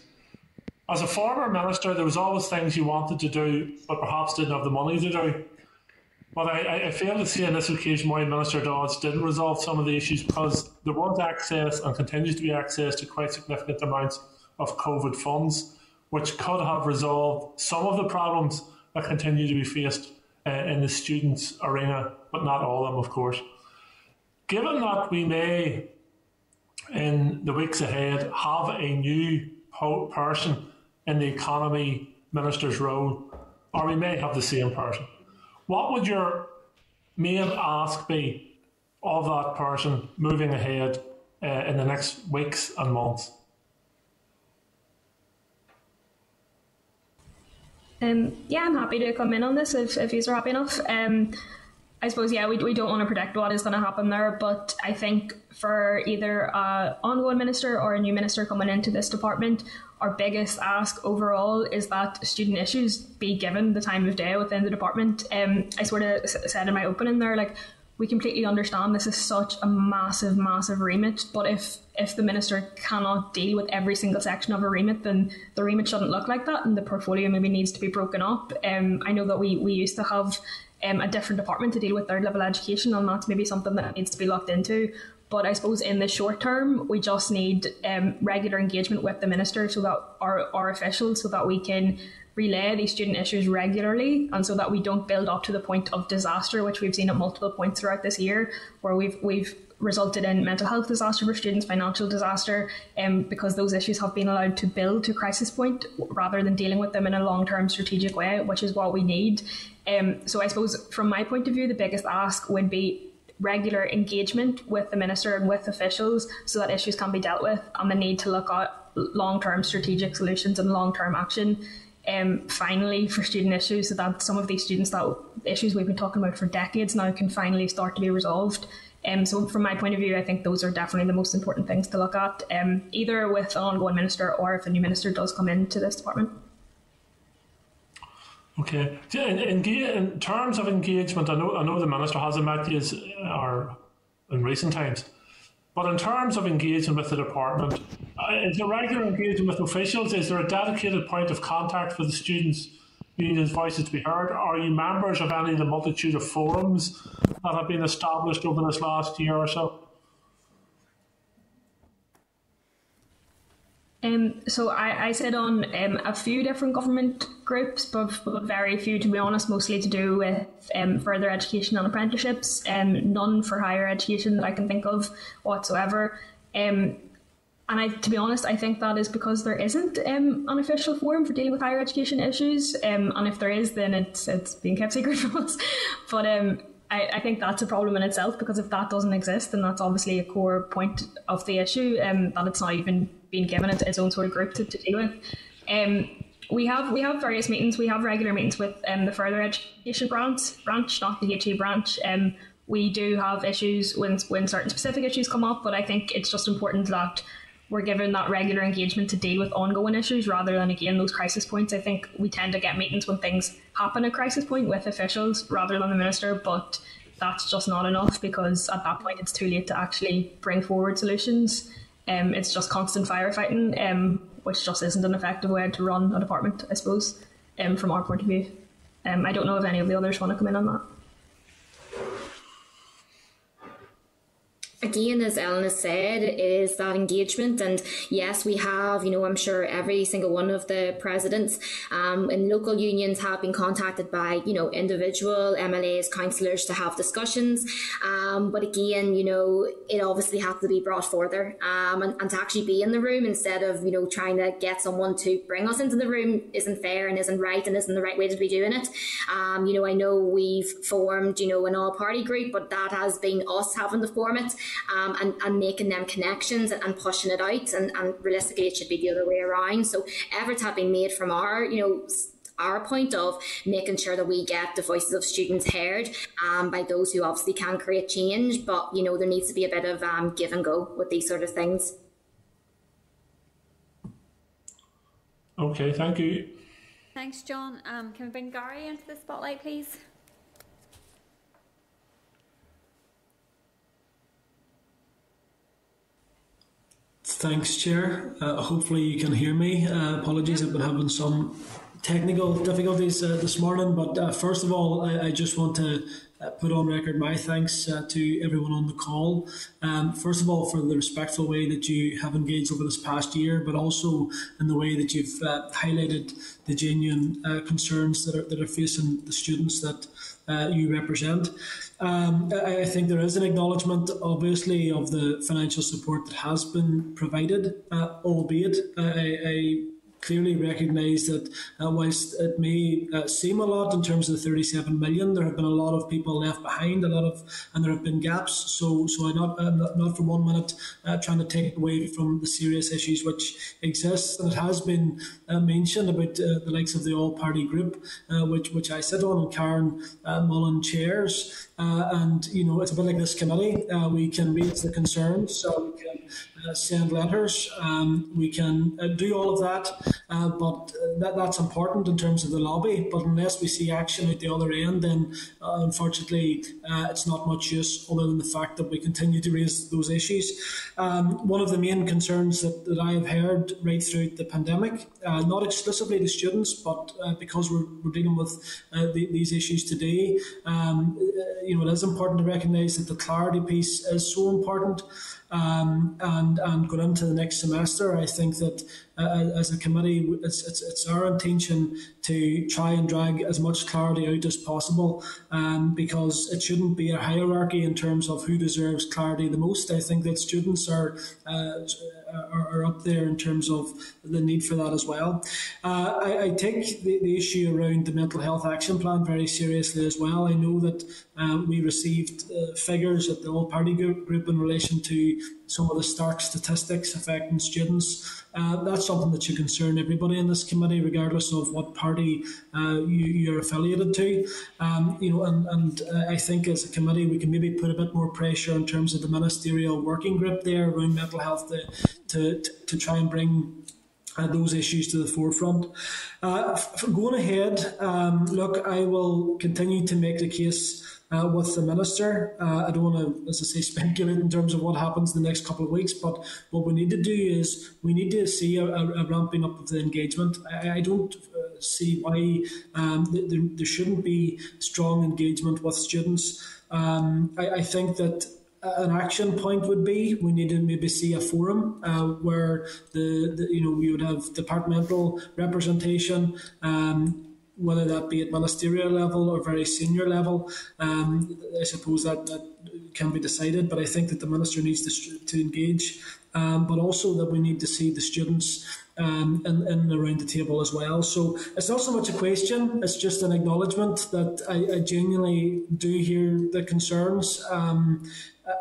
as a former minister, there was always things you wanted to do, but perhaps didn't have the money to do. But I, I fail to see on this occasion why Minister Dodds didn't resolve some of the issues because there was access and continues to be access to quite significant amounts of COVID funds, which could have resolved some of the problems that continue to be faced uh, in the students' arena, but not all of them, of course. Given that we may in the weeks ahead have a new person in the economy minister's role, or we may have the same person. What would your main ask be of that person moving ahead uh, in the next weeks and months? Um, yeah, I'm happy to come in on this if, if you're happy enough. Um, I suppose yeah, we, we don't want to predict what is going to happen there, but I think for either a ongoing minister or a new minister coming into this department, our biggest ask overall is that student issues be given the time of day within the department. Um, I sort of said in my opening there, like we completely understand this is such a massive, massive remit. But if if the minister cannot deal with every single section of a remit, then the remit shouldn't look like that, and the portfolio maybe needs to be broken up. Um, I know that we we used to have um, a different department to deal with third level education, and that's maybe something that needs to be looked into. But I suppose in the short term, we just need um, regular engagement with the minister so that our, our officials, so that we can relay these student issues regularly and so that we don't build up to the point of disaster which we've seen at multiple points throughout this year where we've we've resulted in mental health disaster for students financial disaster um, because those issues have been allowed to build to crisis point rather than dealing with them in a long-term strategic way which is what we need um, so I suppose from my point of view the biggest ask would be regular engagement with the minister and with officials so that issues can be dealt with and the need to look at long-term strategic solutions and long-term action um, finally for student issues so that some of these students that issues we've been talking about for decades now can finally start to be resolved. Um, so from my point of view, I think those are definitely the most important things to look at, um, either with an ongoing minister or if a new minister does come into this department. Okay. In, in, in terms of engagement, I know I know the minister hasn't met you or in recent times. But in terms of engagement with the department, uh, is there regular engagement with officials? Is there a dedicated point of contact for the students unions' voices to be heard? Are you members of any of the multitude of forums that have been established over this last year or so? Um, so I, I sit on um, a few different government groups, but, but very few, to be honest, mostly to do with um, further education and apprenticeships, um, none for higher education that I can think of whatsoever. Um, and I, to be honest, I think that is because there isn't um, an official forum for dealing with higher education issues. Um, and if there is, then it's it's being kept <laughs> secret from us. But um, I, I think that's a problem in itself because if that doesn't exist, then that's obviously a core point of the issue. Um, that it's not even being given its, its own sort of group to, to deal with. Um, we have we have various meetings. We have regular meetings with um, the further education branch, branch, not the HE branch. Um, we do have issues when when certain specific issues come up, but I think it's just important that we're given that regular engagement to deal with ongoing issues rather than again those crisis points. I think we tend to get meetings when things happen at crisis point with officials rather than the minister, but that's just not enough because at that point it's too late to actually bring forward solutions. Um, it's just constant firefighting, um, which just isn't an effective way to run a department, I suppose, um, from our point of view. Um, I don't know if any of the others want to come in on that. Again, as Ellen has said, it is that engagement. And yes, we have, you know, I'm sure every single one of the presidents um, and local unions have been contacted by, you know, individual MLAs, councillors to have discussions. Um, but again, you know, it obviously has to be brought further um, and, and to actually be in the room instead of, you know, trying to get someone to bring us into the room isn't fair and isn't right and isn't the right way to be doing it. Um, you know, I know we've formed, you know, an all party group, but that has been us having to form it um, and, and making them connections and, and pushing it out. And, and realistically, it should be the other way around. So efforts have been made from our, you know, our point of making sure that we get the voices of students heard um, by those who obviously can create change. But you know, there needs to be a bit of um, give and go with these sort of things. Okay, thank you. Thanks, John. Um, can we bring Gary into the spotlight, please? Thanks, Chair. Uh, hopefully you can hear me. Uh, apologies, I've been having some technical difficulties uh, this morning, but uh, first of all, I, I just want to uh, put on record my thanks uh, to everyone on the call. Um, first of all, for the respectful way that you have engaged over this past year, but also in the way that you've highlighted the genuine concerns that are, that are facing the students that you represent. Um, I, I think there is an acknowledgement, obviously, of the financial support that has been provided, uh, albeit I, I clearly recognise that uh, whilst it may uh, seem a lot in terms of the 37 million, there have been a lot of people left behind, a lot of, and there have been gaps. So, so I'm not, uh, not, for one minute uh, trying to take away from the serious issues which exist. And it has been uh, mentioned about uh, the likes of the All Party Group, which which I sit on, and Karen Mullan chairs. and you know, it's a bit like this committee. we can raise the concerns, so we can uh, send letters. Um, we can uh, do all of that, uh, but that, that's important in terms of the lobby. But unless we see action at the other end, then unfortunately it's not much use other than the fact that we continue to raise those issues. Um, one of the main concerns that, that I have heard right through the pandemic, not exclusively to students, but because we're, we're dealing with the, these issues today, um, you know, it is important to recognise that the clarity piece is so important. Um, and and going into the next semester. I think that uh, as a committee, it's, it's, it's our intention to try and drag as much clarity out as possible um, because it shouldn't be a hierarchy in terms of who deserves clarity the most. I think that students are. Uh, are, up there in terms of the need for that as well. Uh, I, I, take the, the, issue around the mental health action plan very seriously as well. I know that um, we received uh, figures at the all party group, group in relation to some of the stark statistics affecting students. Uh, that's something that should concern everybody in this committee, regardless of what party uh, you, are affiliated to. Um, you know, and, and uh, I think as a committee we can maybe put a bit more pressure in terms of the ministerial working group there around mental health to, to, to, try and bring uh, those issues to the forefront. Uh, going ahead, um, look, I will continue to make the case uh, with the minister. Uh, I don't want to, as I say, <laughs> speculate in terms of what happens in the next couple of weeks, but what we need to do is we need to see a, a, ramping up of the engagement. I, I don't uh, see why um, there, there shouldn't be strong engagement with students. Um, I, I think that an action point would be we need to maybe see a forum uh, where the, the, you know we would have departmental representation um, whether that be at ministerial level or very senior level, um, I suppose that, that can be decided. But I think that the minister needs to, to engage, um, but also that we need to see the students um, in, in around the table as well. So it's not so much a question; it's just an acknowledgement that I, I genuinely do hear the concerns. Um,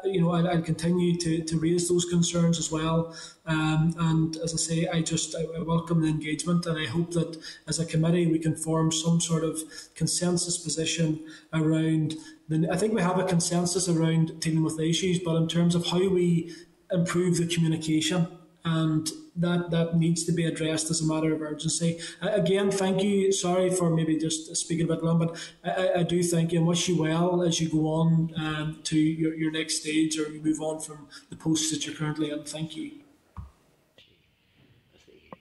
you know, I'll, I'll, continue to, to raise those concerns as well. Um, and as I say, I just I welcome the engagement, and I hope that as a committee we can form some sort of consensus position around. The, I think we have a consensus around dealing with the issues, but in terms of how we improve the communication and that that needs to be addressed as a matter of urgency. Uh, again, thank you. Sorry for maybe just speaking a bit long, but I, I do thank you and wish you well as you go on um, to your, your next stage or you move on from the post that you're currently in. Thank you.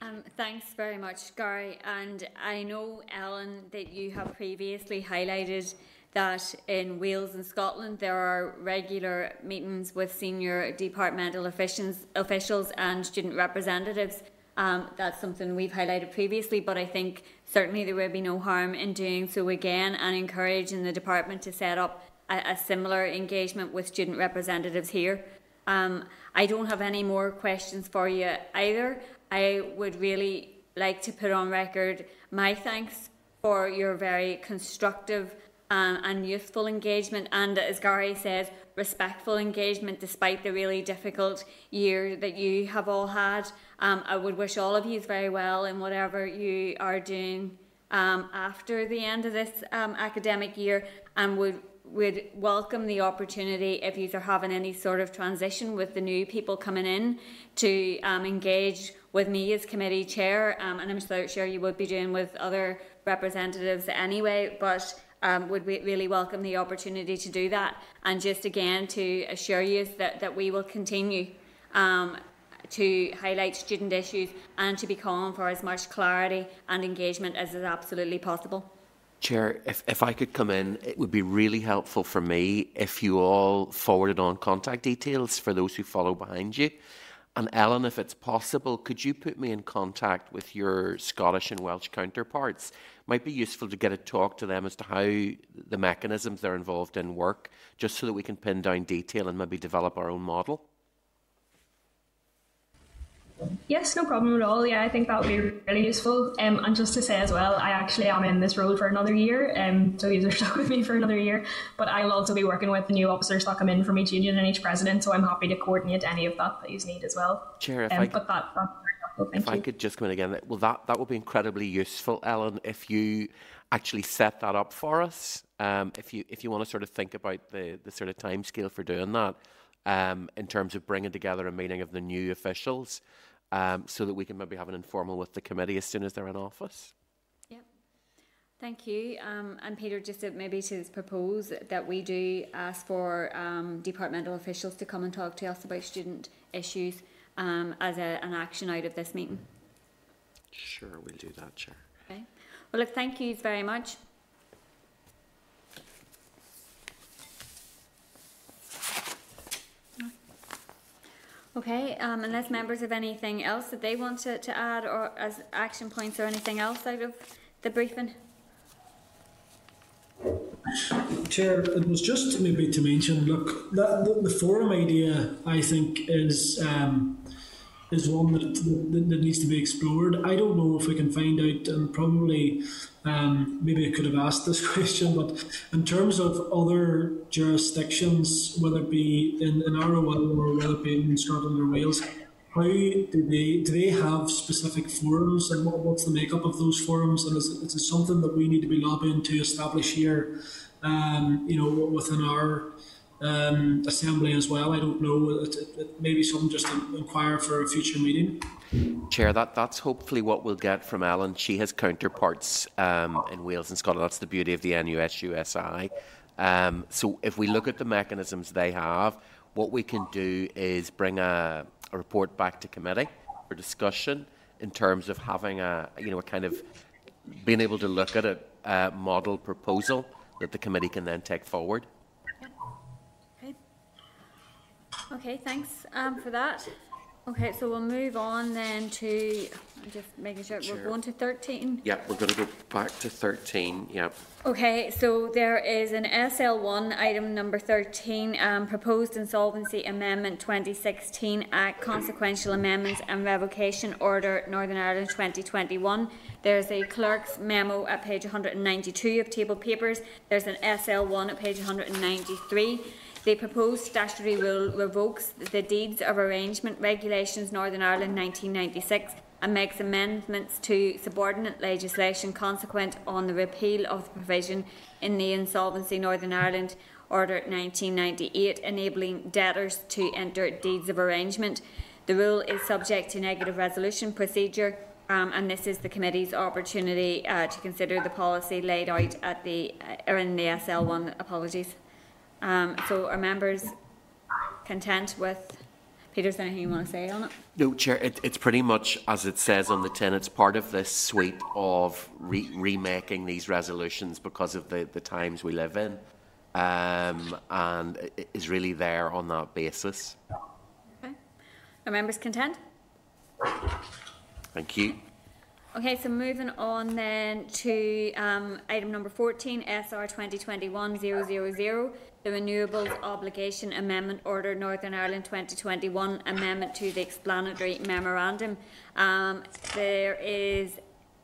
Um, thanks very much, Gary. And I know, Ellen, that you have previously highlighted that in Wales and Scotland there are regular meetings with senior departmental officials, and student representatives. Um, that's something we've highlighted previously, but I think certainly there would be no harm in doing so again and encouraging the department to set up a, a similar engagement with student representatives here. Um, I don't have any more questions for you either. I would really like to put on record my thanks for your very constructive um, and youthful engagement, and as Gary says, respectful engagement despite the really difficult year that you have all had. Um, I would wish all of you very well in whatever you are doing um, after the end of this um, academic year, and would would welcome the opportunity if you are having any sort of transition with the new people coming in to um, engage with me as committee chair, um, and I'm sure you would be doing with other representatives anyway, but um, would we really welcome the opportunity to do that. And just again to assure you that, that we will continue um, to highlight student issues and to be calling for as much clarity and engagement as is absolutely possible. Chair, if, if I could come in, it would be really helpful for me if you all forwarded on contact details for those who follow behind you. And Ellen, if it's possible, could you put me in contact with your Scottish and Welsh counterparts? Might be useful to get a talk to them as to how the mechanisms they're involved in work, just so that we can pin down detail and maybe develop our own model. Yes, no problem at all. Yeah, I think that would be really useful. Um, and just to say as well, I actually am in this role for another year, um, so you're <laughs> stuck with me for another year. But I'll also be working with the new officers that come in from each union and each president, so I'm happy to coordinate any of that that you need as well. Chair, if um, I, but that, that's Thank if you. I could just come in again, well, that, that would be incredibly useful, Ellen, if you actually set that up for us. Um, if you if you want to sort of think about the, the sort of time scale for doing that, um, in terms of bringing together a meeting of the new officials um, so that we can maybe have an informal with the committee as soon as they're in office. Yep. Thank you. Um, and Peter, just to, maybe to propose that we do ask for um, departmental officials to come and talk to us about student issues um, as a, an action out of this meeting. Sure, we'll do that, Chair. Okay. Well, look, thank you very much. Okay, um, unless members have anything else that they want to, to add or as action points or anything else out of the briefing? Chair, it was just maybe to mention, look, that the, the forum idea, I think, is um, is one that, that, that needs to be explored. I don't know if we can find out, and probably um, maybe I could have asked this <laughs> question, but in terms of other jurisdictions, whether it be in, in ROL or whether it be in Scotland or Wales, how do they do they have specific forums and what, what's the makeup of those forums and is it, is it something that we need to be lobbying to establish here um, you know within our um, assembly as well I don't know it, it, it maybe something just inquire for a future meeting Chair, that, that's hopefully what we'll get from Ellen. She has counterparts um, in Wales and Scotland. That's the beauty of the NUS-USI. Um, so if we look at the mechanisms they have, what we can do is bring a, a report back to committee for discussion in terms of having a you know a kind of being able to look at a, a model proposal that the committee can then take forward. Okay. Okay, thanks um, for that. Okay, so we'll move on then to I'm just making sure Sure. we're going to 13. Yeah, we're going to go back to 13. yep. Okay, so there is an SL1 item number 13, um, proposed insolvency amendment 2016 Act consequential amendments and revocation order Northern Ireland 2021. There's a clerk's memo at page 192 of table papers. There's an SL1 at page 193. The proposed statutory rule revokes the deeds of arrangement regulations Northern Ireland 1996 and makes amendments to subordinate legislation consequent on the repeal of the provision in the Insolvency Northern Ireland Order 1998 enabling debtors to enter deeds of arrangement. The rule is subject to negative resolution procedure um, and this is the committee's opportunity uh, to consider the policy laid out at the uh, in the SL1 apologies. Um, so are members content with Peter, is there anything you want to say on it? No, Chair, it, it's pretty much as it says on the tin. It's part of this suite of re- remaking these resolutions because of the, the times we live in, um, and it is really there on that basis. Okay. Are members content? Thank you. Okay, so moving on then to um, item number 14, SR 2021-000, the Renewables Obligation Amendment Order Northern Ireland 2021 Amendment to the Explanatory Memorandum. Um, there is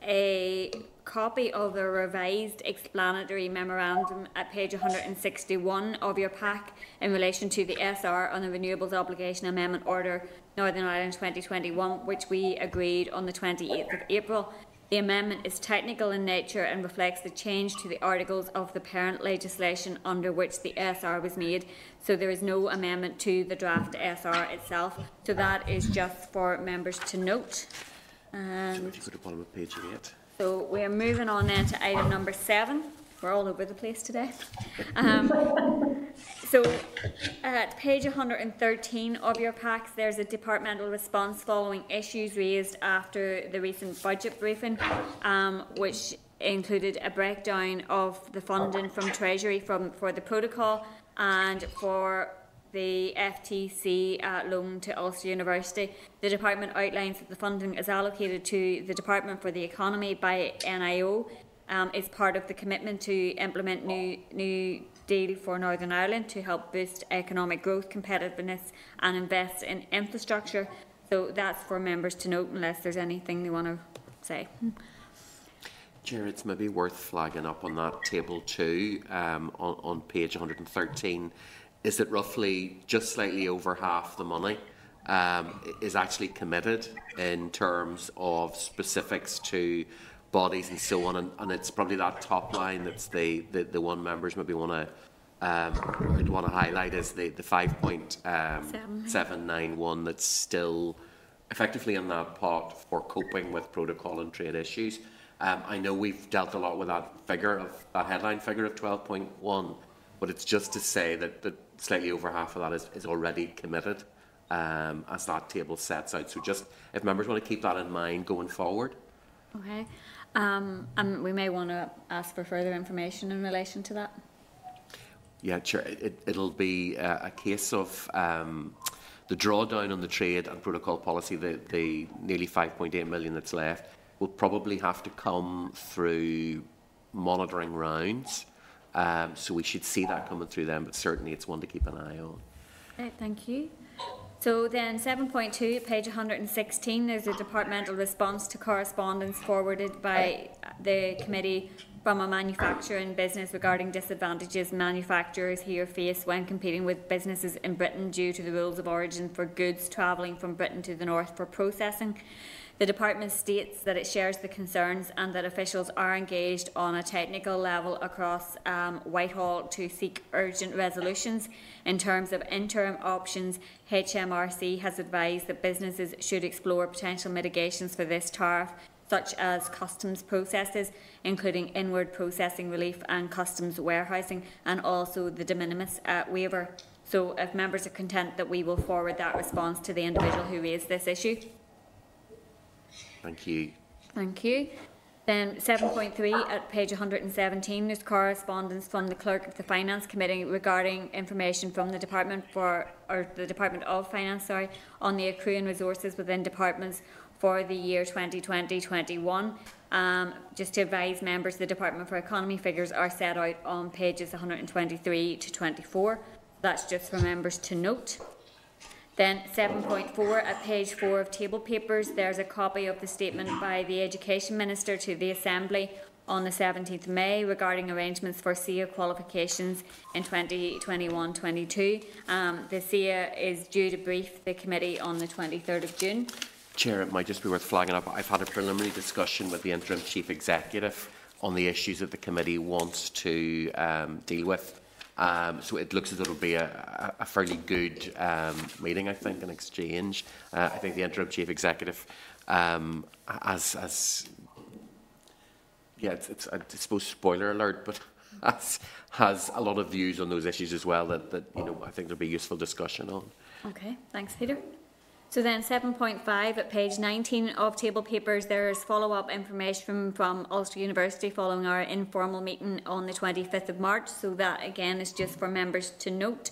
a copy of the revised explanatory memorandum at page 161 of your pack in relation to the SR on the Renewables Obligation Amendment Order Northern Ireland 2021, which we agreed on the 28th of April. The amendment is technical in nature and reflects the change to the articles of the parent legislation under which the SR was made. So there is no amendment to the draft SR itself. So that is just for members to note. And If you go to bottom of page eight. so we're moving on then to item number seven. We're all over the place today. Um, so at page 113 of your packs, there's a departmental response following issues raised after the recent budget briefing, um, which included a breakdown of the funding from Treasury from, for the protocol and for the FTC uh, loan to Ulster University. The department outlines that the funding is allocated to the Department for the Economy by NIO. Um, is part of the commitment to implement new new deal for Northern Ireland to help boost economic growth, competitiveness, and invest in infrastructure. So that's for members to note, unless there's anything they want to say. Chair, it's maybe worth flagging up on that table too, um, on, on page 113, is that roughly just slightly over half the money um, is actually committed in terms of specifics to bodies and so on, and, and it's probably that top line that's the, the, the one members maybe want to um, would want to highlight is the, the 5.791 that's still effectively in that pot for coping with protocol and trade issues. Um, I know we've dealt a lot with that figure of that headline figure of 12.1, but it's just to say that, that slightly over half of that is, is already committed um, as that table sets out. So just if members want to keep that in mind going forward. Okay. Um, and we may want to ask for further information in relation to that. Yeah, sure. It, it'll be a, a case of um, the drawdown on the trade and protocol policy, the, the nearly 5.8 million that's left, will probably have to come through monitoring rounds. Um, so we should see that coming through them, but certainly it's one to keep an eye on. Right, thank you. So then 7.2, page 116, there's a departmental response to correspondence forwarded by the committee from a manufacturing business regarding disadvantages manufacturers here face when competing with businesses in Britain due to the rules of origin for goods travelling from Britain to the north for processing. The department states that it shares the concerns and that officials are engaged on a technical level across um, Whitehall to seek urgent resolutions. In terms of interim options, HMRC has advised that businesses should explore potential mitigations for this tariff such as customs processes, including inward processing relief and customs warehousing, and also the de minimis uh, waiver. So, if members are content that we will forward that response to the individual who raised this issue. Thank you. Thank you. Then 7.3 at page 117 is correspondence from the clerk of the finance committee regarding information from the department for or the department of finance sorry on the accruing resources within departments for the year 2020-21. Um, just to advise members, the Department for Economy figures are set out on pages 123 to 24. That's just for members to note. Then 7.4 at page 4 of table papers, there's a copy of the statement by the Education Minister to the Assembly on the 17th of May regarding arrangements for CCEA qualifications in 2021-22. Um, the CCEA is due to brief the committee on the 23rd of June. Chair, it might just be worth flagging up. I've had a preliminary discussion with the interim chief executive on the issues that the committee wants to um, deal with. Um, so it looks as it'll be a, a fairly good um, meeting, I think, an exchange. Uh, I think the interim chief executive um, has, has yeah, it's, it's I suppose spoiler alert, but <laughs> has, has a lot of views on those issues as well that, that you know I think there'll be useful discussion on. Okay, thanks, Peter. So then 7.5 at page 19 of table papers, there's follow-up information from, from Ulster University following our informal meeting on the 25th of March. So that again is just for members to note.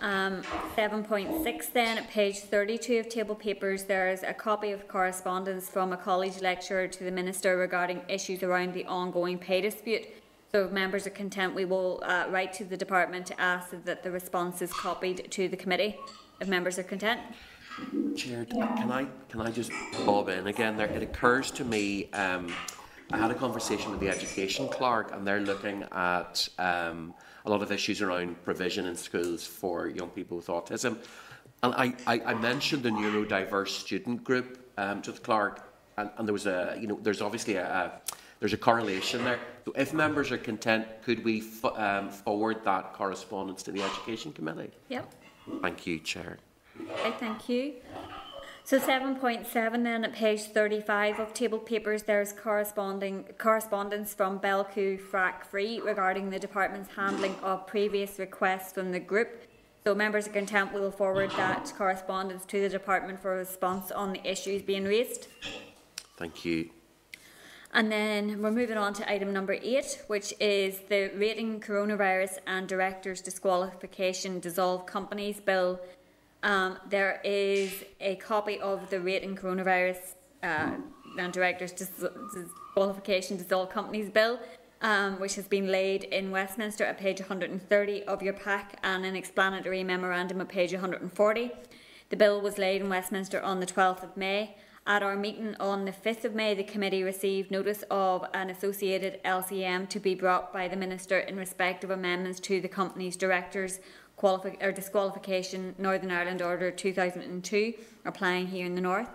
Um, 7.6 then at page 32 of table papers, there's a copy of correspondence from a college lecturer to the Minister regarding issues around the ongoing pay dispute. So if members are content, we will uh, write to the department to ask that the response is copied to the committee, if members are content. Chair, can I can I just bob in again there? It occurs to me. Um, I had a conversation with the education clerk, and they're looking at um, a lot of issues around provision in schools for young people with autism. And I, I, I mentioned the neurodiverse student group um, to the clerk, and, and there was a you know there's obviously a, a there's a correlation there. So if members are content, could we um, forward that correspondence to the education committee? Yep. Thank you, Chair. Okay, thank you. So 7.7 then at page 35 of table papers there's corresponding correspondence from Belcoo Frack Free regarding the department's handling of previous requests from the group. So members of contempt will forward that correspondence to the department for response on the issues being raised. Thank you. And then we're moving on to item number eight, which is the Rating Coronavirus and Directors Disqualification Dissolve Companies Bill um, there is a copy of the Rate Rating Coronavirus uh, and Directors Disqualification Dissolve Companies Bill, um, which has been laid in Westminster at page 130 of your pack and an explanatory memorandum at page 140. The bill was laid in Westminster on the 12th of May. At our meeting on the 5th of May, the committee received notice of an associated LCM to be brought by the Minister in respect of amendments to the company's directors qualifi- or disqualification Northern Ireland Order 2002 applying here in the North.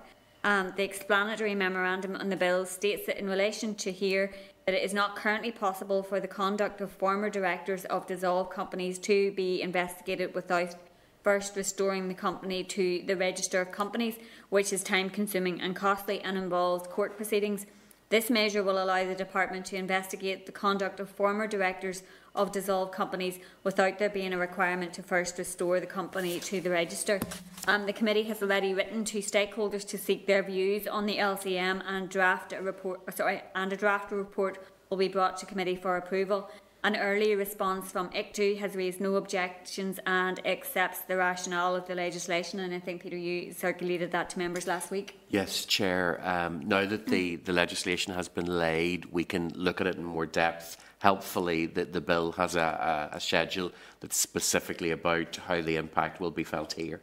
Um, the explanatory memorandum on the bill states that in relation to here that it is not currently possible for the conduct of former directors of dissolved companies to be investigated without first restoring the company to the register of companies, which is time consuming and costly and involves court proceedings. This measure will allow the department to investigate the conduct of former directors of dissolved companies without there being a requirement to first restore the company to the register. Um, the committee has already written to stakeholders to seek their views on the LCM and draft a report. Sorry, and a draft report will be brought to committee for approval. An early response from ICTU has raised no objections and accepts the rationale of the legislation. And I think, Peter, you circulated that to members last week. Yes, Chair. Um, now that the, the legislation has been laid, we can look at it in more depth. Helpfully, that the bill has a, a, a schedule that's specifically about how the impact will be felt here.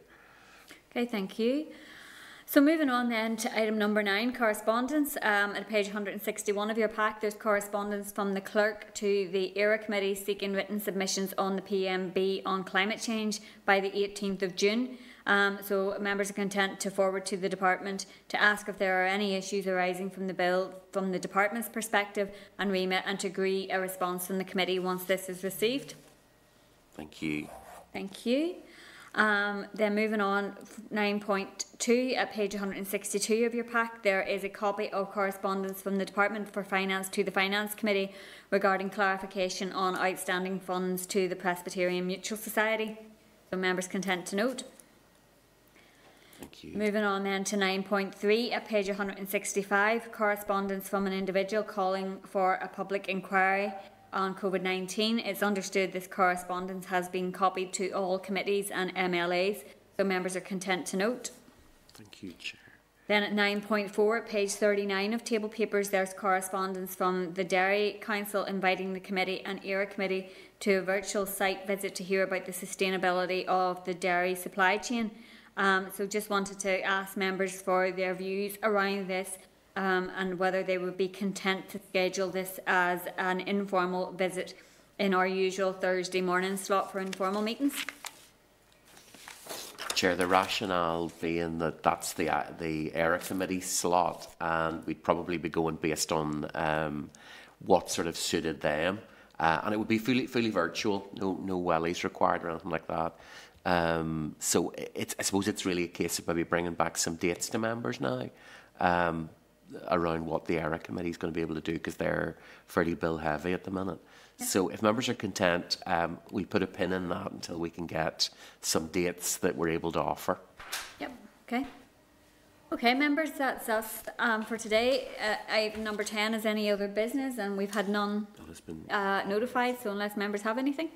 Okay, thank you. So moving on then to item number nine, correspondence. Um, at page 161 of your pack, there's correspondence from the clerk to the ERA committee seeking written submissions on the PMB on climate change by the 18th of June. Um, so members are content to forward to the department to ask if there are any issues arising from the bill from the department's perspective and remit and to agree a response from the committee once this is received. Thank you. Thank you. Um, then moving on, 9.2 at page 162 of your pack, there is a copy of correspondence from the Department for Finance to the Finance Committee regarding clarification on outstanding funds to the Presbyterian Mutual Society. So members content to note. Thank you. Moving on then to 9.3 at page 165, correspondence from an individual calling for a public inquiry on COVID 19. It's understood this correspondence has been copied to all committees and MLAs, so members are content to note. Thank you, Chair. Then at 9.4, page 39 of table papers, there's correspondence from the Dairy Council inviting the committee and ERA committee to a virtual site visit to hear about the sustainability of the dairy supply chain. Um, so just wanted to ask members for their views around this um, and whether they would be content to schedule this as an informal visit in our usual Thursday morning slot for informal meetings. Chair, the rationale being that that's the uh, the ERA committee slot, and we'd probably be going based on um, what sort of suited them, uh, and it would be fully fully virtual, no no wellies required or anything like that. Um, so it's I suppose it's really a case of maybe bringing back some dates to members now. Um, around what the ERA committee is going to be able to do because they're fairly bill heavy at the minute. Yeah. So if members are content, um, we'll put a pin in that until we can get some dates that we're able to offer. Yep. Okay. Okay, members, that's us um, for today. Uh, item number 10 is any other business, and we've had none been... uh, notified, so unless members have anything.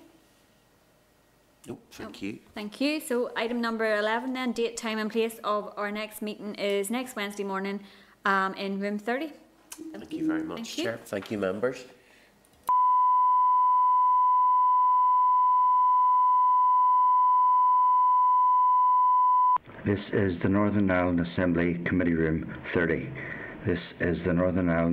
Nope, thank you. Thank you. So item number 11 then, date, time and place of our next meeting is next Wednesday morning um, in room 30. Thank you very much, Thank Chair. You. Thank you, members. This is the Northern Ireland Assembly Committee Room 30. This is the Northern Ireland